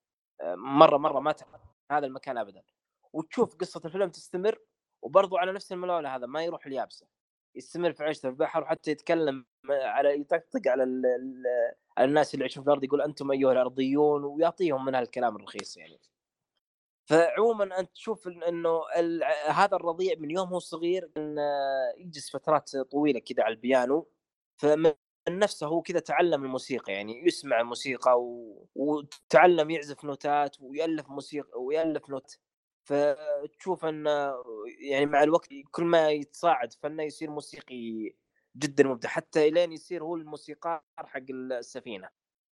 مرة مرة ما تعرف هذا المكان ابدا. وتشوف قصة الفيلم تستمر وبرضو على نفس المنوال هذا ما يروح اليابسة. يستمر في عيشته في البحر وحتى يتكلم على يطقطق على ال ال على الناس اللي يعيشون في الأرض يقول أنتم أيها الأرضيون ويعطيهم من هالكلام الرخيص يعني. فعموما أنت تشوف إنه هذا الرضيع من يوم هو صغير يجلس فترات طويلة كذا على البيانو فمن نفسه هو كذا تعلم الموسيقى يعني يسمع الموسيقى و... وتعلم يعزف نوتات ويألف موسيقى ويألف نوت. فتشوف انه يعني مع الوقت كل ما يتصاعد فنه يصير موسيقي جدا مبدع حتى إلين يصير هو الموسيقار حق السفينة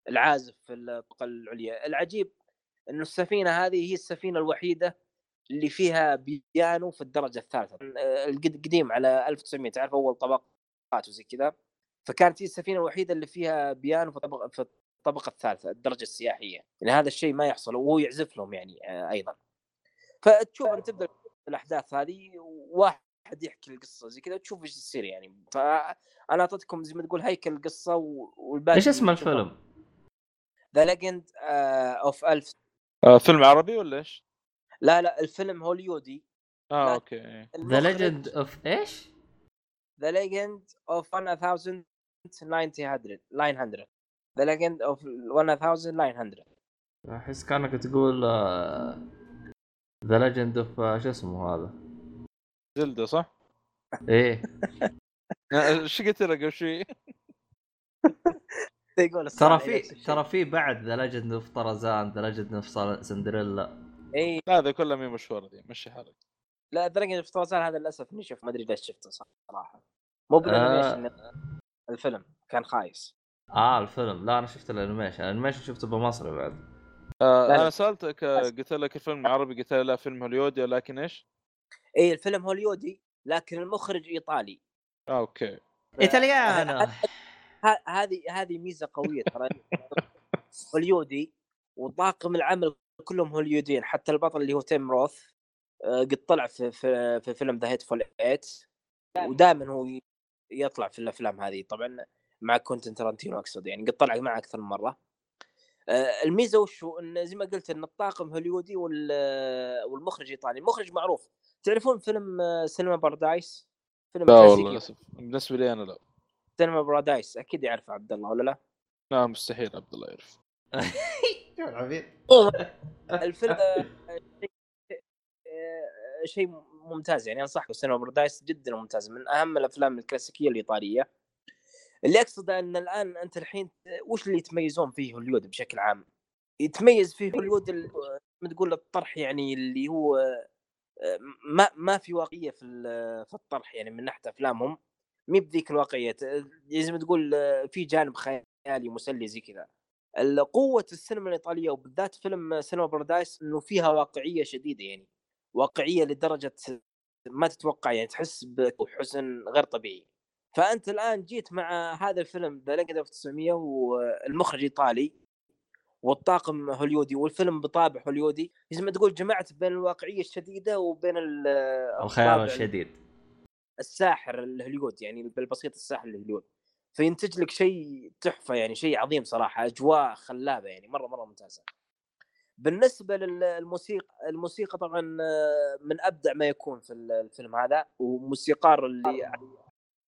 العازف في الطبقه العليا. العجيب إنه السفينة هذه هي السفينة الوحيدة اللي فيها بيانو في الدرجة الثالثة. القد- القديم على 1900 تعرف أول طبقات وزي كذا. فكانت هي السفينة الوحيدة اللي فيها بيانو في الطبقه في الطبقة الثالثة الدرجة السياحية. يعني هذا الشيء ما يحصل وهو يعزف لهم يعني آه، أيضا. فتشوف أنت تبدأ الأحداث هذه وواحد يحكي القصة زي كذا تشوف إيش يصير يعني. فانا أعطيتكم زي ما تقول هيكل القصة والباقي إيش اسم الفيلم؟ The Legend of ألف آه فيلم عربي ولا إيش؟ لا لا الفيلم هوليودي آه. okay. The Legend of إيش؟ The Legend of 1900 900 The Legend of 1900 أحس كأنك تقول The Legend of شو اسمه هذا؟ Zelda صح؟ إيه <laughs> آه، إيش قلت لك قبل شوي؟ <laughs> يقول ترى في ترى في بعد The Legend of طرزان The Legend of سندريلا. إي. لا هذه كلها مي مشهوره دي مشي حالك. لا The Legend of طرزان هذا للأسف إني شوف ما أدري ليش شفته صراحة. مو بال animation الفيلم كان خايس. آه الفيلم. لا أنا شفت ال animation. ال animation شفته بمصري بعد. آه. أنا سألتك آه، قلت لك الفيلم عربي قلت لا فيلم هوليودي لكن إيش؟ إي الفيلم هوليودي لكن المخرج إيطالي. آه okay. italiano. هذه هذه ميزة قوية ترى. <laughs> هوليودي وطاقم العمل كلهم هوليوديين حتى البطل اللي هو تيم روث آه، قد طلع في في, في فيلم The Hateful Eight ودائما هو يطلع في الأفلام هذه طبعا مع كوينتن تارانتينو أقصد يعني قد طلع معه أكثر من مرة. آه، الميزة وش هو إن زي ما قلت إن الطاقم هوليودي وال- والمخرج إيطالي. المخرج معروف. تعرفون فيلم آه، Cinema Paradise فيلم لا والله للأسف. بالنسبة لي أنا لا. Cinema Paradise أكيد يعرف عبد الله ولا لا؟ لا مستحيل عبد الله يعرف. الفيلم آه، شيء ممتاز يعني انصحكم Cinema Paradise جدا ممتاز من أهم الأفلام الكلاسيكية الايطاليه اللي أقصده أن الآن أنت الحين وش اللي يتميزون فيه هوليود بشكل عام؟ يتميز فيه هوليود ال- ما تقول الطرح يعني اللي هو آه، ما ما في واقعية في ال- في الطرح يعني من ناحية أفلامهم. مي بذيك الواقعيه ما تقول آه، في جانب خيالي مسلي زي كذا. قوة السينما الإيطالية وبالذات فيلم Cinema Paradise إنه فيها واقعية شديدة يعني واقعية لدرجة ما تتوقع يعني تحس بحزن غير طبيعي. فأنت الآن جيت مع هذا الفيلم The Legend of 900 والمخرج إيطالي والطاقم هوليودي والفيلم بطابع هوليودي. ما تقول جمعت بين الواقعية الشديدة وبين ال- الخيال الشديد. الساحر الهوليود يعني بالبسيط الساحر الهوليود. فينتج لك شيء تحفة يعني شيء عظيم صراحة أجواء خلابة يعني مرة مرة ممتازة. بالنسبة للموسيقى الموسيقى طبعا آه، من أبدع ما يكون في الفيلم هذا وموسيقار اللي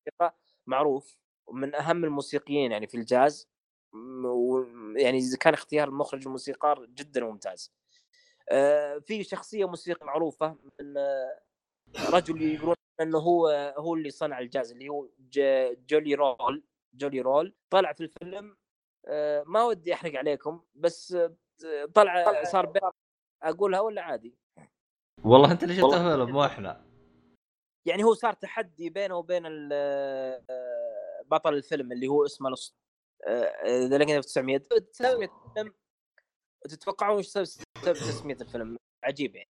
موسيقى معروف ومن أهم الموسيقيين يعني في الجاز. يعني إذا كان اختيار المخرج الموسيقار جدا ممتاز. آه، في شخصية موسيقى معروفة من آه، رجل يقولون انه هو هو اللي صنع الجاز اللي هو Jelly Roll Jelly Roll. طلع في الفيلم آه، ما ودي أحرق عليكم بس طلع صار أقولها ولا عادي؟ والله أنت اللي شفته فيلم مو إحنا. يعني هو صار تحدي بينه وبين بطل الفيلم اللي هو اسمه The Legend of 900 تسميه الفيلم تتوقعون إيش سبب تسميه الفيلم عجيب يعني.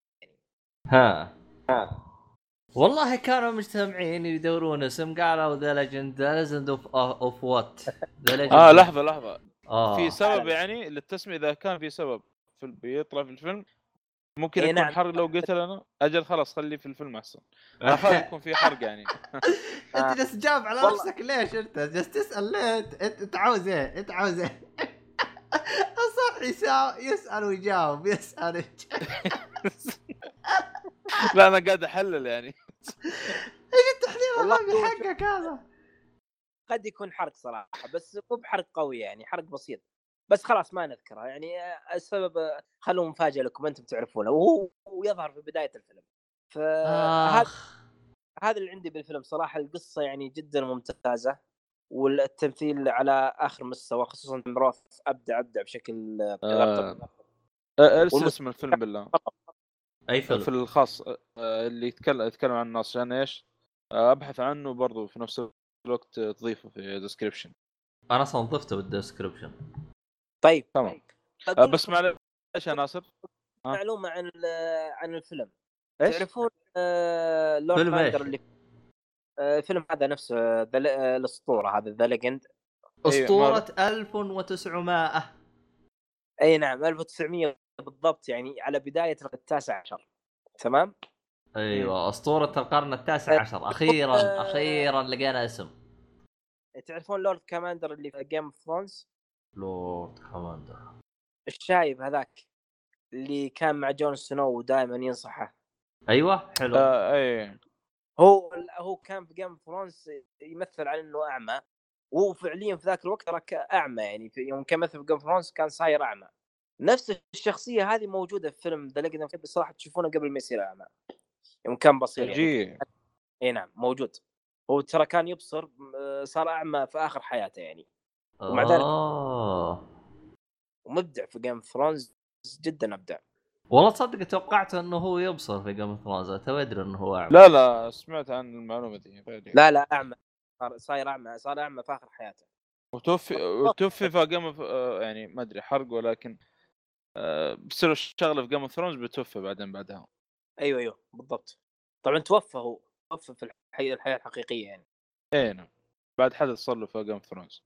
ها. ها. والله كانوا مجتمعين يدورون اسم قالوا The Legend The Legend of of what آه لحظة لحظة. آه. في سبب يعني للتسمية إذا كان في سبب في بيطلع في الفيلم ممكن إيه، يكون نعم. حرق لو قلت لنا أجل خلاص خليه في الفيلم أحسن. اخاف يكون في حرق يعني. <laughs> أنت جالس تجاوب على نفسك ليش أنت؟ جالس تسأل ليه أنت؟ عاوز إيه؟ أنت عاوز إيه؟ <laughs> صح يسأل ويجاوب يسأل ويجاوب. <laughs> <laughs> لا أنا قاعد أحلل يعني. إيش التحليل الرقمي حقك هذا؟ قد يكون حرق صراحة بس مو بحرق قوي يعني حرق بسيط. بس خلاص ما نذكرها يعني السبب خلوه مفاجأة لكم أنتم تعرفونه. وهو يظهر في بداية الفيلم. فهذا هذا اللي عندي بالفيلم صراحة. القصة يعني جدا ممتازة والتمثيل على آخر مستوى خصوصا Roth ابدع أبدع بشكل آه. ارسل اسم الفيلم بالله؟ أي فيلم؟ في الخاص اللي يتكلم يتكلم عن الناس عشان إيش؟ أبحث عنه برضو في نفس الوقت تضيفه في ال description أنا أصلا ضفته بال description طيب تمام. طيب. بس معلش يا ناصر؟ معلومة عن عن الفيلم. إيش؟ تعرفون آه Lord Commander اللي الفيلم هذا نفسه الأسطورة هذا The Legend أسطورة 1900 أي نعم 1900 بالضبط يعني على بداية التاسع عشر تمام؟ أيوه أسطورة القرن التاسع عشر أخيرا أخيرا لقينا اسم. تعرفون Lord Commander اللي في Game of Thrones؟ Lord Commander الشايب هذاك اللي كان مع Jon Snow ودائما ينصحه. أيوه حلو. آه اي هو هو كان في Game of Thrones يمثل على إنه أعمى وهو فعليا في ذاك الوقت ترى اعمى يعني في يوم كان مثل في Game of Thrones كان صاير أعمى. نفس الشخصية هذه موجودة في فيلم The Legend بصراحه تشوفونه قبل ما يصير اعمى يوم كان بصير يعني. إي نعم موجود. هو ترى كان يبصر صار أعمى في آخر حياته يعني. ومع ذلك آه. ومبدع في Game Thrones جدا أبدع. والله تصدق توقعت إنه هو يبصر في Game Thrones تو أدري إنه هو أعمى. لا لا سمعت عن المعلومة دي لا لا أعمى. صار صاير أعمى صار أعمى في آخر حياته. وتوفي <laughs> وتوفي في Game يعني ما أدري حرق ولكن آه، بتصير الشغلة في Game of Thrones بتوفى بعدين بعدها. أيوه أيوه بالضبط. طبعا توفى هو توفى في الحياة الحياة الحقيقية يعني. اي نعم. بعد حدث صار له في Game of Thrones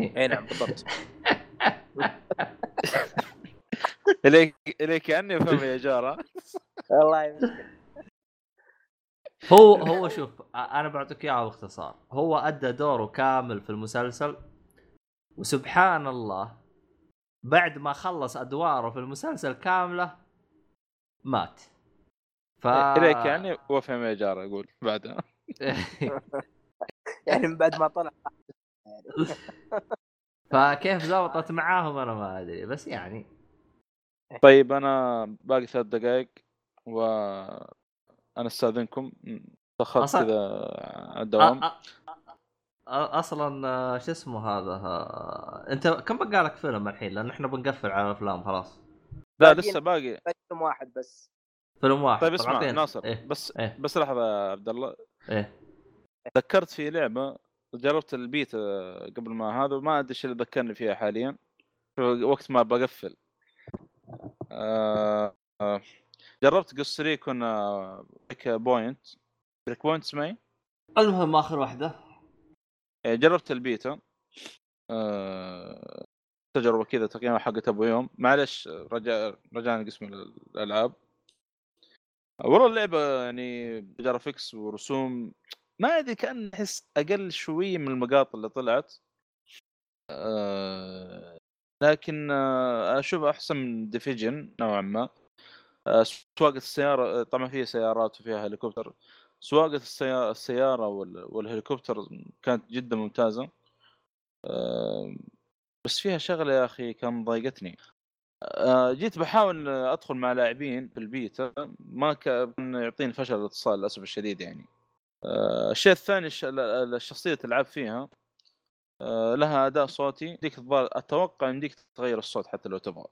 اي نعم بالضبط. <laughs> إليك إليك أعني وافهمي يا جارة. <laughs> والله هو هو شوف أنا بعطيك إياها باختصار. هو أدى دوره كامل في المسلسل. وسبحان الله بعد ما خلص أدواره في المسلسل كاملة مات. ف إليك يعني وافهم يا جار أقول بعدها <laughs> يعني من بعد ما طلع. <laughs> فكيف زبطت معاهم أنا ما أدري بس يعني. طيب أنا باقي ثلاث دقائق و أنا أستأذنكم. تاخرت كذا على الدوام. أصلا آه، شو اسمه هذا أنت كم بقى لك فيلم الحين؟ لأن إحنا بنقفل على الأفلام خلاص. لا لسه باقي. فيلم واحد بس. فيلم واحد. طيب اسمع ناصر إيه؟ بس إيه؟ بس لحظة يا عبد الله. إيه. ذكرت في لعبة جربت البيتا قبل ما هذا وما أدري إيش اللي ذكرني فيها حاليا. وقت ما بقفل. آه آه جربت Ghost Recon Breakpoint Breakpoint اسمه المهم آخر واحدة إيه، جربت البيتا. أه... تجربة كذا تقييمها حقت أبو يوم. معلش رجع رجعنا قسم الألعاب. والله اللعبة يعني graphics ورسوم ما أدري كأن أحس أقل شوية من المقاطع اللي طلعت. أه... لكن آه، أشوف أحسن من Division نوعا ما. آه، سواقة السيارة آه، طبعا فيها سيارات وفيها هليكوبتر. سواقة السيارة, والهليكوبتر كانت جدا ممتازة. بس فيها شغلة يا أخي كان ضايقتني. آه، جيت بحاول أدخل مع لاعبين في البيتا ما كان يعطيني فشل الاتصال للأسف الشديد يعني. آه، الشيء الثاني الش- ال- ال- الشخصية تلعب فيها آه، لها أداء صوتي. ديك أتوقع يمديك تغير الصوت حتى لو تبغى.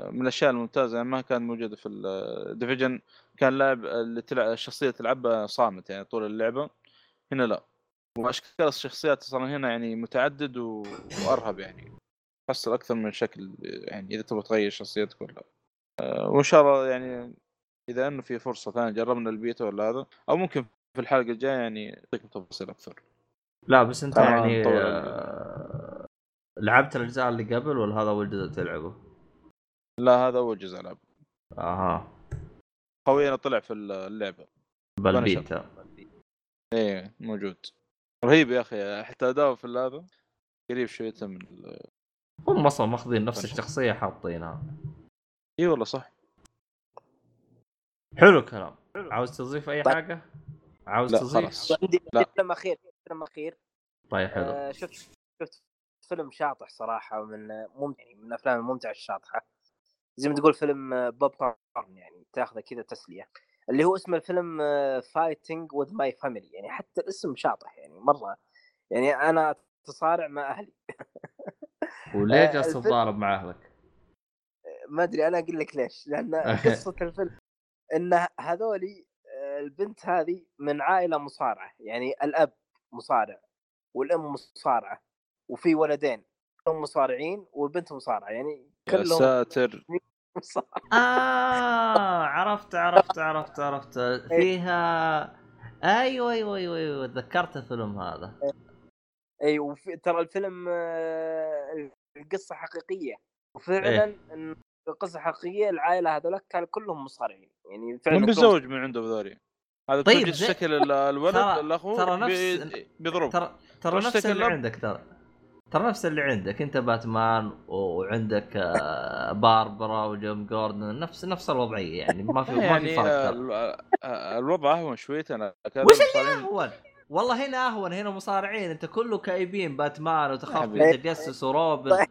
من الأشياء الممتازة يعني ما كانت موجودة في ال Division كان لاعب اللي تلعب الشخصية تلعبها صامت يعني طول اللعبة. هنا لا. وأشكال الشخصيات صار هنا يعني متعدد و... وأرهب يعني. تحصل أكثر من شكل يعني إذا تبغى تغير شخصيتك ولا آه، وإن شاء الله يعني إذا إنه في فرصة ثانية جربنا البيتا ولا هذا أو ممكن في الحلقة الجاية يعني اعطيكم تفاصيل أكثر. لا بس أنت يعني آه، لعبت الأجزاء اللي قبل ولا هذا أول جزء تلعبه؟ لا هذا أول جزء ألعب أها خوينا طلع في اللعبة بالبيتا إيه موجود رهيب يا أخي حتى أداؤه في هذا قريب شويته من ال... هم أصلا ماخذين نفس. الشخصية حاطينها إي والله صح حلو الكلام عاوز تضيف أي طيب. حاجة؟ عاوز لا، تضيف؟ خلاص. عندي لا. عندي فيلم أخير فيلم أخير طيب حلو آه، شفت شفت فيلم شاطح صراحة من ممتع يعني من الأفلام الممتعة الشاطحة زي ما تقول فيلم آه، بوب كورن يعني تاخذه كذا تسلية. اللي هو اسم الفيلم Fighting with My Family يعني حتى الاسم شاطح يعني مرة يعني أنا أتصارع مع أهلي. وليه <laughs> آه، جالس الفيلم- تتضارب مع أهلك؟ ما أدري أنا أقول لك ليش. لأن <laughs> قصة الفيلم إن هذولي آه، البنت هذه من عائلة مصارعة يعني الأب مصارع والأم مصارعة وفي ولدين. كلهم مصارعين والبنت مصارعة يعني يا كلهم ساتر. آه عرفت عرفت عرفت عرفت. فيها أيوه أيوه أيوه أيوه تذكرت الفيلم هذا. اي وفي ترى الفيلم آه، القصة حقيقية. وفعلا إيه. القصة حقيقية العائلة هذولاك كانوا كلهم مصارعين. يعني فعلا من بيزوج من عنده بذولي هذا طيب، ال- الولد الأخو ترى نفس- بي- بيضرب. ترى ترى نفس شكل اللي؟ عندك ترى. ترى نفس اللي عندك انت باتمان وعندك آه، باربرا وجيم جوردن نفس نفس الوضعية يعني ما في ما في يعني فرق آه، الوضع أهون شويتين كان وش اللي أهون؟ والله هنا أهون هنا مصارعين أنت كله كايبين باتمان وتخاف. من تجسس وروبن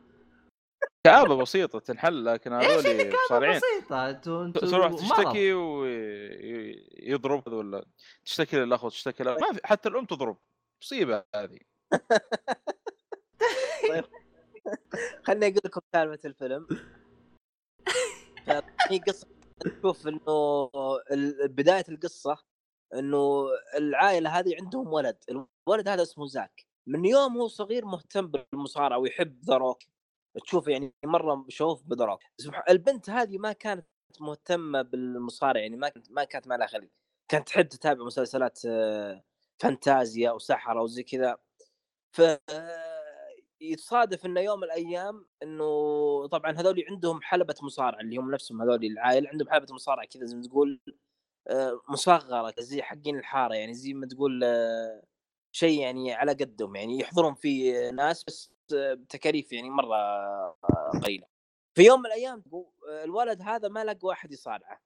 كآبة بسيطة تنحل لكن هذول مصارعين أنتوا تروح. تشتكي ويضرب ولا تشتكي للاخ تشتكي لأ. ما في حتى الأم تضرب مصيبة هذه <laughs> <laughs> خليني أقول لكم سالفه الفيلم. هي قصة تشوف إنه بداية القصة إنه العائلة هذه عندهم ولد. الولد هذا اسمه زاك. من يوم هو صغير مهتم بالمصارعة ويحب ذا روك تشوف يعني مرة شوف بذا روك سبح- البنت هذه ما كانت مهتمة بالمصارعة يعني ما كانت ما كانت ما لها خلق. كانت تحب تتابع مسلسلات آه، فانتازيا وسحرة وزي كذا. ف يتصادف إنه يوم من الأيام إنه طبعا هذول عندهم حلبة مصارعة اللي هم نفسهم هذول العائلة عندهم حلبة مصارعة كذا زي ما تقول آه، مصغرة زي حقين الحارة يعني زي ما تقول آه، شيء يعني على قدهم يعني يحضرون فيه ناس بس آه، بتكاليف يعني مرة قليلة. في يوم من الأيام الولد هذا ما لقى واحد يصارعه.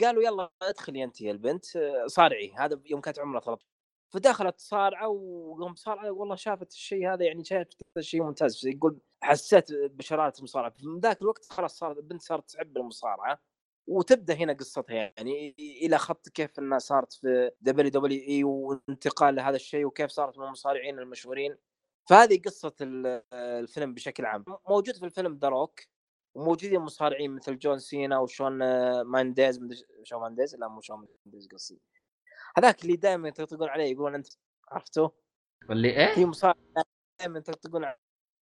قالوا يلا ادخلي أنت يا البنت صارعي. هذا يوم كانت عمرها 13 فدخلت صارعة ويوم صارعة والله شافت الشيء هذا يعني شافت شيء ممتاز. يقول حسيت بشرارة المصارعة. من ذاك الوقت خلاص صارت البنت صارت تحب المصارعة وتبدأ هنا قصتها يعني إلى خط كيف إنها صارت في WWE وانتقال لهذا الشيء وكيف صارت من المصارعين المشهورين. فهذه قصة ال- الفيلم بشكل عام. موجود في الفيلم The Rock وموجودين مصارعين مثل جون سينا وشون آه، مانديز شون مانديز؟ لا مو شون مانديز قصدي. هذاك اللي دائما يطقطقون عليه يقولون أنت عرفته اللي في إيه؟ مصارع دائما يطقطقون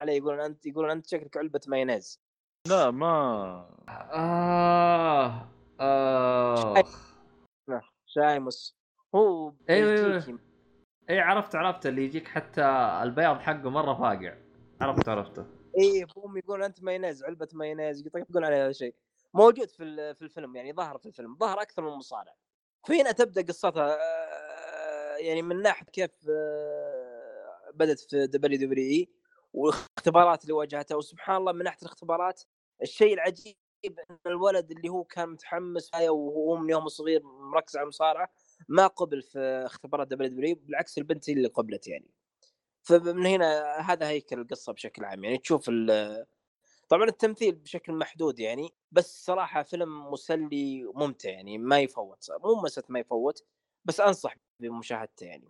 عليه يقولون أنت يقولون أنت شكلك علبة مايونيز. لا ما آه اخ Sheamus هو أيوة. بلجيكي. اي عرفت عرفت اللي يجيك حتى البياض حقه مرة فاقع. عرفت عرفته. إيه هم يقولون أنت مايونيز علبة مايونيز يطقطقون عليه هذا الشيء. موجود في ال- في الفيلم يعني ظهر في الفيلم ظهر أكثر من مصارع. فهنا تبدأ قصتها؟ آه، يعني من ناحية كيف آه، بدأت في WWE الاختبارات اللي واجهتها وسبحان الله من ناحية الاختبارات الشيء العجيب إن الولد اللي هو كان متحمس وهو من يوم صغير مركز على المصارعة ما قبل في اختبارات WW بالعكس البنت هي اللي قبلت يعني. فمن هنا هذا هيكل القصة بشكل عام. يعني تشوف طبعا التمثيل بشكل محدود يعني بس صراحة فيلم مسلي وممتع يعني ما يفوت مو مسألة ما يفوت بس أنصح بمشاهدته يعني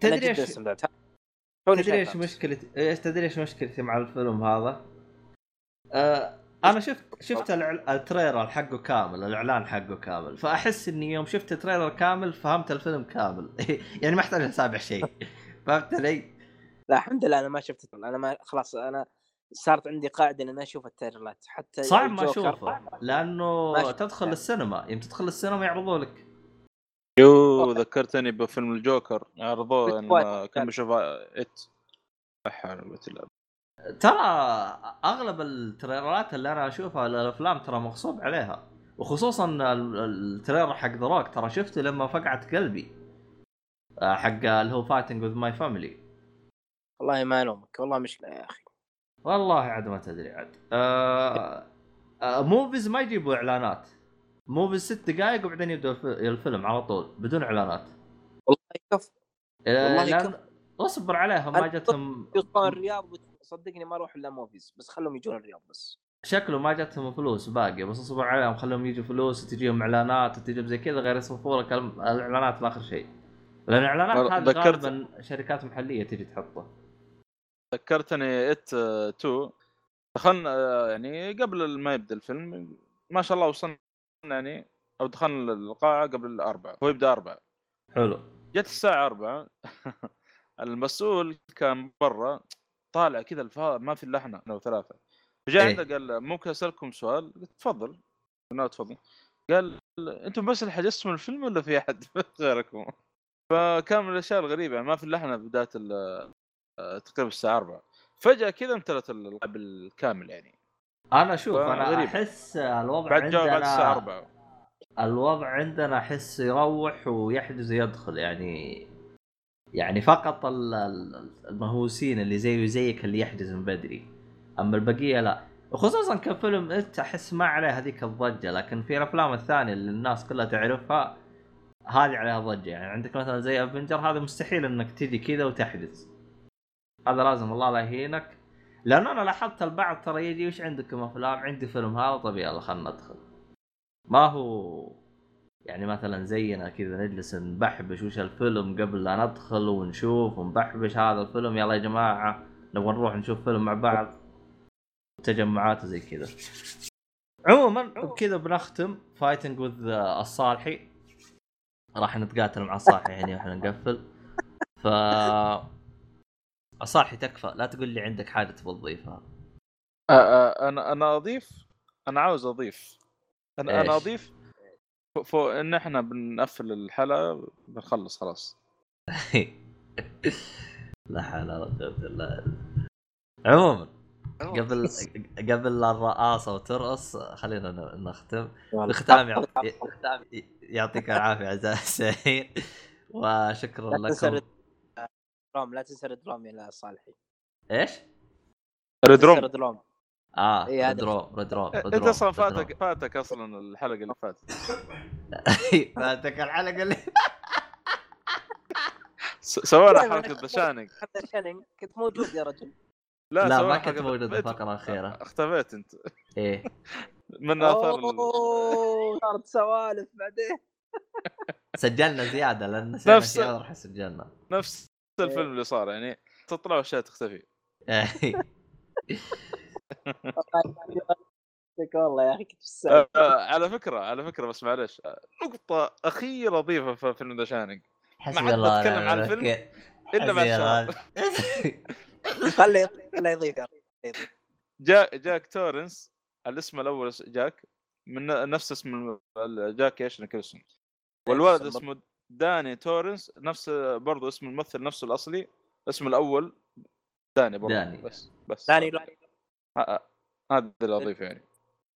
تدري إيش تدري إيش. مشكلتي إيش تدري إيش مشكلتي مع الفيلم هذا؟ آه أنا شفت شفت ال trailer حقه كامل الإعلان حقه كامل فأحس إني يوم شفت ال trailer كامل فهمت الفيلم كامل <laughs> يعني ما أحتاج اتابع شيء فهمت علي؟ لا الحمد لله أنا ما شفت أنا ما خلاص أنا صارت عندي قاعدة ان أنا أشوف ال trailers حتى صعب ما. اشوفه لأنه ما. تدخل السينما يوم تدخل السينما يعرضوا لك يوه ذكرتني بفيلم الجوكر عرضوه. لما كان بشوف It إلا بالله. ترى أغلب ال trailerات اللي أنا أشوفها للأفلام ترى مغصوب عليها وخصوصا ال- ال trailer حق The Rock ترى شفته لما فقعت قلبي آه، حق اللي هو Fighting with My Family والله ما ألومك والله مشكلة يا أخي والله عاد ما تدري عاد. آه آه Muvi ما يجيبوا إعلانات. Muvi ست دقائق وبعدين يبدأ الف- الفيلم على طول بدون إعلانات. والله يكفي آه والله يكفي. اصبر عليهم ما جتهم <laughs> يوصلون الرياض صدقني ما أروح إلا Muvi بس خلهم يجون الرياض بس. شكله ما جتهم فلوس باقي. بس اصبر عليهم خليهم يجوا فلوس وتجيهم إعلانات وتجيهم زي كذا غير يصرفوا لك الإعلانات لاخر شيء. لأن الإعلانات هذه غالبا شركات محلية تجي تحطها ذكرتني ات 2 دخلنا آه، يعني قبل ما يبدأ الفيلم ما شاء الله وصلنا يعني أو دخلنا القاعه قبل الأربعة هو يبدأ أربعة. حلو. جت الساعة أربعة. <laughs> المسؤول كان برا طالع كذا ما في إلا إحنا أنا وثلاثة. فجاء إيه. عنده قال ممكن أسألكم سؤال. قلت تفضل. قلنا تفضل. قال أنتم بس اللي حجزتم الفيلم ولا في أحد <laughs> غيركم؟ فكان من الأشياء الغريبة يعني ما في إلا إحنا في بداية آه، تقريبا الساعة 4 فجأة كذا امتلت اللعب بالكامل يعني. أنا شوف أنا غريبة. أحس الوضع بعد جاء بعد الساعة عندنا 4 الوضع عندنا أحس يروح ويحجز ويدخل يعني. يعني فقط ال- ال- المهووسين اللي زيه زيك اللي يحجز من بدري. أما البقية لا. وخصوصا كفيلم انت أحس ما عليه هذيك الضجة لكن في الأفلام الثانية اللي الناس كلها تعرفها هذه عليها ضجة يعني. عندك مثلا زي افنجر هذا مستحيل إنك تجي كذا وتحجز هذا لازم الله لا يهينك. لأن أنا لاحظت البعض ترى يجي وش عندكم أفلام؟ عندي فيلم هذا طب يلا خلنا ندخل. ما هو يعني مثلا زينا كذا نجلس نبحبش وش الفيلم قبل لا ندخل ونشوف ونبحبش هذا الفيلم. يلا يا جماعة نبغى نروح نشوف فيلم مع بعض. تجمعات وزي كذا. عموما بكذا بنختم فايتنج وذ الصالحي. راح نتقاتل مع الصالحي يعني وإحنا نقفل. ف الصالحي تكفى لا تقول لي عندك حاجة تبغى تضيفها. أنا أنا أضيف أنا عاوز أضيف. أنا؟ أنا أضيف ف- ف- إن إحنا بنقفل الحلقة بنخلص خلاص. <laughs> لا حول ولا قوة إلا بالله. عموما قبل قبل لا الرئاسه وترقص خلينا نختم. يعطي- يعطيك العافية أعزائي السامعين وشكرا لكم. دروم لا تنسى ريد روم يا صالحي. إيش؟ ريد روم ريد روم آه إيه، هذا. ريد روم ريد روم ريد أنت روم، أصلا روم. فاتك فاتك أصلا الحلقة اللي فاتت. <laughs> فاتك الحلقة اللي سوينا لا، حركه دشانق حتى شانينج كنت موجود يا رجل. <laughs> لا سوينا ما كنت موجود الفقرة الأخيرة. اختفيت أنت. إيه. <laughs> من أوه صارت سوالف بعدين. سجلنا زيادة لأن نفس- راح سجلنا. نفس الفيلم اللي صار يعني تطلع واشياء تختفي <laughs> والله يا أخي كنت. آه، آه، على فكرة على فكرة بس معلش آه، نقطة أخيرة أضيفها في فيلم The Shining حسبي حد الله بتكلم ونعم عن الفيلم. إلا. الشباب <laughs> خلي خلي يضيف. جاك جاك تورنس الاسم الأول جاك من نفس اسم جاك إيش نيكلسون والولد بالضبط. اسمه داني تورنس نفس برضو اسم الممثل نفسه الأصلي اسم الأول داني برضو داني. بس بس. داني ه- ه- هذا اللي أضيفه يعني.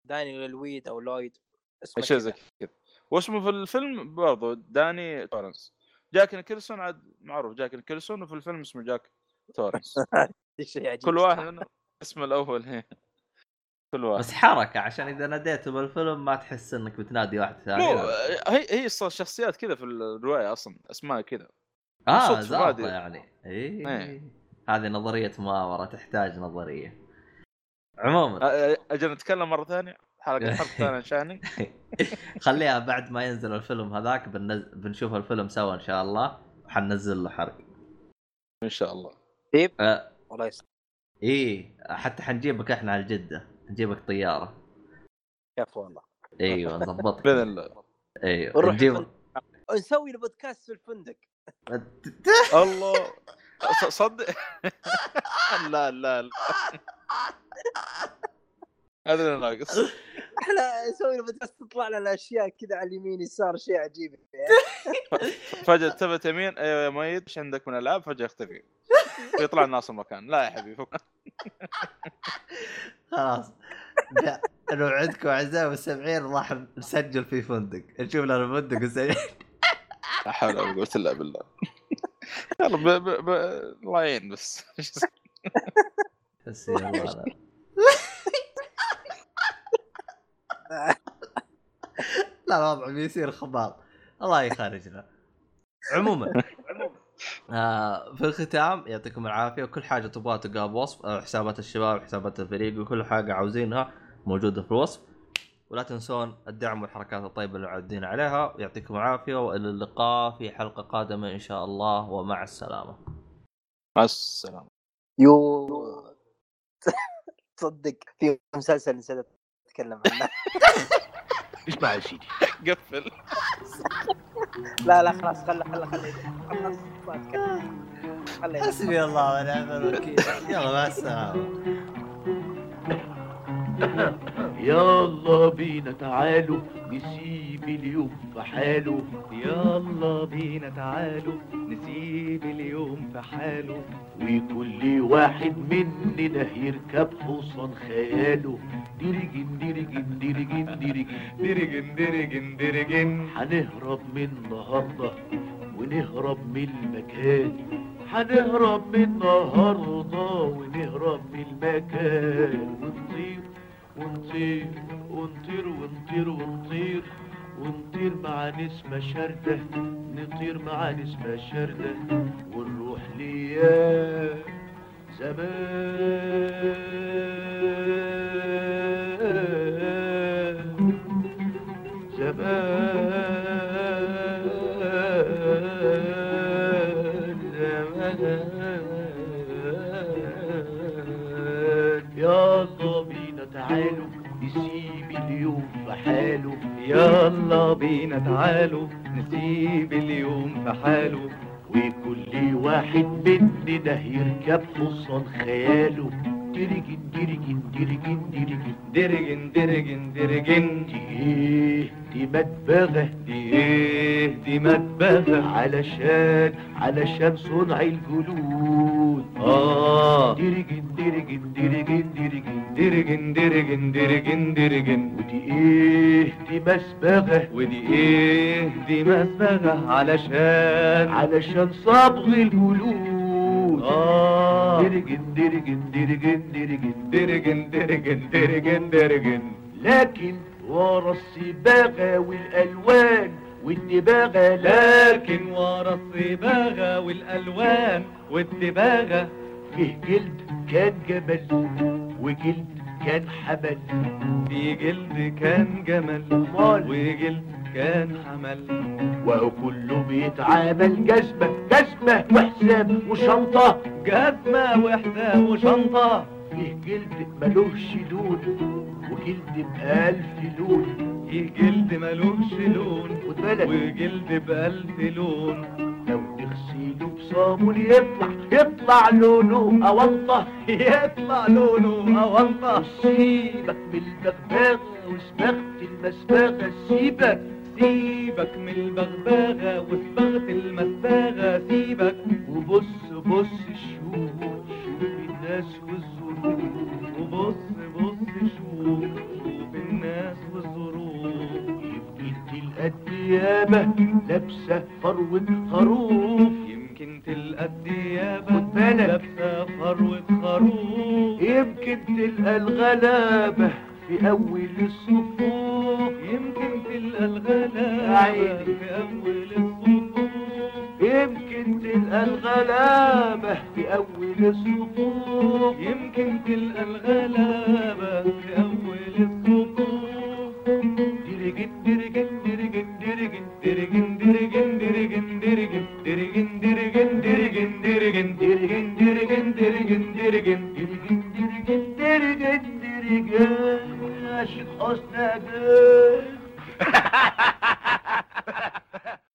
داني لويد أو لويد اسمه شيء. زي كذا. واسمه في الفيلم برضو داني تورنس. جاك نيكلسون عاد معروف جاك نيكلسون وفي الفيلم اسمه جاك تورنس. <laughs> شيء عجيب. كل واحد منهم اسمه الأول. هي <laughs> كل واحد. بس حركة عشان إذا ناديته بالفيلم ما تحس إنك بتنادي واحد ثاني. مو هي هي صار شخصيات كذا في الرواية أصلا أسماء كذا. آه زابطه. يعني. إيه. إيه. هذه نظرية مؤامره تحتاج نظرية. عموما. أجل نتكلم مرة ثانية؟ حلقة حلقة <laughs> ثانية شاني. <laughs> خليها بعد ما ينزل الفيلم هذاك بنز... بنشوف الفيلم سوا إن شاء الله. وحننزل له حرق. إن شاء الله. آه والله يس إيه حتى حنجيبك إحنا على جده نجيبك طيارة. كيف والله. أيوه نظبطك باذن الله أيوه نجيب. نسوي البودكاست في الفندق. الله. ص- صدق. <laughs> لا لا لا. هذا اللي ناقص. إحنا نسوي البودكاست تطلع لنا اشياء كذا على اليمين يسار شيء عجيب. <laughs> فجأة تبت يمين أيوه يا ميت إيش عندك من ألعاب فجأة يختفي. <laughs> يطلع الناس المكان. لا يا حبيبي فك. <laughs> خلاص. لا نوعدكم اعزائي المستمعين راح نسجل في فندق. نشوف لنا فندق نسجل <laughs> لا حول ولا قوة إلا بالله. يلا ب... ب... ب... الله يعين بس. بس يلا لا. الوضع بيصير خباط الله يخرجنا. عموما. آه في الختام يعطيكم العافية. وكل حاجة تبغاها تلقاها بوصف آه حسابات الشباب حسابات الفريق وكل حاجة عاوزينها موجودة في الوصف. ولا تنسون الدعم والحركات الطيبة اللي عودين عليها. يعطيكم العافية وإلى اللقاء في حلقة قادمة إن شاء الله. ومع السلامة. مع السلامة. يو. <laughs> تصدق في مسلسل نسيت. اتكلم عنه <laughs> اسمع يا سيدي. قفل. لا لا خلاص خله خله خله خلاص ما أتكلم. خله حسبي الله ونعم الوكيل. يلا مع السلامة. يلا بينا تعالوا نسيب اليوم في حاله. يلا بينا تعالوا نسيب اليوم في حاله. وكل واحد مننا يركب حصان خياله. ديرجن ديرجن ديرجن ديرجن درجن درجن درجن هنهرب من النهارده ونهرب من المكان هنهرب من النهارده ونهرب من المكان ونطير ونطير ونطير ونطير ونطير ونطير مع نسمة شاردة نطير مع نسمة شاردة ونروح ليا زمان حاله يلا بينا تعالوا نسيب اليوم في حاله. وكل واحد مننا يركب حصان خياله. ديرجن ديرجن ديرجن ديرجن درجن درجن درجن دي إيه دي مدبغة دي إيه دي مدبغة علشان علشان صنع الجلود آه ديرجن ديرجن ديرجن ديرجن درجن درجن درجن درجن ودي إيه دي مسبغة ودي إيه دي مسبغة علشان علشان صبغ الجلود درجن درجن درجن درجن لكن ورا الصباغة والألوان والدباغة لكن لكن ورا الصباغة والألوان والدباغة فيه جلد كان جمل وجلد كان حمل في جلد كان جمل. وجلد كان حمل. وهو كله بيتعامل. جزمة جزمة وحساب وشنطة. جزمة وحدة وشنطة. فيه جلد ملوش لون وجلد بألف لون. في جلد ملوش لون. وجلد بألف لون. لو تغسله بصابون يطلع يطلع لونه أونطة يطلع لونه أونطة سيبك من البغباغة وسبغة المسبغة سيبك سيبك من البغباغة وصبغة المسباغة سيبك. وبص بص شوف شوف الناس والظروف وبص بص شوف. الديابة لابسة فروة خروف. يمكن تلقى الديابة خد بالك. لابسة فروة خروف. يمكن تلقى الغلابة في أول الصفوف. يمكن تلقى الغلابة. في أول الصفوف. يمكن تلقى الغلابة في أول الصفوف. يمكن تلقى الغلابة في أول الصفوف. درجت درجن dirigin dirigin dirigin dirigin. Dirigin dirigin dirigin dirigin. Dirigin dirigin dirigin dirigin. Dirigin dirigin dirigin dirigin. Aşık osnadı <laughs>